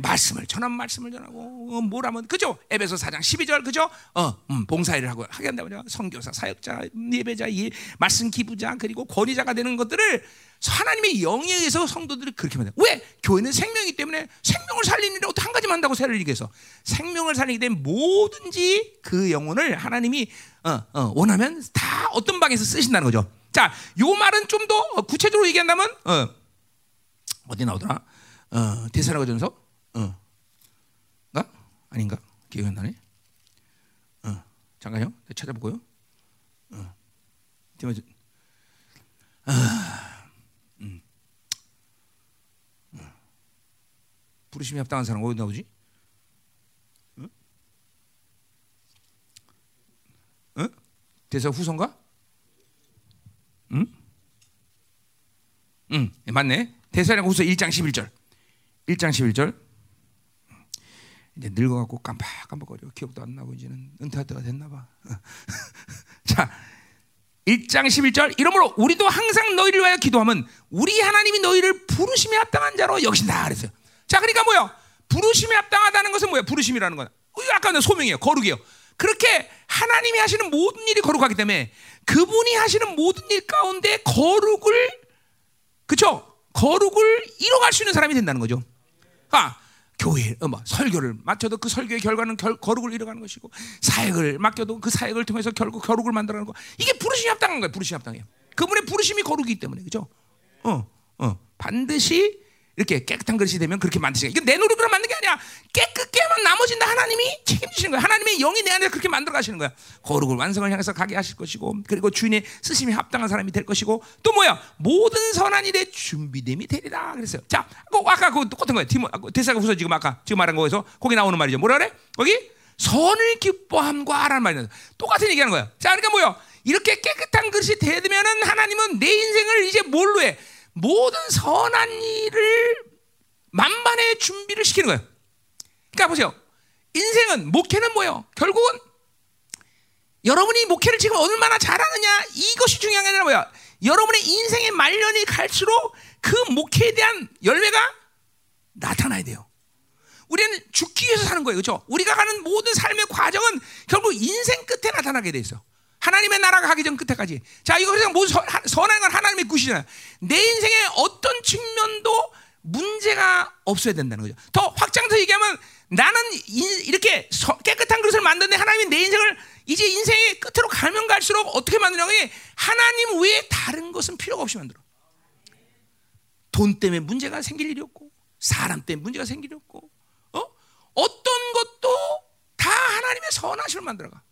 말씀을 전한 말씀을 전하고 어, 뭐라면 그죠? 에베소 4장 12절 그죠? 어 음, 봉사일을 하고 하게 한다고요. 선교사 사역자 예배자 예, 말씀 기부자 그리고 권위자가 되는 것들을 하나님의 영에 의해서 성도들이 그렇게 만든 왜? 교회는 생명이기 때문에 생명을 살리는 일을 한 가지만 한다고 세를 얘기해서. 생명을 살리기 때문에 뭐든지 그 영혼을 하나님이 어, 어, 원하면 다 어떤 방에서 쓰신다는 거죠. 자 요 말은 좀 더 구체적으로 얘기한다면 어, 어디 나오더라? 어, 대사라고 전서 어. 가? 아닌가? 기억이 안 나네. 어. 잠깐요. 찾아보고요. 어. 디모데. 아. 음. 어. 부르심이 합당한 사람 어디 나오지? 어? 어? 대사 후손가? 응? 응, 맞네. 대사령 후서 1장 11절. 1장 11절. 이제 늙어갖고 깜빡깜빡거려 기억도 안 나고 이제는 은퇴할 때가 됐나 봐. 자, 1장 11절 이러므로 우리도 항상 너희를 위하여 기도하면 우리 하나님이 너희를 부르심에 합당한 자로 여기신다 그랬어요. 자, 그러니까 뭐야? 부르심에 합당하다는 것은 뭐야? 부르심이라는 거야. 아까는 소명이에요. 거룩이에요. 그렇게 하나님이 하시는 모든 일이 거룩하기 때문에 그분이 하시는 모든 일 가운데 거룩을 그렇죠? 거룩을 이뤄갈 수 있는 사람이 된다는 거죠. 아, 교회, 어, 뭐, 설교를 맡겨도 그 설교의 결과는 결, 거룩을 이뤄가는 것이고 사역을 맡겨도 그 사역을 통해서 결국 거룩을 만들어가는 거. 이게 부르심이 합당한 거예요. 부르심이 합당해요. 그분의 부르심이 거룩이기 때문에 그죠? 어, 어, 반드시 이렇게 깨끗한 그릇이 되면 그렇게 만드시는. 이건 내 노력으로 만든 게 아니야. 깨끗게 하면 나머지는 다 하나님이 책임지시는 거예요. 하나님의 영이 내 안에 그렇게 만들어 가시는 거야. 거룩을 완성을 향해서 가게 하실 것이고, 그리고 주인의 쓰심이 합당한 사람이 될 것이고, 또 뭐야? 모든 선한 일에 준비됨이 되리라. 그랬어요. 자, 그 아까 그 똑같은 거예요. 디모, 대사가 후서 지금 아까 지금 말한 거에서 거기 나오는 말이죠. 뭐라 그래? 거기 선을 기뻐함과라는 말이야. 똑같은 얘기하는 거야. 자, 그러니까 뭐야? 이렇게 깨끗한 그릇이 되면은 하나님은 내 인생을 이제 뭘로 해? 모든 선한 일을 만반의 준비를 시키는 거예요. 그러니까 보세요. 인생은 목회는 뭐예요? 결국은 여러분이 목회를 지금 얼마나 잘하느냐 이것이 중요한 게 아니라 뭐야? 여러분의 인생의 말년이 갈수록 그 목회에 대한 열매가 나타나야 돼요. 우리는 죽기 위해서 사는 거예요. 그렇죠? 우리가 가는 모든 삶의 과정은 결국 인생 끝에 나타나게 돼 있어. 하나님의 나라가 가기 전 끝에까지. 자, 이거 선- 하- 선한 건 하나님의 굿이잖아요. 내 인생의 어떤 측면도 문제가 없어야 된다는 거죠. 더 확장해서 얘기하면 나는 인- 이렇게 서- 깨끗한 그릇을 만드는데 하나님이 내 인생을 이제 인생의 끝으로 가면 갈수록 어떻게 만드냐고 해. 하나님 외에 다른 것은 필요가 없이 만들어. 돈 때문에 문제가 생길 일이 없고 사람 때문에 문제가 생길 일이 없고 어? 어떤 것도 다 하나님의 선하심을 만들어가.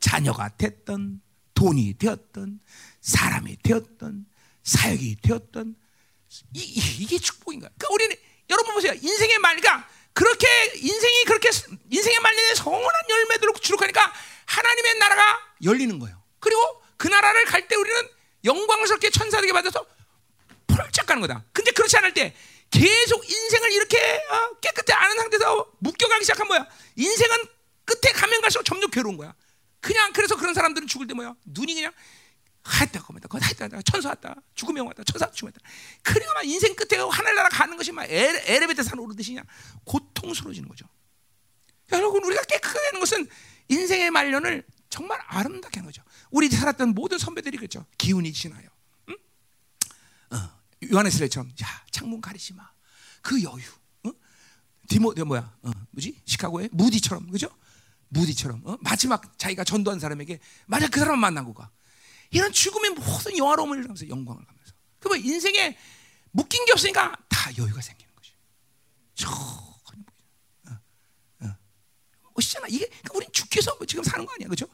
자녀가 됐던 돈이 되었던 사람이 되었던 사역이 되었던 이, 이- 이게 축복인 거야. 그러니까 우리는 여러분 보세요. 인생의 말가 그렇게 인생이 그렇게 인생의 말년에 성원한 열매들로 주룩하니까 하나님의 나라가 열리는 거예요. 그리고 그 나라를 갈 때 우리는 영광스럽게 천사되게 받아서 펄쩍 가는 거다. 근데 그렇지 않을 때 계속 인생을 이렇게 어, 깨끗이 아는 상태에서 묶여가기 시작한 뭐야? 인생은 끝에 가면 갈수록 점점 괴로운 거야. 그냥 그래서 그런 사람들은 죽을 때 뭐야? 눈이 그냥 하였다 거다 하였다 천사 왔다 죽음이 왔다 천사 죽음이 왔다 그러니까 막 인생 끝에 하늘나라 가는 것이 막 에레, 에레베타 산 오르듯이 그냥 고통스러워지는 거죠. 여러분 우리가 깨끗하게 하는 것은 인생의 말년을 정말 아름답게 하는 거죠. 우리 살았던 모든 선배들이 그랬죠. 기운이 지나요. 응? 어, 요한에스레처럼 야 창문 가리지 마. 그 여유. 어? 디모 저 뭐야? 어, 뭐지? 시카고의 무디처럼 그죠? 무디처럼 어? 마지막 자기가 전도한 사람에게 만약 그 사람 만나고 가. 이런 죽음의 모든 영화로움을 가면서 영광을 가면서. 그러면 인생에 묶인 게 없으니까 다 여유가 생기는. 천천히 보이죠. 어, 어. 멋있잖아. 이게 그러니까 우린 죽기 위해서 지금 사는 거 아니야, 그렇죠?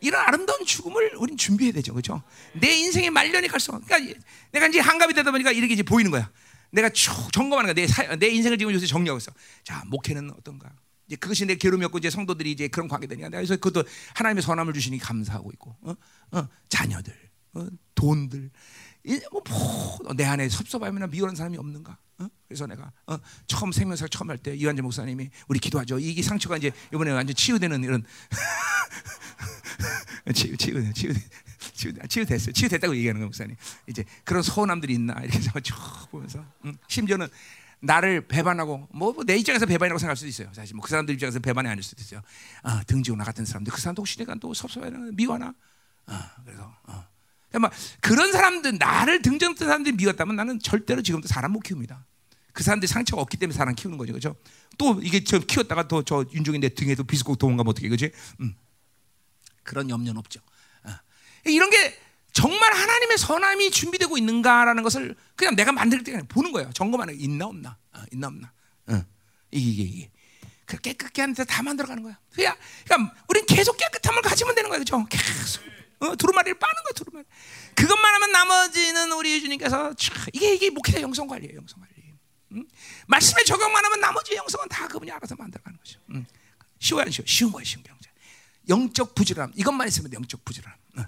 이런 아름다운 죽음을 우린 준비해야 되죠, 그렇죠? 내 인생의 말년이 갈수록, 그러니까 내가 이제 한갑이 되다 보니까 이렇게 이제 보이는 거야. 내가 쭉 점검하는 거야. 내, 사, 내 인생을 지금 요새 정리하고 있어. 자, 목회는 어떤가? 이제 그것이 내 괴로움이었고 이제 성도들이 이제 그런 관계 되니까 그래서 그것도 하나님의 선함을 주시니 감사하고 있고, 어, 어, 자녀들, 어, 돈들, 이, 뭐, 뭐, 내 안에 섭섭하면 미워하는 사람이 없는가? 어? 그래서 내가 어, 처음 생명사 처음 할 때 이완재 목사님이 우리 기도하죠. 이, 이 상처가 이제 이번에 완전 치유되는 이런 치유 치유 치유 치유 치유 됐어요. 치유 됐다고 얘기하는 거 목사님. 이제 그런 서운함들이 있나 이렇게 쭉 보면서 음, 심지어는 나를 배반하고 뭐 내 입장에서 배반이라고 생각할 수도 있어요. 사실 뭐 그 사람들 입장에서 배반이 아닐 수도 있어요. 어, 등지고 나 같은 사람들 그 사람도 혹시 내가 또 섭섭하나 미워하나? 어, 그래서 어. 막 그런 사람들 나를 등정했던 사람들이 미웠다면 나는 절대로 지금도 사람 못 키웁니다. 그 사람들이 상처가 없기 때문에 사람 키우는 거죠, 그렇죠? 또 이게 저 키웠다가 또 저 윤종이 내 등에도 비스고 도망가면 어떻게 그지? 음. 그런 염려는 없죠. 어. 이런 게 정말 하나님의 선함이 준비되고 있는가라는 것을 그냥 내가 만들 때 그냥 보는 거예요. 점검하는 거 있나 없나, 어, 있나 없나. 어. 이게 이게. 그 깨끗게 하는데 다 만들어가는 거야. 그러니까, 그러니까 우리는 계속 깨끗함을 가지면 되는 거예요, 그렇죠? 계속. 어, 두루마리를 빠는 거야, 두루마리. 그것만 하면 나머지는 우리 주님께서 촤, 이게 이게 목회자 영성 관리예요, 영성 관리. 음? 말씀에 적용만 하면 나머지 영성은 다 그분이 알아서 만들어가는 거죠. 음. 쉬워야 쉬워, 쉬운 거예요, 쉬운 게. 영적 부지런함. 이것만 있으면 돼, 영적 부지런함. 어, 어.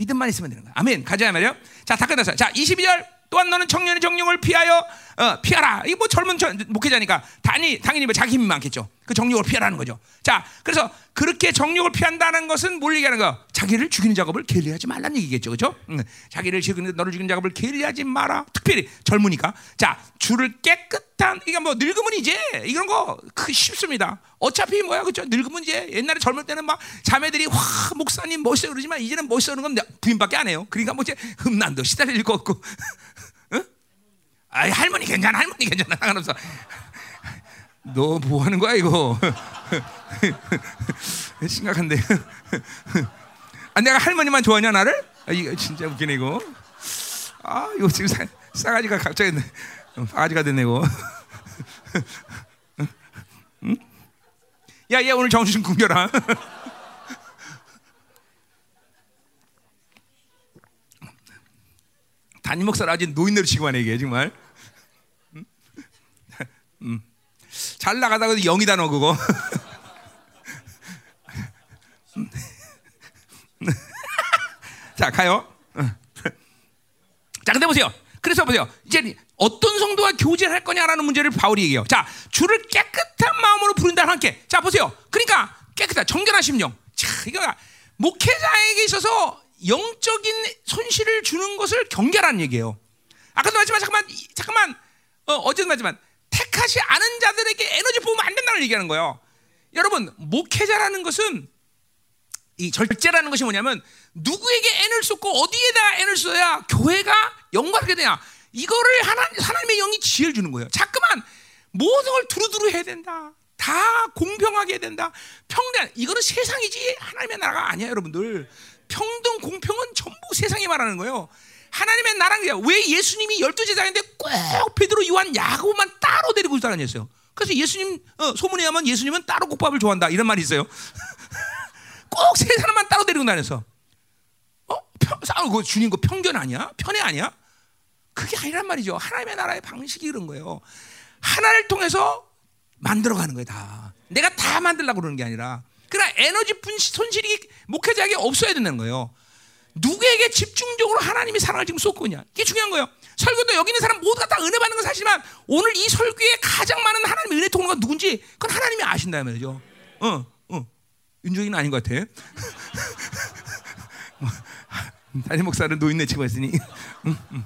믿음만 있으면 되는 거야. 아멘. 가자 말이요. 자, 다 끝났어요. 자, 22절. 또한 너는 청년의 정욕을 피하여 어, 피하라. 이거 뭐 젊은 저, 목회자니까 당연히 당연히 뭐 자기 힘이 많겠죠. 그 정욕을 피하라는 거죠. 자, 그래서 그렇게 정욕을 피한다는 것은 뭘 얘기하는 거? 자기를 죽이는 작업을 게을리하지 말라는 얘기겠죠, 그렇죠? 응. 자기를 죽이는 너를 죽이는 작업을 게을리하지 마라. 특별히 젊으니까. 자, 주를 깨끗한 이게 뭐 늙으면 이제 이런 거그 쉽습니다. 어차피 뭐야, 그렇죠? 늙으면 이제 옛날에 젊을 때는 막 자매들이 와 목사님 멋있어 그러지만 이제는 멋있어는 건 부인밖에 안 해요. 그러니까 뭐 이제 흠난도 시달릴 것 없고. 아이 할머니 괜찮아 할머니 괜찮아 상관없어 너 뭐 하는 거야 이거 심각한데 아 내가 할머니만 좋아하냐 나를 아, 이거 진짜 웃기네 이거 아 이거 지금 사, 싸가지가 갑자기 바가지가 됐네 이거 응? 야 얘 오늘 정신 좀 굶겨라 담임 목사를 아직 노인네로 취급하네 이게 정말. 음? 음. 잘 나가다가 영이다 너 그거. 자 가요. 자 근데 보세요. 그래서 보세요. 이제 어떤 성도와 교제를 할 거냐라는 문제를 바울이 얘기해요. 자 주를 깨끗한 마음으로 부른다 함께. 자 보세요. 그러니까 깨끗한 정결한 심령. 자 이거 목회자에게 있어서 영적인 손실을 주는 것을 경계라는 얘기예요. 아까도 말했지만 잠깐만 잠깐만 어, 어제도 말했지만 택한 선택하지 않은 자들에게 에너지 부으면 안 된다는 얘기하는 거예요. 여러분 목회자라는 것은 이 절제라는 것이 뭐냐면 누구에게 애를 쏟고 어디에다 애를 써야 교회가 영광하게 되냐 이거를 하나, 하나님의 영이 지혜를 주는 거예요. 자꾸만 모든 걸 두루두루 해야 된다. 다 공평하게 해야 된다. 평등 이거는 세상이지 하나님의 나라가 아니야 여러분들. 평등 공평은 전부 세상이 말하는 거예요. 하나님의 나라는 왜 예수님이 열두 제자인데 꼭 베드로 요한 야고만 따로 데리고 다녔어요. 그래서 예수님 어, 소문에 의하면 예수님은 따로 국밥을 좋아한다 이런 말이 있어요. 꼭 세 사람만 따로 데리고 다녀서 어? 평, 그 주님 그 편견 아니야? 편애 아니야? 그게 아니란 말이죠. 하나님의 나라의 방식이 그런 거예요. 하나를 통해서 만들어가는 거예요. 다 내가 다 만들려고 그러는 게 아니라 그러나 에너지 분시 손실이 목회자에게 없어야 된다는 거예요. 누구에게 집중적으로 하나님이 사랑을 지금 쏟고 있냐? 이게 중요한 거예요. 설교도 여기 있는 사람 모두가 다 은혜 받는 건 사실지만 오늘 이 설교에 가장 많은 하나님의 은혜 통로가 누군지 그건 하나님이 아신다 말이죠. 어, 어. 윤종이는 아닌 것 같아. 담임 목사는 노인네 치고 했으니. 응, 응.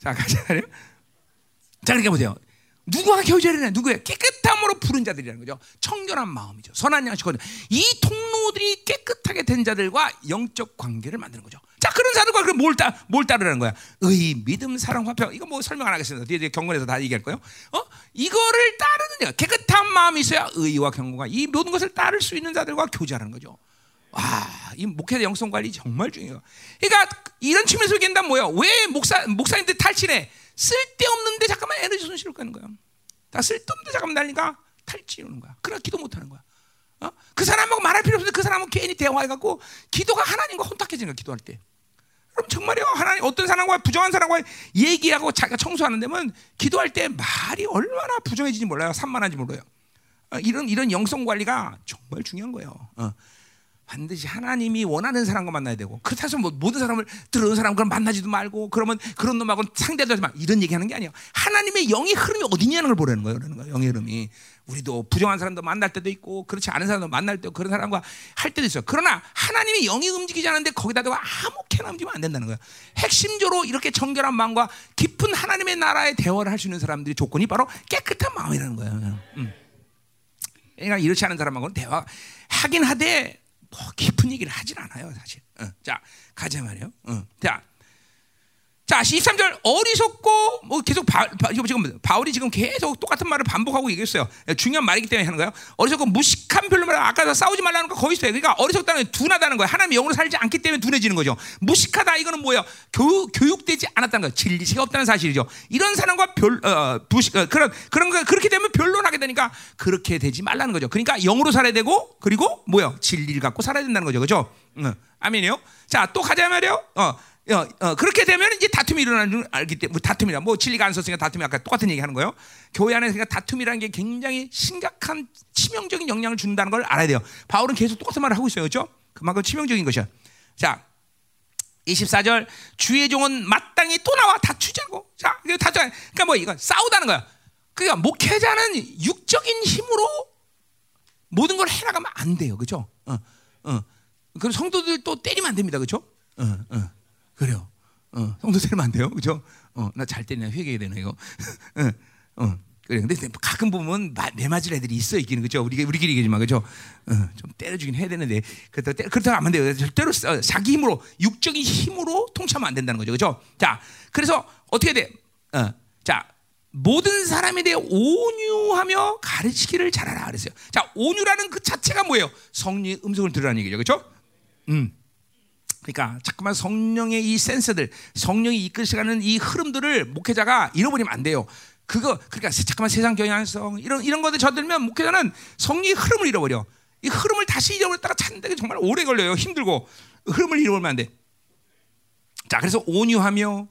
자, 가자. 자, 그러니까 보세요. 누구와 교제를 누구의 깨끗함으로 부른 자들이라는 거죠. 청결한 마음이죠. 선한 양식거든. 이 통로들이 깨끗하게 된 자들과 영적 관계를 만드는 거죠. 자, 그런 자들과 그럼 뭘, 따, 뭘 따르라는 거야? 의, 믿음, 사랑, 화평. 이거 뭐 설명 안 하겠습니다. 뒤에 경건에서 다 얘기할 거예요. 어? 이거를 따르는 자, 깨끗한 마음이 있어야 의와 경건과 이 모든 것을 따를 수 있는 자들과 교제하는 거죠. 와, 이 목회자 영성 관리 정말 중요해요. 그러니까 이런 측면에서 얘기한다면 뭐야? 왜 목사 목사님들 탈진해? 쓸데없는데 잠깐만 에너지 손실을 가는 거야. 다 쓸데없는데 잠깐만 날리니까 탈진오는 거야. 그러나 기도 못 하는 거야. 어? 그 사람하고 말할 필요 없는데 그 사람은 괜히 대화해갖고 기도가 하나님과 혼탁해지는 거야. 기도할 때. 그럼 정말요. 하나님 어떤 사람과 부정한 사람과 얘기하고 자기가 청소하는 데면 기도할 때 말이 얼마나 부정해지지 몰라요. 산만한지 몰라요. 어, 이런 이런 영성 관리가 정말 중요한 거예요. 어. 반드시 하나님이 원하는 사람과 만나야 되고 그렇다고 해서 뭐 모든 사람을 들어온 사람 그럼 만나지도 말고 그러면 그런 놈하고 상대도 하지 마. 이런 얘기하는 게 아니에요. 하나님의 영의 흐름이 어디냐는 걸 보라는 거예요 그러는 거예요 영의 흐름이. 우리도 부정한 사람도 만날 때도 있고 그렇지 않은 사람도 만날 때 그런 사람과 할 때도 있어요. 그러나 하나님의 영이 움직이지 않는데 거기다가 아무렇게나 움직이면 안 된다는 거예요. 핵심적으로 이렇게 정결한 마음과 깊은 하나님의 나라의 대화를 할 수 있는 사람들이 조건이 바로 깨끗한 마음이라는 거예요 음. 그러니까 이렇지 않은 사람하고는 대화 하긴 하되 뭐 깊은 얘기를 하진 않아요, 사실. 어. 자, 가자 말이요. 어. 자, 자, 13절 어리석고 뭐 계속 바, 바, 지금 바울이 지금 계속 똑같은 말을 반복하고 얘기했어요. 중요한 말이기 때문에 하는 거예요. 어리석고 무식한 별로 말 아까 싸우지 말라는 거 거기 있어요. 그러니까 어리석다는 둔하다는 거예요. 하나님 영으로 살지 않기 때문에 둔해지는 거죠. 무식하다 이거는 뭐예요? 교, 교육되지 않았다는 거예요. 진리가 없다는 사실이죠. 이런 사람과 별 어, 부식 어, 그런 그런 거 그렇게 되면 변론하게 되니까 그렇게 되지 말라는 거죠. 그러니까 영으로 살아야 되고 그리고 뭐요? 진리를 갖고 살아야 된다는 거죠. 그렇죠? 응. 아멘이요. 자, 또 가자 말이요. 어. 어, 어, 그렇게 되면 이제 다툼이 일어나는 줄 알기 때문에 뭐 다툼이라 뭐 진리가 안 섰으니까 다툼이 아까 똑같은 얘기 하는 거예요. 교회 안에서 그러니까 다툼이라는 게 굉장히 심각한 치명적인 영향을 준다는 걸 알아야 돼요. 바울은 계속 똑같은 말을 하고 있어요. 그렇죠? 그만큼 치명적인 것이야. 자, 24절 주의 종은 마땅히 또 나와 다투자고. 자, 다투 그러니까 뭐 이거 싸우다는 거야. 그러니까 목회자는 육적인 힘으로 모든 걸 해나가면 안 돼요. 그렇죠? 어, 어. 그럼 성도들 또 때리면 안 됩니다. 그렇죠? 어, 어. 그래요. 어, 성도 때리면 안 돼요. 그죠? 어, 나 잘 때리나 회개해야 되나, 이거. 어, 어, 그래. 근데 가끔 보면 매 맞을 애들이 있어, 있기는. 그죠? 우리, 우리끼리 얘기지만, 그죠? 어, 좀 때려주긴 해야 되는데. 그렇다고, 때, 그렇다고 하면 안 돼요. 절대로 어, 자기 힘으로, 육적인 힘으로 통치하면 안 된다는 거죠. 그죠? 자, 그래서 어떻게 돼? 어, 자, 모든 사람에 대해 온유하며 가르치기를 잘하라 그랬어요. 자, 온유라는 그 자체가 뭐예요? 성령의 음성을 들으라는 얘기죠. 그렇죠? 음. 그러니까 자꾸만 성령의 이 센서들, 성령이 이끌시가는 이 흐름들을 목회자가 잃어버리면 안 돼요. 그거 그러니까 잠깐만 세상 경향성 이런 이런 것들 저들면 목회자는 성령의 흐름을 잃어버려. 이 흐름을 다시 잃어버렸다가 찾는 데 정말 오래 걸려요. 힘들고 흐름을 잃어버리면 안 돼. 자, 그래서 온유하며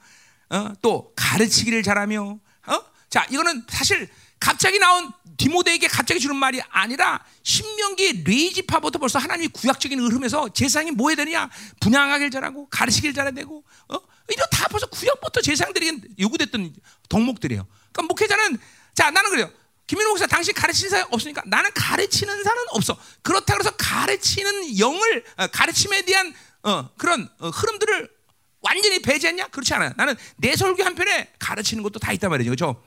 어, 또 가르치기를 잘하며 어? 자, 이거는 사실 갑자기 나온 디모데에게 갑자기 주는 말이 아니라 신명기 레이지파부터 벌써 하나님이 구약적인 흐름에서 제사장이 뭐 해야 되냐 분양하길 잘하고 가르치길 잘해야 되고 어? 이거 다 벌써 구약부터 제사장들에게 요구됐던 덕목들이에요. 그러니까 목회자는 자 나는 그래요. 김민호 목사 당신 가르치는 사람 없으니까 나는 가르치는 사람은 없어. 그렇다 그래서 가르치는 영을 어, 가르침에 대한 어, 그런 어, 흐름들을 완전히 배제했냐? 그렇지 않아요. 나는 내 설교 한 편에 가르치는 것도 다 있단 말이죠. 그렇죠?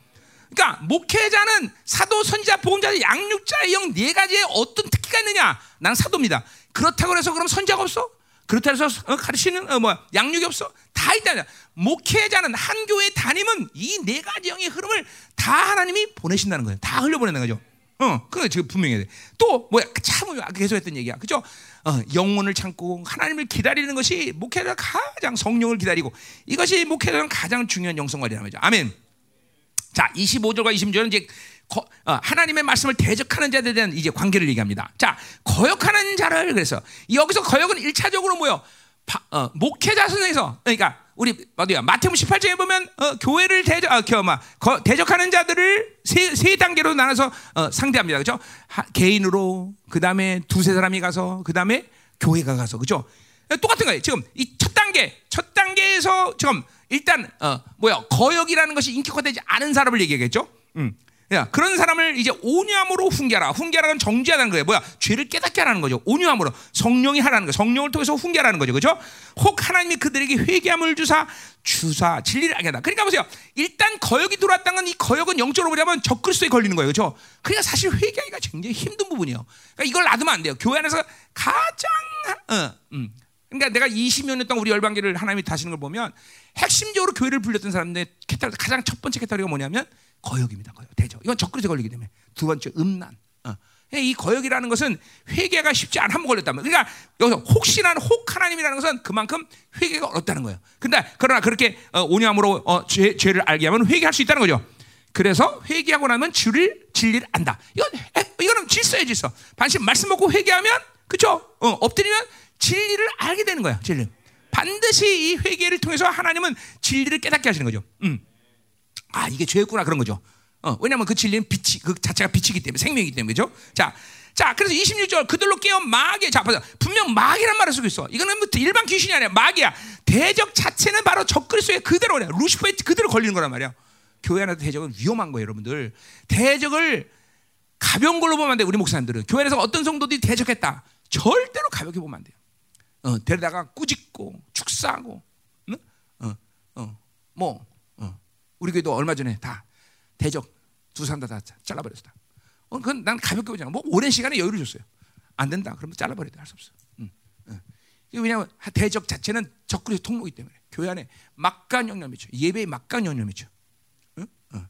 그러니까 목회자는 사도, 선지자, 보험자, 양육자의 영 네 가지에 어떤 특기가 있느냐? 나는 사도입니다. 그렇다고 해서 그럼 선자가 없어? 그렇다고 해서 어, 가르치는 어, 뭐 양육이 없어? 다 있다. 목회자는 한 교회 담임은 이 네 가지 영의 흐름을 다 하나님이 보내신다는 거예요. 다 흘려보내는 거죠. 어, 그거 지금 분명해야 돼. 또 뭐야? 참 계속 했던 얘기야. 그죠? 어, 영혼을 참고 하나님을 기다리는 것이 목회자 가장 성령을 기다리고 이것이 목회자는 가장 중요한 영성관리라는 거죠. 아멘. 자, 25절과 26절은 이제 거, 어, 하나님의 말씀을 대적하는 자들에 대한 이제 관계를 얘기합니다. 자, 거역하는 자를 그래서 여기서 거역은 1차적으로 뭐요? 바, 어, 목회자 선에서 그러니까 우리 어디야 마태복음 18장에 보면 어, 교회를 대적 아, 겨, 거, 대적하는 자들을 세, 세 단계로 나눠서 어, 상대합니다. 그렇죠? 개인으로 그다음에 두세 사람이 가서 그다음에 교회가 가서 그렇죠? 똑같은 거예요. 지금 이 첫 단계 첫 단계에서 지금 일단 어, 뭐야 거역이라는 것이 인격화되지 않은 사람을 얘기하겠죠. 음. 야, 그런 사람을 이제 온유함으로 훈계하라. 훈계하라는 정죄하는 거예요. 뭐야? 죄를 깨닫게 하라는 거죠. 온유함으로 성령이 하라는 거. 성령을 통해서 훈계하라는 거죠. 그렇죠? 혹 하나님이 그들에게 회개함을 주사 주사 진리를 알게 하다. 그러니까 보세요. 일단 거역이 들어왔다는 이 거역은 영적으로 보자면 적그리스도에 걸리는 거예요. 그렇죠? 그러니까 사실 회개하기가 굉장히 힘든 부분이에요. 그러니까 이걸 놔두면 안 돼요. 교회 안에서 가장 어, 음. 그러니까 내가 20여 년 동안 우리 열방계를 하나님이 다시는 걸 보면 핵심적으로 교회를 불렸던 사람들의 캐탈 가장 첫 번째 캐탈리가 뭐냐면 거역입니다. 거역 대죠. 이건 적그리스도 걸리기 때문에 두 번째 음란. 어. 이 거역이라는 것은 회개가 쉽지 않아 한번 걸렸다면 그러니까 여기서 혹시나 혹 하나님이라는 것은 그만큼 회개가 어렵다는 거예요. 근데 그러나 그렇게 어, 온유함으로 어, 죄, 죄를 알게 하면 회개할 수 있다는 거죠. 그래서 회개하고 나면 진리를 진리를 안다. 이건 이거는 질서예 질서. 반씩 말씀 먹고 회개하면 그죠? 어, 엎드리면 진리를 알게 되는 거야. 진리. 반드시 이 회개를 통해서 하나님은 진리를 깨닫게 하시는 거죠. 음. 아 이게 죄였구나 그런 거죠. 어, 왜냐하면 그 진리는 빛이 그 자체가 빛이기 때문에 생명이기 때문에 그죠? 자, 자 그래서 26절 그들로 깨어 마귀 자 보세요. 분명 마귀란 말을 쓰고 있어. 이거는 뭐 일반 귀신이 아니야. 마귀야. 대적 자체는 바로 적그리스도의 그대로 그냥 루시퍼의 그대로 걸리는 거란 말이야. 교회 안에서 대적은 위험한 거예요, 여러분들. 대적을 가벼운 걸로 보면 안 돼. 우리 목사님들은 교회 에서 어떤 성도들이 대적했다. 절대로 가볍게 보면 안 돼요. 어, 데려다가 꾸짖고 축사하고, 응? 어, 어, 뭐 우리 교회도 얼마 전에 다 대적 두 사람 다 잘라버렸어. 어, 그건 난 가볍게 보잖아. 뭐 오랜 시간에 여유를 줬어요. 안 된다. 그러면 잘라버려야 돼. 할 수 없어. 응, 응. 왜냐하면 대적 자체는 적그리 통로이기 때문에 교회 안에 막간 미쳐. 예배에 막간 미쳐. 응? 응.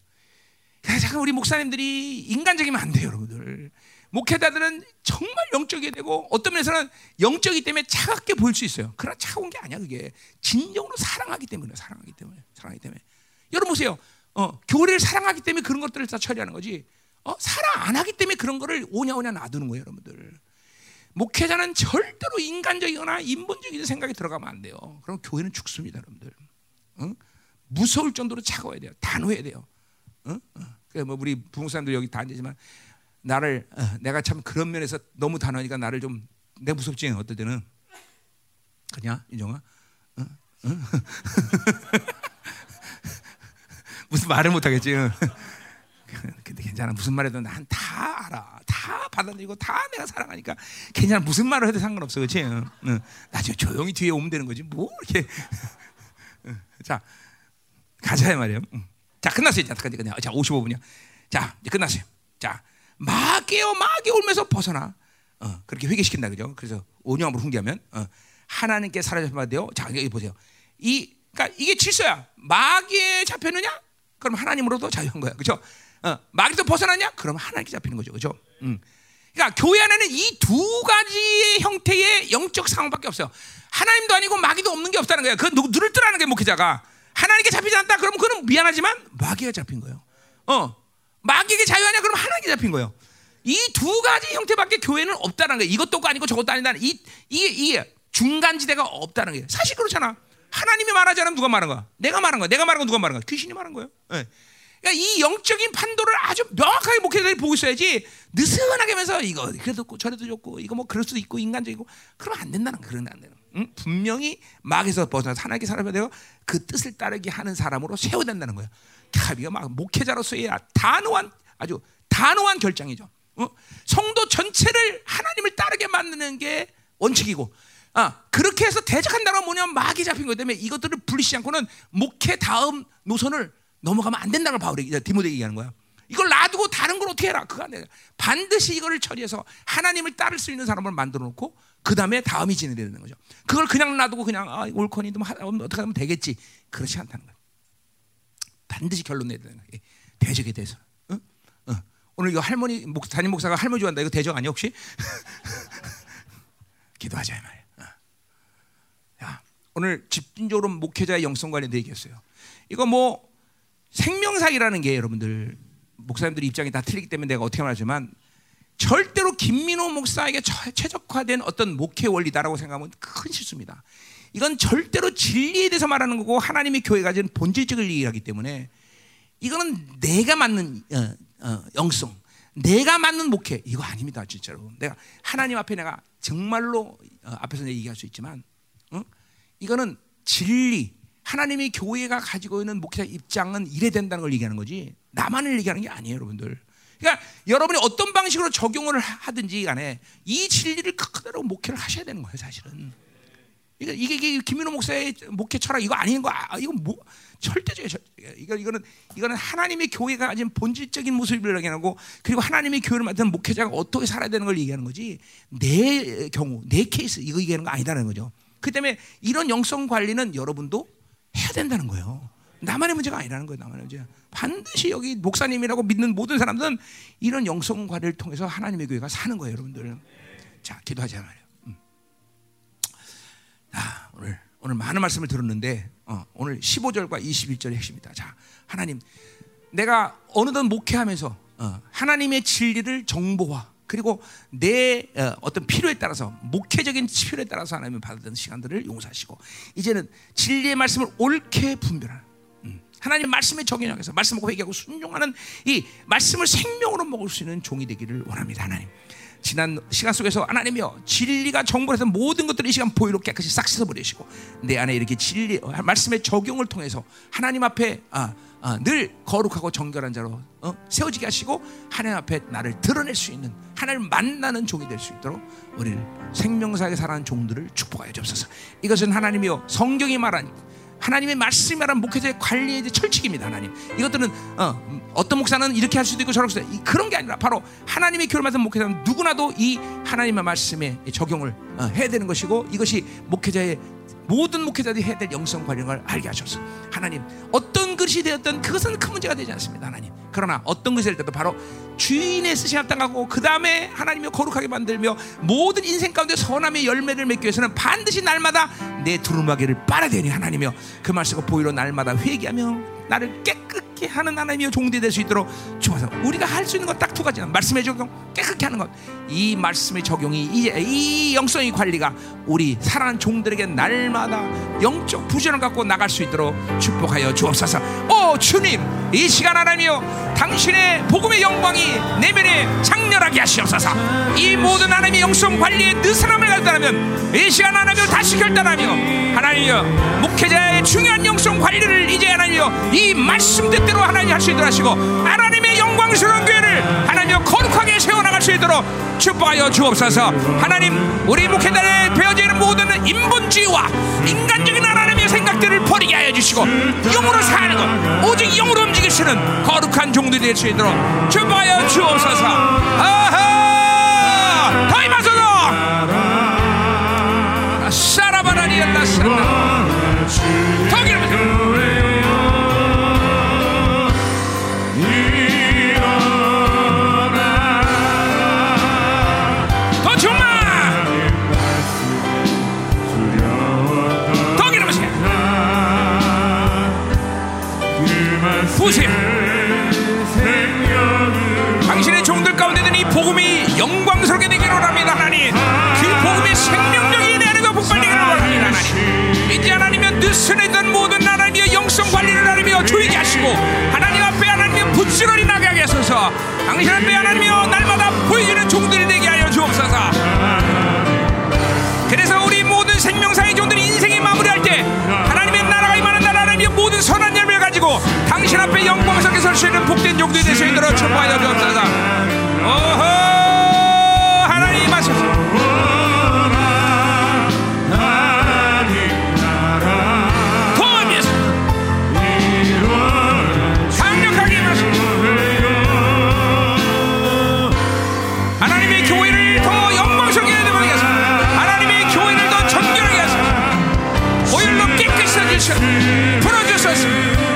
잠깐 우리 목사님들이 인간적이면 안 돼요, 여러분들. 목회자들은 정말 영적이 되고 어떤 면에서는 영적이기 때문에 차갑게 보일 수 있어요. 그러나 차가운 게 아니야 그게 진정으로 사랑하기 때문에 사랑하기 때문에 사랑하기 때문에 여러분 보세요. 어, 교회를 사랑하기 때문에 그런 것들을 다 처리하는 거지. 어, 사랑 안 하기 때문에 그런 거를 오냐오냐 놔두는 거예요, 여러분들. 목회자는 절대로 인간적이거나 인본적인 생각이 들어가면 안 돼요. 그럼 교회는 죽습니다, 여러분들. 어? 무서울 정도로 차가워야 돼요. 단호해야 돼요. 어? 어. 뭐 우리 부흥사람들 여기 다 앉지만 나를 어, 내가 참 그런 면에서 너무 단호하니까 나를 좀 내 무섭지 어떨 때는 그냥 인정아. 어? 어? 무슨 말을 못 하겠지. 근데 괜찮아. 무슨 말해도 난 다 알아. 다 받아들이고 다 내가 사랑하니까 괜찮아. 무슨 말을 해도 상관없어. 그렇지? 응. 나중에 조용히 뒤에 오면 되는 거지. 뭐 이렇게. 자, 가자 말이에요. 자, 끝났어요. 자, 끝났 자, 55분이야. 자, 이제 끝났어요. 자, 마귀요, 마귀 울면서 벗어나. 어, 그렇게 회개시킨다 그죠? 그래서 온유함으로 훈계하면 어, 하나님께 사라져야 돼요. 자, 여기 보세요. 이 그러니까 이게 질서야. 마귀에 잡혔느냐? 그럼 하나님으로도 자유한 거야. 그죠? 어, 마귀에서 벗어났냐? 그럼 하나님께 잡히는 거죠. 그죠? 음. 그러니까 교회 안에는 이 두 가지의 형태의 영적 상황밖에 없어요. 하나님도 아니고 마귀도 없는 게 없다는 거야. 그 누를 뜨라는 게 목회자가 하나님께 잡히지 않다. 그러면 그는 미안하지만 마귀가 잡힌 거예요. 어, 마귀에게 자유하냐? 그럼 하나님께 잡힌 거예요. 이 두 가지 형태밖에 교회는 없다는 거예요. 이것도 아니고 저것도 아니다. 이 이게 이게 중간 지대가 없다는 거예요. 사실 그렇잖아. 하나님이 말하지 않으면 누가 말한 거야? 내가 말한 거야. 내가 말한 거 누가 말한 거야? 귀신이 말한 거예요. 네. 그러니까 이 영적인 판도를 아주 명확하게 목회자들이 보고 있어야지 느슨하게 하면서 이거 그래도 좋고 저래도 좋고 이거 뭐 그럴 수도 있고 인간적이고 그러면 안 된다는 그런 안 되는. 응? 분명히 막에서 벗어나서 하나님께 살아야 되고 그 뜻을 따르게 하는 사람으로 세워야 된다는 거예 요. 이거 막 목회자로서의 단호한 아주 단호한 결정이죠. 어? 성도 전체를 하나님을 따르게 만드는 게 원칙이고 아, 그렇게 해서 대적한다는 건 뭐냐면 막이 잡힌 것 때문에 이것들을 분리시 않고는 목회 다음 노선을 넘어가면 안 된다는 걸 바울이 디모데 얘기하는 거야. 이걸 놔두고 다른 걸 어떻게 해라? 그거 안 돼. 반드시 이거를 처리해서 하나님을 따를 수 있는 사람을 만들어 놓고 그 다음에 다음이 진행되야 되는 거죠. 그걸 그냥 놔두고 그냥 아, 올코니도 어떻게 하면 되겠지. 그렇지 않다는 거야. 반드시 결론 내야 되는 거야. 대적에 대해서. 응? 응. 오늘 이거 할머니 목, 담임 목사가 할머니 좋아한다. 이거 대적 아니야 혹시? 기도하자 말이야. 야, 오늘 집중적으로 목회자의 영성 관련돼 얘기했어요. 이거 뭐 생명사기라는 게 여러분들 목사님들 입장이 다 틀리기 때문에 내가 어떻게 말하지만 절대로 김민호 목사에게 최적화된 어떤 목회 원리다라고 생각하면 큰 실수입니다. 이건 절대로 진리에 대해서 말하는 거고 하나님의 교회가 가진 본질적을 얘기하기 때문에 이거는 내가 맞는 어, 어, 영성, 내가 맞는 목회 이거 아닙니다, 진짜로. 내가 하나님 앞에 내가 정말로 어, 앞에서 얘기할 수 있지만, 어? 이거는 진리, 하나님의 교회가 가지고 있는 목회자 입장은 이래 된다는 걸 얘기하는 거지. 나만을 얘기하는 게 아니에요, 여러분들. 그러니까 여러분이 어떤 방식으로 적용을 하든지 간에 이 진리를 그대로 목회를 하셔야 되는 거예요, 사실은. 이게, 이게 김민호 목사의 목회 철학 이거 아닌 거 아, 이거 뭐 절대적이에요. 이거 이거는 이거는 하나님의 교회가 가진 본질적인 모습을 얘기하고 그리고 하나님의 교회를 맡은 목회자가 어떻게 살아야 되는 걸 얘기하는 거지. 내 경우, 내 케이스 이거 얘기하는 거 아니다는 거죠. 그 때문에 이런 영성 관리는 여러분도 해야 된다는 거예요. 나만의 문제가 아니라는 거예요. 나만의 문제. 반드시 여기 목사님이라고 믿는 모든 사람들은 이런 영성 관리를 통해서 하나님의 교회가 사는 거예요, 여러분들. 자, 기도하자 말이에요. 음. 자, 오늘 오늘 많은 말씀을 들었는데 어, 오늘 15절과 21절의 핵심이다. 자, 하나님, 내가 어느덧 목회하면서 어, 하나님의 진리를 정보화 그리고 내 어, 떤 필요에 따라서 목회적인 필요에 따라서 하나님을 받았던 시간들을 용서하시고 이제는 진리의 말씀을 옳게 분별하는 음, 하나님 말씀에 적용해서 말씀을 회개하고 순종하는 이 말씀을 생명으로 먹을 수 있는 종이 되기를 원합니다, 하나님. 지난 시간 속에서 하나님이여 진리가 정보해서 모든 것들을 이 시간 보이로 깨끗이 싹 씻어버리시고 내 안에 이렇게 진리 말씀의 적용을 통해서 하나님 앞에 아, 아, 늘 거룩하고 정결한 자로 어? 세워지게 하시고 하나님 앞에 나를 드러낼 수 있는 하나님을 만나는 종이 될 수 있도록 우리를 생명사에 살아가는 종들을 축복하여 주옵소서 이것은 하나님이여 성경이 말한 하나님의 말씀이 말한 목회자의 관리의 철칙입니다. 하나님. 이것들은 어, 어떤 목사는 이렇게 할 수도 있고 저렇게 수도 있고 그런 게 아니라 바로 하나님의 교를 맡은 목회자는 누구나도 이 하나님의 말씀에 적용을 어, 해야 되는 것이고 이것이 목회자의 모든 목회자들이 해야 될 영성 관령을 알게 하셔서 하나님 어떤 것이 되었던 그것은 큰 문제가 되지 않습니다 하나님. 그러나 어떤 것이 될 때도 바로 주인의 뜻이 합당하고 그 다음에 하나님을 거룩하게 만들며 모든 인생 가운데 선함의 열매를 맺기 위해서는 반드시 날마다 내 두루마기를 빨아야 되니 하나님이여 그 말씀을 보이로 날마다 회개하며 나를 깨끗게 하는 하나님의 종대 될수 있도록 주어서 우리가 할 수 있는 건 딱 두 가지야. 말씀의 적용, 깨끗게 하는 것. 이 말씀의 적용이 이제 이 영성의 관리가 우리 살아난 종들에게 날마다 영적 부전을 갖고 나갈 수 있도록 축복하여 주옵소서. 오 주님, 이 시간 하나님이여 당신의 복음의 영광이 내면에 장렬하게 하시옵소서. 이 모든 하나님의 영성 관리에 느슨함을 결단하면 이 시간 하나님을 다시 결단하며 하나님이여 목회자의 중요한 영성 관리를 이제 하나님이여 이 말씀 뜻대로 하나님 할 수 있도록 하시고 하나님의 영광스러운 교회를 하나님 거룩하게 세워나갈 수 있도록 축복하여 주옵소서. 하나님 우리 목회단에 배어지는 모든 인본주의와 인간적인 하나님의 생각들을 버리게 하여 주시고 영으로 사는 것 오직 영으로 움직이시는 거룩한 종들이 될 수 있도록 축복하여 주옵소서. 아하! 더 임하소서. 사라바라리엘라 사라 하나님은 느슨했던 모든 하나님의 영성 관리를 하나님이여 조이게 하시고 하나님 앞에 하나님의 부지런히 나게 하게 하소서. 당신 앞에 하나님이여 날마다 보여주는 종들이 되게 하여 주옵소서. 그래서 우리 모든 생명사의 종들이 인생이 마무리할 때 하나님의 나라가 임하는 나라 하나님의 모든 선한 열매를 가지고 당신 앞에 영광스럽게 설수 있는 복된 종들이 되수 있도록 축복하여 주옵소서. 오호 주시옵소서. 풀어주소서.